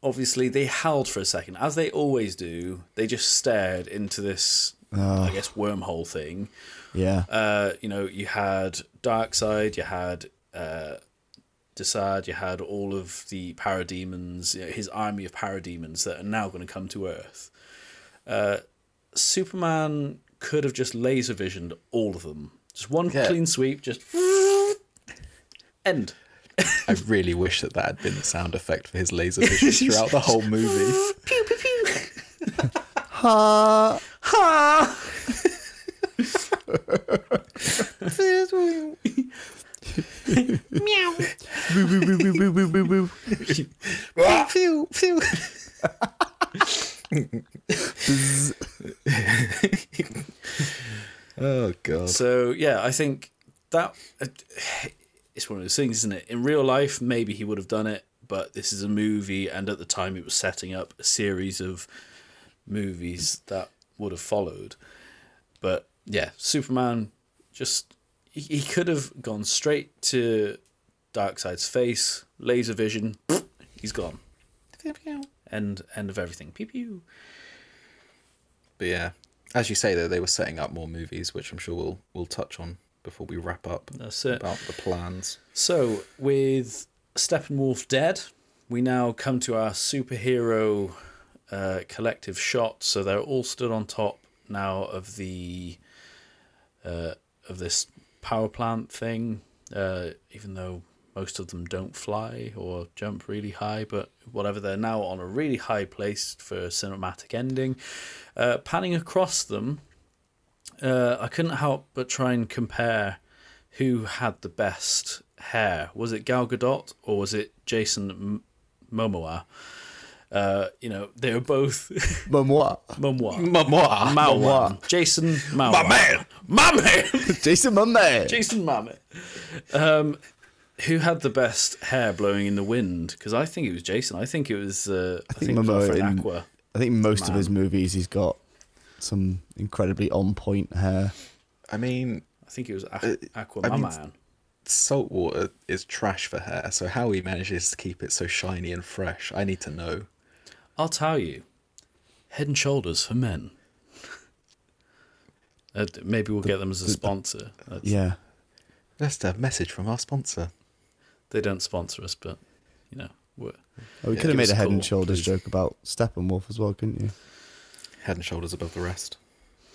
obviously, they howled for a second, as they always do. They just stared into this, I guess, wormhole thing. Yeah. Uh, you know, you had Darkseid, you had uh, Desaad, you had all of the parademons, you know, his army of parademons that are now going to come to Earth. Uh, Superman could have just laser visioned all of them. Just one Yeah. clean sweep, just end. I really wish that that had been the sound effect for his laser vision throughout the whole movie. Pew pew pew. Ha. Ha! Meow. Boo, boo, boo, boo, boo, boo, boo, boo. Phew, phew. Bzz. Oh god. So yeah, I think that uh, it's one of those things, isn't it? In real life, maybe he would have done it, but this is a movie, and at the time, it was setting up a series of movies that would have followed. But yeah, Superman just he, he could have gone straight to Darkseid's face, laser vision, he's gone. End end of everything. Pew pew. But yeah, as you say, though, they were setting up more movies, which I'm sure we'll we'll touch on before we wrap up That's it. about the plans. So, with Steppenwolf dead, we now come to our superhero uh, collective shot. So they're all stood on top now of the uh, of this power plant thing. Uh, even though most of them don't fly or jump really high, but whatever, they're now on a really high place for a cinematic ending. Uh, panning across them, uh, I couldn't help but try and compare who had the best hair. Was it Gal Gadot or was it Jason M- Momoa? Uh, you know, they were both Momoa. Momoa. Momoa. Momoa. Jason Momoa. My man. My man. Jason Momoa. Jason Momoa. Um, who had the best hair blowing in the wind? Because I think it was Jason. I think it was. Uh, I, think think, it was our Momoa in- Aqua. I think most of his movies he's got some incredibly on point hair. I mean, I think it was Uh, Aqu- Aqua. I my mean, man. salt water is trash for hair. So how he manages to keep it so shiny and fresh, I need to know. I'll tell you. Head and Shoulders for men. Uh, maybe we'll get them as a sponsor. That's, Yeah. That's a message from our sponsor. They don't sponsor us, but you know, we're, Oh, we Yeah, could have made a a head call, and shoulders please. joke about Steppenwolf as well, couldn't you? Head and shoulders above the rest.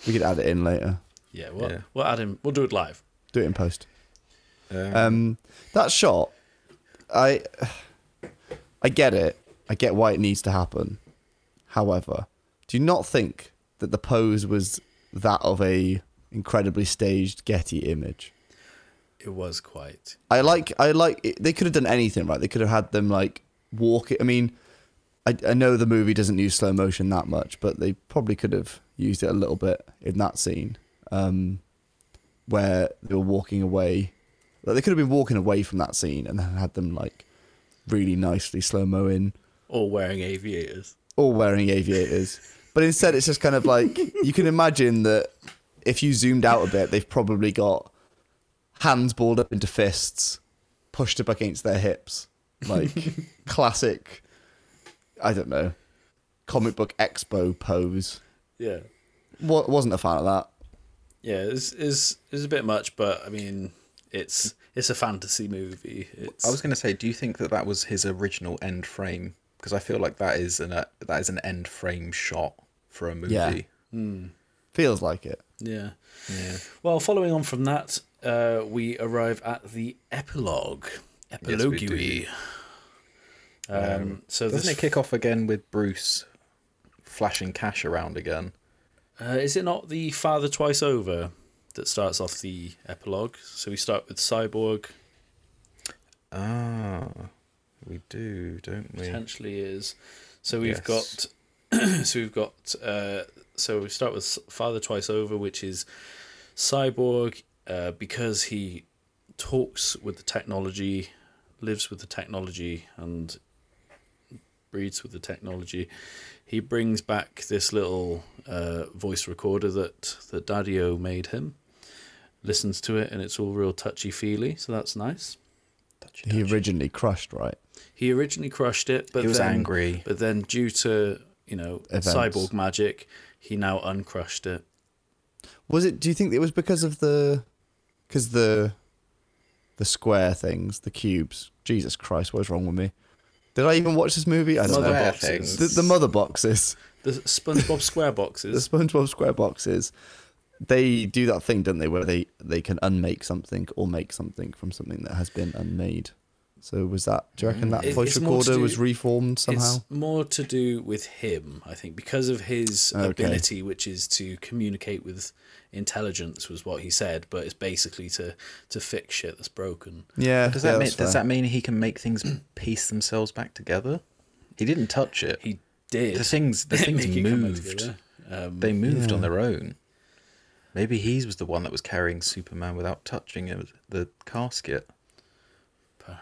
We could add it in later. yeah, we'll, Yeah. we'll add him. We'll do it live. Do it in post. Um, Um, that shot, I, I get it. I get why it needs to happen. However, do you not think that the pose was that of a incredibly staged Getty image? It was quite. I like. I like. It. They could have done anything, right? They could have had them like walk. it. I mean, I I know the movie doesn't use slow motion that much, but they probably could have used it a little bit in that scene, um, where they were walking away. Like, they could have been walking away from that scene and then had them like really nicely slow mo in. All wearing aviators. all wearing aviators. But instead, it's just kind of like you can imagine that if you zoomed out a bit, they've probably got hands balled up into fists, pushed up against their hips, like classic. I don't know, comic book expo pose. Yeah. Wa- wasn't a fan of that. Yeah, it's, it's, it's a bit much, but I mean, it's it's a fantasy movie. It's I was going to say, do you think that that was his original end frame? Because I feel like that is an uh, that is an end frame shot for a movie. Yeah. Feels like it. yeah. Yeah. Well, following on from that, uh, we arrive at the epilogue. Yes, we do. Epilogue. Um, so Doesn't it kick off again with Bruce flashing cash around again? Uh, is it not the Father Twice Over that starts off the epilogue? So we start with Cyborg, Ah, we do, don't we? potentially is. So we've Yes. got, so we've got, uh, so we start with Father Twice Over, which is Cyborg, uh, because he talks with the technology, lives with the technology, and breeds with the technology. He brings back this little uh, voice recorder that that Daddio made him. Listens to it, and it's all real touchy feely. So that's nice. Touchy, He originally crushed, right? He originally crushed it, but He was then, angry. But then, due to you know Events. cyborg magic, he now uncrushed it. Was it? Do you think it was because of the, because the, the square things, the cubes? Jesus Christ, what's wrong with me? Did I even watch this movie? I don't Mother know. Boxes. The, the mother boxes, The SpongeBob square the. SpongeBob square boxes, they do that thing, don't they, where they they can unmake something or make something from something that has been unmade. So was that? Do you reckon mm. that It- voice it's recorder do- was reformed somehow? It's more to do with him, I think, because of his Okay. ability, which is to communicate with intelligence, was what he said. But it's basically to to fix shit that's broken. Yeah. Does yeah, that mean does that mean he can make things piece themselves back together? He didn't touch it. He did. the things the things Make it come back moved. Um, They moved on their own. Maybe he was the one that was carrying Superman without touching it, the casket.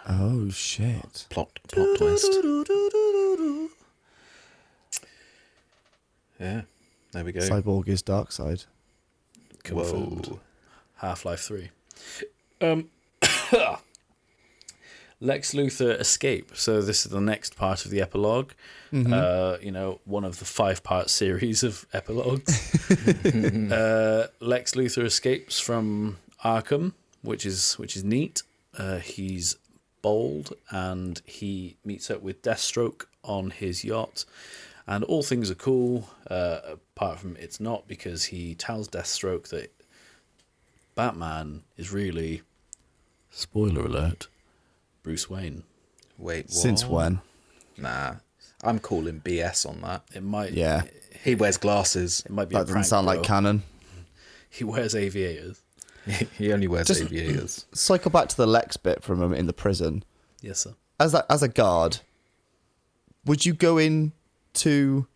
Oh shit! Plot plot twist. Yeah, there we go. Cyborg is Darkseid. Confirmed. Whoa. Half Life 3. Um, Lex Luthor escape. So this is the next part of the epilog Uh, you know, one of the five part series of epilogues. uh, Lex Luthor escapes from Arkham, which is which is neat. Uh, he's bold and he meets up with Deathstroke on his yacht. And all things are cool, uh, apart from it's not because he tells Deathstroke that Batman is really, spoiler alert, Bruce Wayne. Wait, what? Since when? Nah, I'm calling BS on that. It might, Yeah, He wears glasses. it might be. that a doesn't prank, sound like canon. He wears aviators. he only wears Just- aviators. Cycle back to the Lex bit for a moment in the prison. Yes, sir. As that as a guard, would you go in to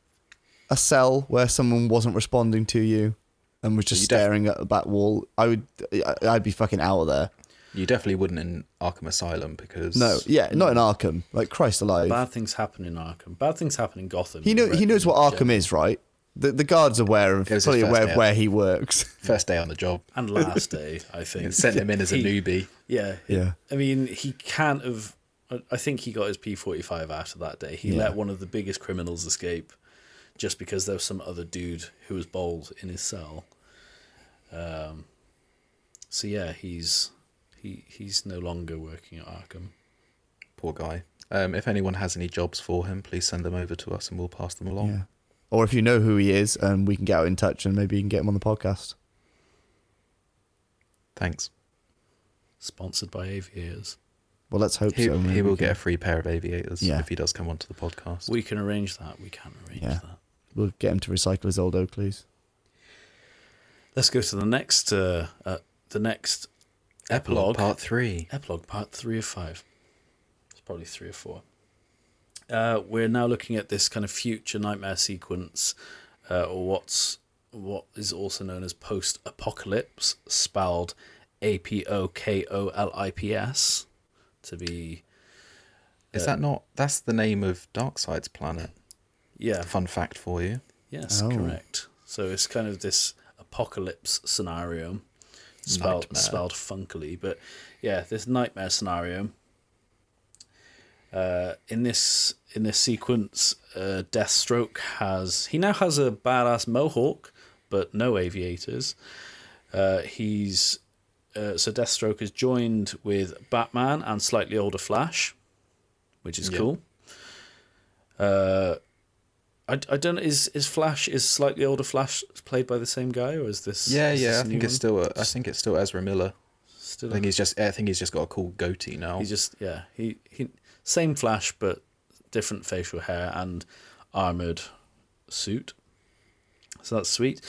a cell where someone wasn't responding to you and was just You def- staring at the back wall? I would. I- I'd be fucking out of there. You definitely wouldn't in Arkham Asylum because No, yeah, not in Arkham. Like Christ alive. Bad things happen in Arkham. Bad things happen in Gotham. He know he knows what Arkham is, right? The the guard's aware of It fully aware of where he works. First day on the job, And last day, I think. it sent him in as a He- newbie. Yeah. Yeah. I mean, he can't have. I- I think he got his P45 after that day. He Yeah. let one of the biggest criminals escape just because there was some other dude who was bold in his cell. Um, so yeah, he's he he's no longer working at Arkham. Poor guy. Um, if anyone has any jobs for him, please send them over to us and we'll pass them along. Yeah. Or if you know who he is, and we can get out in touch, and maybe you can get him on the podcast. Thanks. Sponsored by Aviators. Well, let's hope He, so. maybe he will get a free pair of aviators Yeah. if he does come onto the podcast. We can arrange that. We can arrange Yeah. that. We'll get him to recycle his old Oakleys. Let's go to the next uh, uh the next Epilogue epilogue. Part 3. Epilogue part three of five. It's probably three or four. Uh, we're now looking at this kind of future nightmare sequence, uh, or what's what is also known as post-apocalypse, spelled A P O K O L I P S, to be Is that not? That's the name of Darkseid's planet. Yeah. Fun fact for you. Yes, Oh. correct. So it's kind of this apocalypse scenario, spelled Nightmare. spelled funkily, but yeah, this nightmare scenario. Uh, in this in this sequence, uh, Deathstroke has he now has a badass mohawk, but no aviators. Uh, he's uh, so Deathstroke is joined with Batman and slightly older Flash, which is Yeah. cool. Uh, I, I don't is is Flash is slightly older Flash played by the same guy or is this Yeah, is yeah. this I think it's still. A, I think it's still Ezra Miller. still I think he's just. I think he's just got a cool goatee now. He just yeah he he same Flash but different facial hair and armored suit. So that's sweet.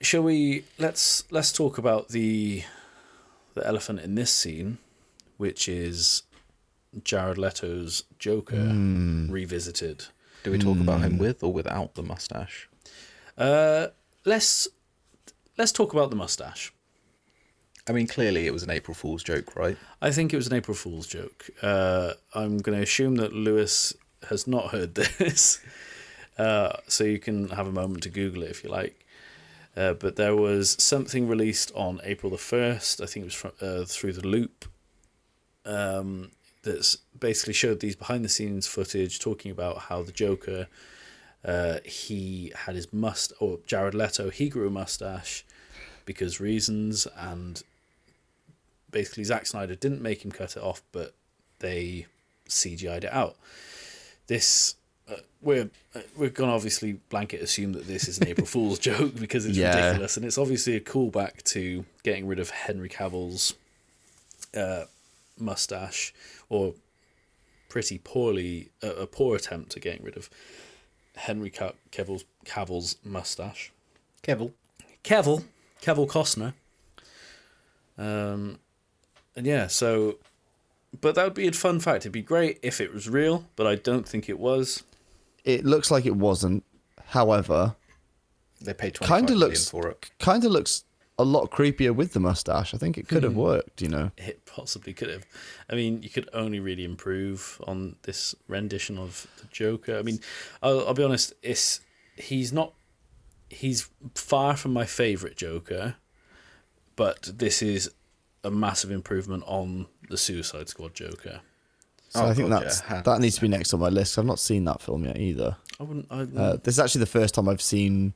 Shall we let's let's talk about the the elephant in this scene, which is Jared Leto's Joker revisited. Do we talk about him with or without the mustache? Uh, let's let's talk about the mustache. I mean, clearly it was an April Fool's joke, right? I think it was an April Fool's joke. Uh, I'm going to assume that Lewis has not heard this, uh, so you can have a moment to Google it if you like. Uh, but there was something released on April the first. I think it was from, uh, through the Loop. Um, basically showed these behind the scenes footage talking about how the Joker, uh, he had his must or Jared Leto, he grew a mustache because reasons and basically Zack Snyder didn't make him cut it off, but they CGI'd it out. This we're we're gonna obviously blanket assume that this is an April Fool's joke because it's Yeah. ridiculous, and it's obviously a callback to getting rid of Henry Cavill's uh, mustache, or pretty poorly uh, a poor attempt at getting rid of Henry Ca- Cavill's Cavill's mustache. Kevil. Cavill, Cavill Costner. Um, and yeah, so, but that would be a fun fact. It'd be great if it was real, but I don't think it was. It looks like it wasn't. However, They paid twenty kind of looks for it. kind of looks a lot creepier with the mustache. I think it could have hmm. worked. You know. It possibly could have. I mean, you could only really improve on this rendition of the Joker. I mean, I'll, I'll be honest. It's he's not. He's far from my favorite Joker, but this is a massive improvement on the Suicide Squad Joker. So Oh, I think God, that's yeah. that needs to be next on my list. I've not seen that film yet either. I wouldn't. I wouldn't Uh, this is actually the first time I've seen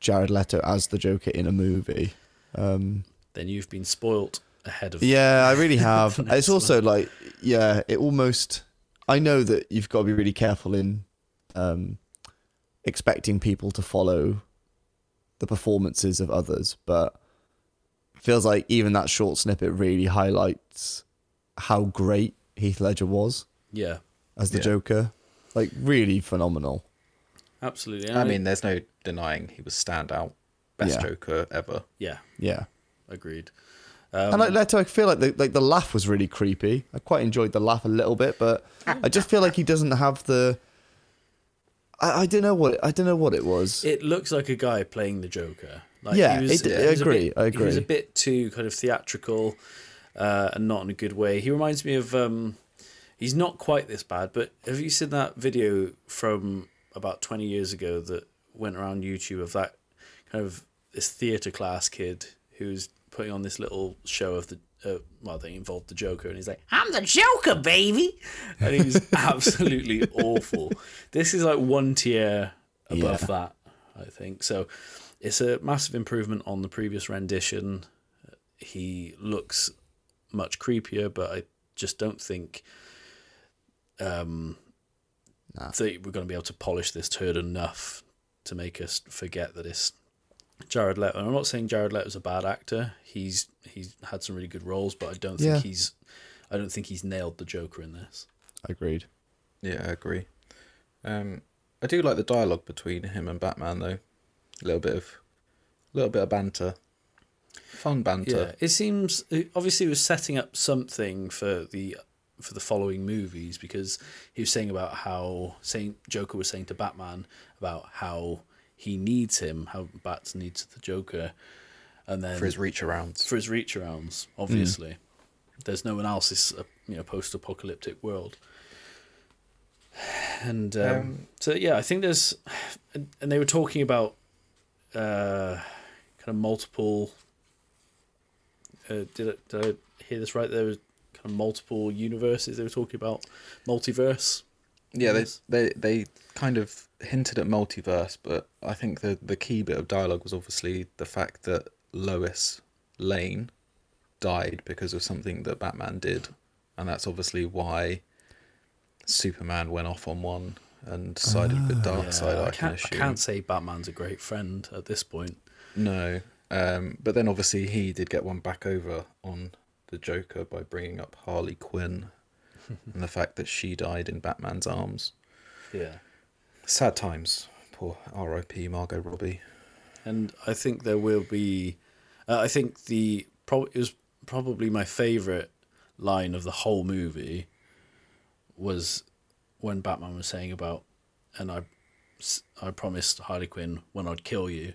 Jared Leto as the Joker in a movie. Um, then you've been spoilt ahead of yeah, I really have. It's also like, yeah, it almost. I know that you've got to be really careful in um, expecting people to follow the performances of others, but feels like even that short snippet really highlights how great Heath Ledger was yeah as the Yeah. Joker. Like really phenomenal. absolutely I mean, there's no denying he was standout, best Yeah. Joker ever. yeah Yeah. agreed and like Leto, I feel like the like the laugh was really creepy. I quite enjoyed the laugh a little bit, but I just feel like he doesn't have the. I, I don't know what I don't know what it was. it looks like a guy playing the Joker like Yeah, he was, it- he I was a agree, bit- I agree. he was a bit too kind of theatrical uh, and not in a good way. He reminds me of um he's not quite this bad but have you seen that video from about 20 years ago that went around youtube of that kind of this theater class kid who's putting on this little show of the uh, well they involved the joker and he's like i'm the joker baby! And he's absolutely awful. This is like one tier above Yeah. that i think. So it's a massive improvement on the previous rendition. He looks much creepier but i just don't think um Nah. that we're going to be able to polish this turd enough to make us forget that it's Jared Leto. And I'm not saying Jared Leto's a bad actor. He's he's had some really good roles, but I don't think Yeah. he's I don't think he's nailed the Joker in this. Agreed. Yeah, I agree. Um, I do like the dialogue between him and Batman though. A little bit of, a little bit of banter, fun banter. Yeah, banter. it seems obviously he was setting up something for the for the following movies because he was saying about how saying Joker was saying to Batman about how he needs him, how Bats needs the Joker, and then for his reach arounds. for his reach arounds. Obviously, there's no one else. It's a you know post-apocalyptic world. and um, Um, so yeah, I think there's, and, and they were talking about uh, kind of multiple. Uh, did, I, did I hear this right? There was kind of multiple universes. They were talking about multiverse. Yeah, they, they they kind of hinted at multiverse, but I think the the key bit of dialogue was obviously the fact that Lois Lane died because of something that Batman did, and that's obviously why Superman went off on one and sided with Darkseid. Yeah, I, I can can't. I can't say Batman's a great friend at this point. No, um, but then obviously he did get one back over on the Joker by bringing up Harley Quinn and the fact that she died in Batman's arms. Yeah. Sad times. Poor R.I.P. Margot Robbie. and I think there will be. Uh, I think the pro- it was probably my favorite line of the whole movie was when Batman was saying about, and I, I promised Harley Quinn when I'd kill you,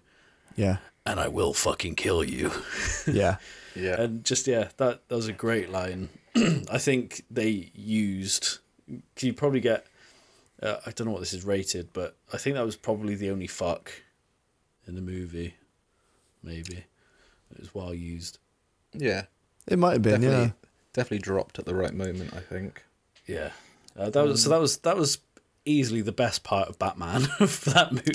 Yeah. And I will fucking kill you. Yeah. Yeah. and just yeah, that that was a great line. I think they used. You probably get. Uh, I don't know what this is rated, but I think that was probably the only fuck in the movie. Maybe it was well used. yeah. It might have been, Definitely, yeah. definitely dropped at the right moment, I think. Yeah, uh, that was so. That was that was easily the best part of Batman of that movie.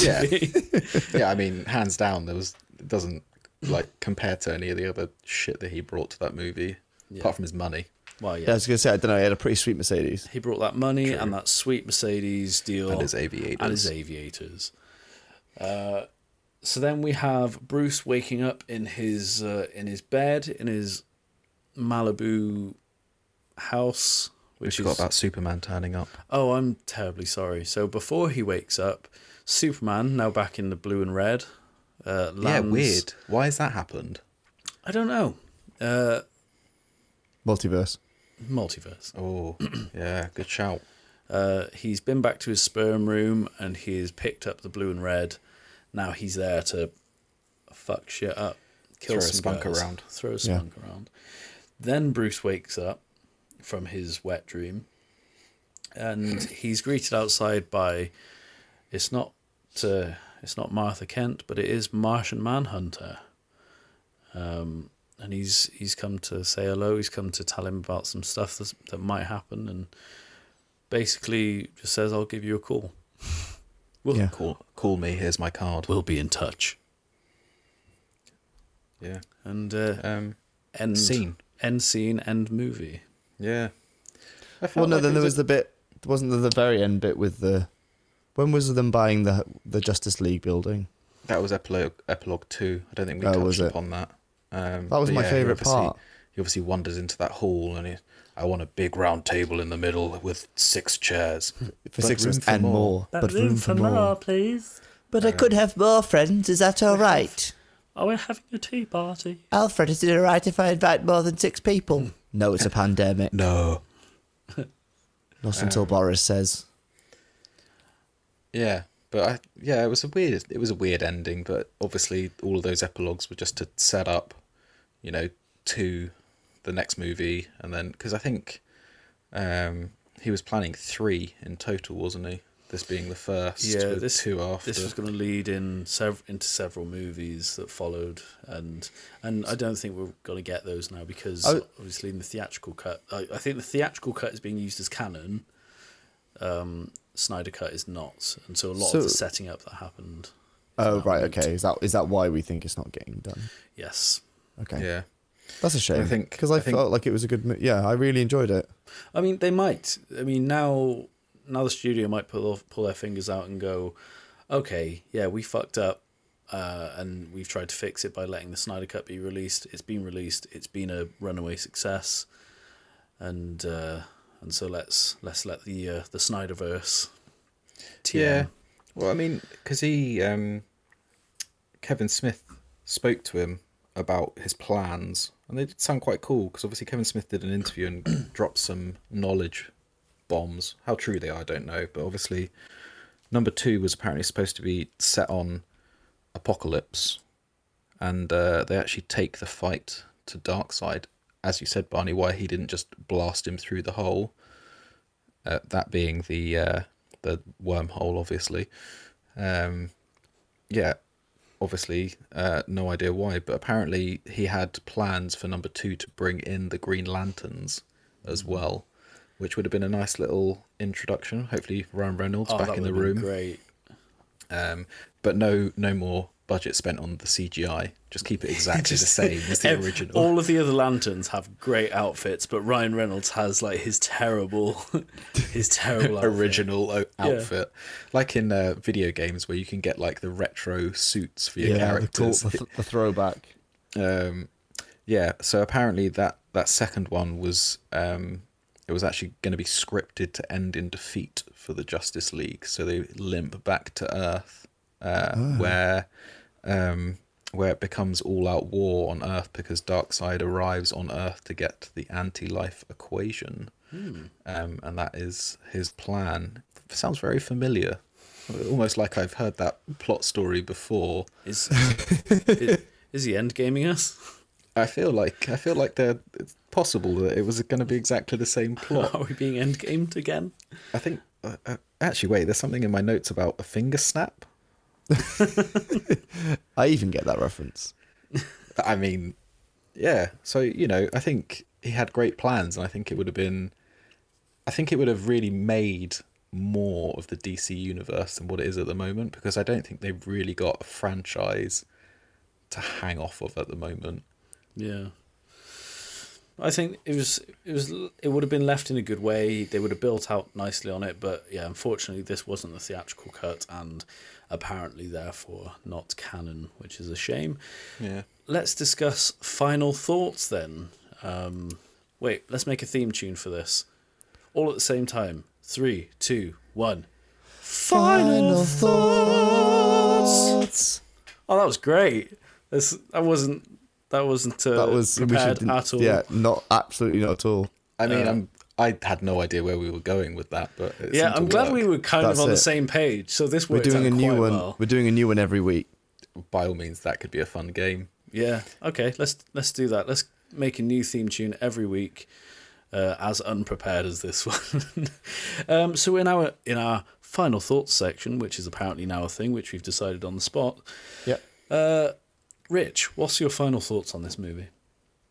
Yeah. yeah, I mean, hands down, there was it doesn't like compare to any of the other shit that he brought to that movie, apart from his money. well, Yeah, I was going to say, I don't know, he had a pretty sweet Mercedes. he brought that money and that sweet Mercedes deal And his aviators. and his aviators. Uh, so then we have Bruce waking up in his uh, in his bed in his Malibu house, We which forgot is about Superman turning up. oh, I'm terribly sorry. So before he wakes up, Superman now back in the blue and red. Uh, Yeah, weird. Why has that happened? I don't know. Uh, Multiverse. multiverse. Oh, yeah, good shout. Uh, he's been back to his sperm room and he has picked up the blue and red. Now he's there to fuck shit up, kill Throw a some spunk girls, around. throw a Yeah. spunk around. Then Bruce wakes up from his wet dream, and he's greeted outside by it's not uh, it's not Martha Kent, but it is Martian Manhunter. Um, and he's he's come to say hello. He's come to tell him about some stuff that that might happen, and basically just says, "I'll give you a call. We'll Yeah. Call, call me. Here's my card. we'll be in touch." Yeah. And uh, Um. end Scene. end scene, end movie. Yeah. Well, no, like then it there was a- the bit, wasn't there the very end bit with the. When was them buying the the Justice League building? that was epilogue epilogue two. I don't think we Oh, touched was it? upon that. Um, That was my yeah, favourite obviously- part. He obviously wanders into that hall and he, I want a big round table in the middle with six chairs. For But six room for and more. more. But room for more. please. But I could have more friends, is that all right? Are we having a tea party? Alfred, is it all right if I invite more than six people? No, it's a pandemic. No. Not until Boris says. Yeah, but I yeah, it was a weird it was a weird ending, but obviously all of those epilogues were just to set up, you know, to the next movie, and then because I think um, he was planning three in total, wasn't he? This being the first, Yeah, with this two after. This was going to lead in sev- into several movies that followed, and and I don't think we're going to get those now because I- obviously in the theatrical cut, I, I think the theatrical cut is being used as canon. Um, Snyder cut is not, and so a lot of the setting up that happened. Oh now right, moved. okay. Is that is that why we think it's not getting done? Yes, Okay, yeah, that's a shame. I think- because I, I think- felt like it was a good. Yeah, I really enjoyed it. I mean they might. I mean now now the studio might pull off, pull their fingers out and go, okay, yeah, we fucked up. Uh, and we've tried to fix it by letting the Snyder Cut be released. It's been released. It's been a runaway success, and uh, and so let's let's let the uh, the Snyderverse. TM. yeah. Well, I mean, because he um, Kevin Smith spoke to him about his plans, and they did sound quite cool. Because obviously Kevin Smith did an interview and dropped some knowledge bombs. How true they are, I don't know. But obviously, number two was apparently supposed to be set on Apokolips, and uh, they actually take the fight to Darkseid, as you said, Barney. Why he didn't just blast him through the hole? Uh, that being the uh, the wormhole, obviously. Um, yeah, obviously, uh, no idea why, but apparently he had plans for number two to bring in the Green Lanterns as Mm. well, which would have been a nice little introduction. Hopefully, Ryan Reynolds Oh, back in the room. Great. Um, but no, no more budget spent on the CGI. Just keep it exactly the same as the Ev- original. All of the other lanterns have great outfits, but Ryan Reynolds has like his terrible, his terrible outfit. original o- outfit, like in uh, video games where you can get like the retro suits for your yeah, characters. the, th- the throwback. um, yeah, so apparently that that second one was um, it was actually going to be scripted to end in defeat for the Justice League. So they limp back to Earth, uh, where um, where it becomes all out war on Earth because Darkseid arrives on Earth to get the anti-life equation, um, and that is his plan. Sounds very familiar. Almost like I've heard that plot story before. Is, is, is he endgaming us? I feel like I feel like they're, it's possible that it was going to be exactly the same plot. Are we being endgamed again? I think uh, uh, actually wait, there's something in my notes about a finger snap. I even get that reference. I mean, yeah. So you know, I think he had great plans, and I think it would have been, I think it would have really made more of the DC universe than what it is at the moment because I don't think they've really got a franchise to hang off of at the moment. Yeah. I think it was it was it would have been left in a good way. They would have built out nicely on it, but yeah, unfortunately, this wasn't the theatrical cut, and apparently, therefore, not canon, which is a shame. Yeah. Let's discuss final thoughts then. Um, wait, let's make a theme tune for this, all at the same time. Three, two, one. Final thoughts. Oh, that was great. This that wasn't that wasn't uh, That was we prepared should, at all. Yeah, not absolutely not at all. I mean, Uh, I'm I had no idea where we were going with that, but it Yeah, I'm glad work. we were kind That's of on it. the same page. So this We're doing out a new one. well. We're doing a new one every week. By all means, that could be a fun game. Yeah. Okay. Let's let's do that. Let's make a new theme tune every week, uh, as unprepared as this one. um, so in our in our final thoughts section, which is apparently now a thing, which we've decided on the spot. Yeah. Uh, Rich, what's your final thoughts on this movie?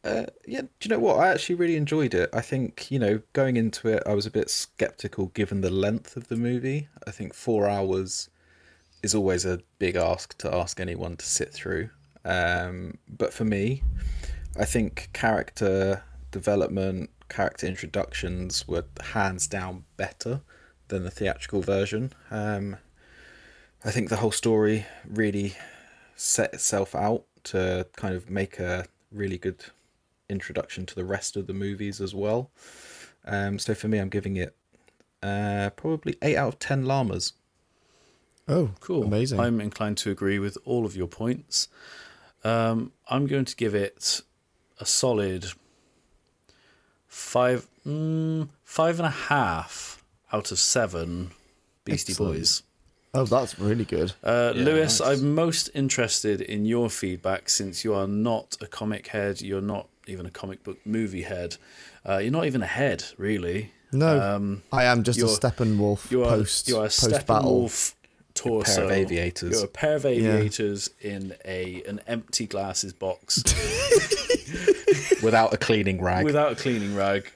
Uh, yeah, do you know what? I actually really enjoyed it. I think, you know, going into it, I was a bit skeptical given the length of the movie. I think four hours is always a big ask to ask anyone to sit through. Um, but for me, I think character development, character introductions were hands down better than the theatrical version. Um, I think the whole story really set itself out to kind of make a really good introduction to the rest of the movies as well. Um, so for me, I'm giving it uh, probably eight out of ten llamas. Oh, Cool. Amazing. I'm inclined to agree with all of your points. Um, I'm going to give it a solid five, mm, five and a half out of seven Beastie Excellent. Boys. oh, that's really good. Uh, Yeah, Lewis, nice. I'm most interested in your feedback since you are not a comic head. You're not even a comic book movie head. Uh, you're not even a head, really. No, Um, I am just a Steppenwolf you are post you are a post battle. Steppenwolf torso. pair of aviators. You're a pair of aviators in a an empty glasses box without a cleaning rag. without a cleaning rag,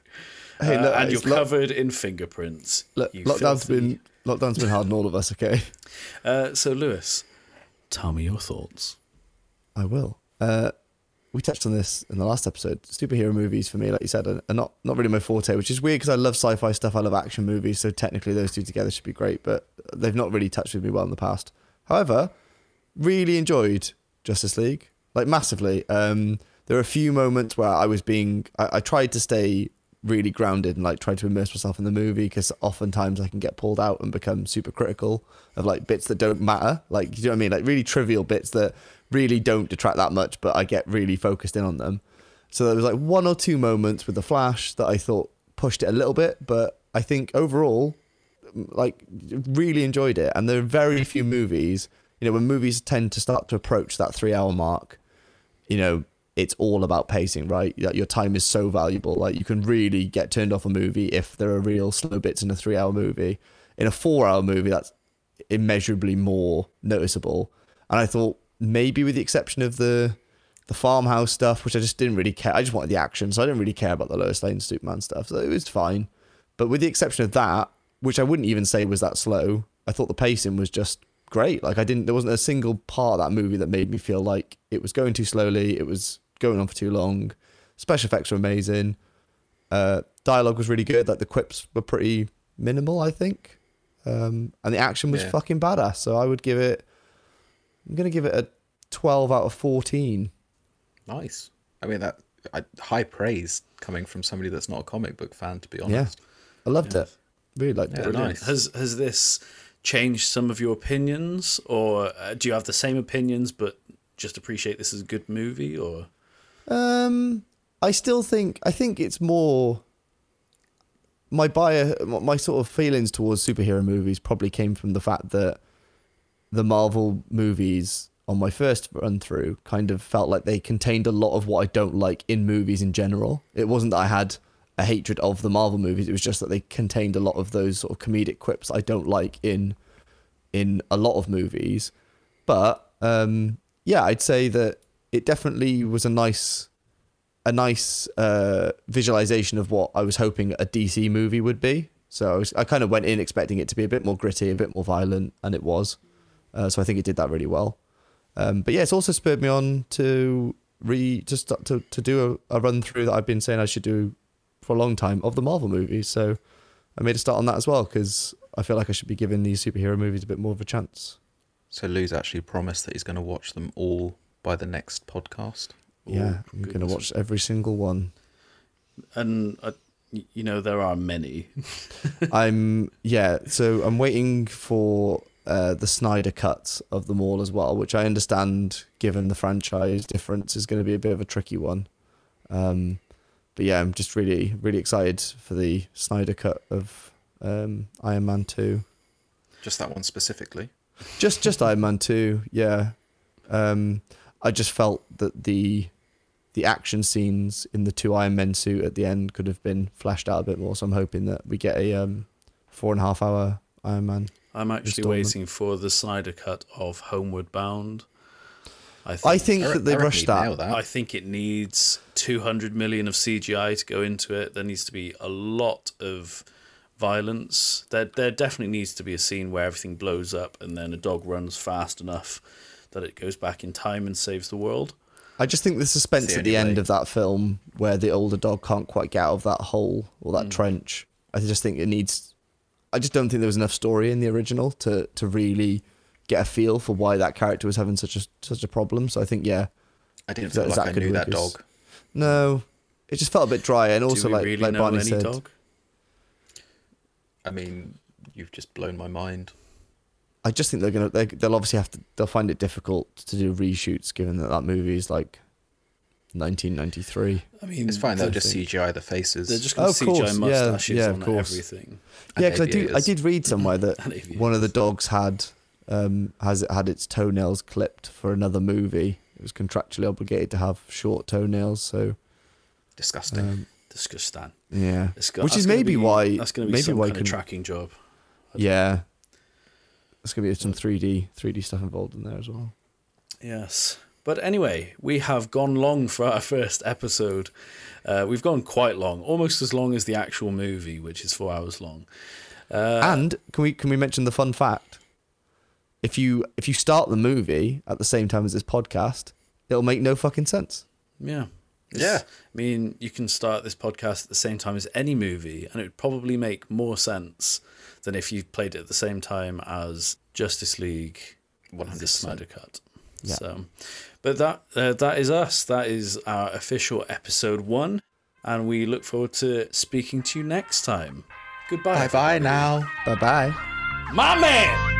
Hey, uh, and you're it's lo- covered in fingerprints. Look, you lockdown's filthy- been lockdown's been hard on all of us. Okay, Uh, so, Lewis, tell me your thoughts. I will. Uh, we touched on this in the last episode. Superhero movies for me, like you said, are, not not really my forte, which is weird because I love sci-fi stuff. I love action movies, so technically those two together should be great. But they've not really touched with me well in the past. However, really enjoyed Justice League, like massively. Um, there are a few moments where I was being, I, I tried to stay really grounded and like try to immerse myself in the movie because oftentimes I can get pulled out and become super critical of like bits that don't matter. Like, you know what I mean? Like really trivial bits that really don't detract that much, but I get really focused in on them. So there was like one or two moments with the Flash that I thought pushed it a little bit, but I think overall, like, really enjoyed it. And there are very few movies, you know, when movies tend to start to approach that three hour mark, you know, it's all about pacing, right? Your time is so valuable. Like you can really get turned off a movie if there are real slow bits in a three hour movie. in a four-hour movie, that's immeasurably more noticeable. And I thought maybe with the exception of the the farmhouse stuff, which I just didn't really care. I just wanted the action, so I didn't really care about the Lois Lane Superman stuff. So it was fine. But with the exception of that, which I wouldn't even say was that slow, I thought the pacing was just great. Like I didn't there wasn't a single part of that movie that made me feel like it was going too slowly, it was going on for too long. Special effects were amazing. Uh, dialogue was really good. Like the quips were pretty minimal, I think. Um, and the action was Yeah. fucking badass. So I would give it. I'm gonna give it a 12 out of 14. Nice. I mean that I, high praise coming from somebody that's not a comic book fan. To be honest. Yeah. I loved it. Really liked Yeah, it. Nice. Has has this changed some of your opinions, or uh, do you have the same opinions but just appreciate this as a good movie? Or Um, I still think I think it's more my bias, my sort of feelings towards superhero movies probably came from the fact that the Marvel movies on my first run through kind of felt like they contained a lot of what I don't like in movies in general. It wasn't that I had a hatred of the Marvel movies; it was just that they contained a lot of those sort of comedic quips I don't like in in a lot of movies. But um, yeah, I'd say that it definitely was a nice a nice uh, visualization of what I was hoping a DC movie would be. So I, was, I kind of went in expecting it to be a bit more gritty, a bit more violent, and it was. Uh, so I think it did that really well. Um, but yeah, it's also spurred me on to re just to to do a, a run through that I've been saying I should do for a long time of the Marvel movies. So I made a start on that as well because I feel like I should be giving these superhero movies a bit more of a chance. So Lou's actually promised that he's going to watch them all by the next podcast. yeah, Ooh, I'm gonna watch every single one. and uh, you know there are many. I'm yeah, so I'm waiting for uh, the Snyder cuts of them all as well, which I understand, given the franchise difference, is going to be a bit of a tricky one. Um, but yeah, I'm just really, really excited for the Snyder cut of um, Iron Man Two. Just that one specifically. Just, just Iron Man Two. Yeah, um, I just felt that the the action scenes in the two Iron Men suit at the end could have been flashed out a bit more. So I'm hoping that we get a um, four and a half hour Iron Man. I'm actually waiting for the Snyder cut of Homeward Bound. I think, I think that they rushed that. nail that. I think it needs 200 million of CGI to go into it. There needs to be a lot of violence. There, there definitely needs to be a scene where everything blows up and then a dog runs fast enough that it goes back in time and saves the world. I just think the suspense the at the end way. of that film, where the older dog can't quite get out of that hole or that trench, I just think it needs. I just don't think there was enough story in the original to to really get a feel for why that character was having such a such a problem. So I think yeah, I didn't feel that- like I knew that dog. no, it just felt a bit dry, and also like really like Barney any said, dog? I mean, you've just blown my mind. I just think they're gonna they, they'll obviously have to they'll find it difficult to do reshoots given that that movie is like 1993. I mean, It's fine. They'll I just think- CGI the faces. They're just Oh, going of to course, CGI yeah, mustaches yeah, of on course. everything. Yeah, because I do I did read somewhere that one of the dogs had um has had its toenails clipped for another movie. It was contractually obligated to have short toenails, so disgusting. um, Disgusting. yeah, It's which that's is maybe be- why that's going to be maybe some why kind of tracking job. yeah, there's gonna be some 3D 3D stuff involved in there as well. Yes. But anyway, we have gone long for our first episode. Uh, we've gone quite long, almost as long as the actual movie, which is four hours long. Uh, and can we can we mention the fun fact? If you if you start the movie at the same time as this podcast, it'll make no fucking sense. yeah. It's- Yeah. I mean, you can start this podcast at the same time as any movie, and it would probably make more sense than if you played it at the same time as Justice League, 100%. Snyder Cut. Yeah. So, but that uh, that is us. That is our official episode one, and we look forward to speaking to you next time. Goodbye. Bye bye now. Bye bye. my man.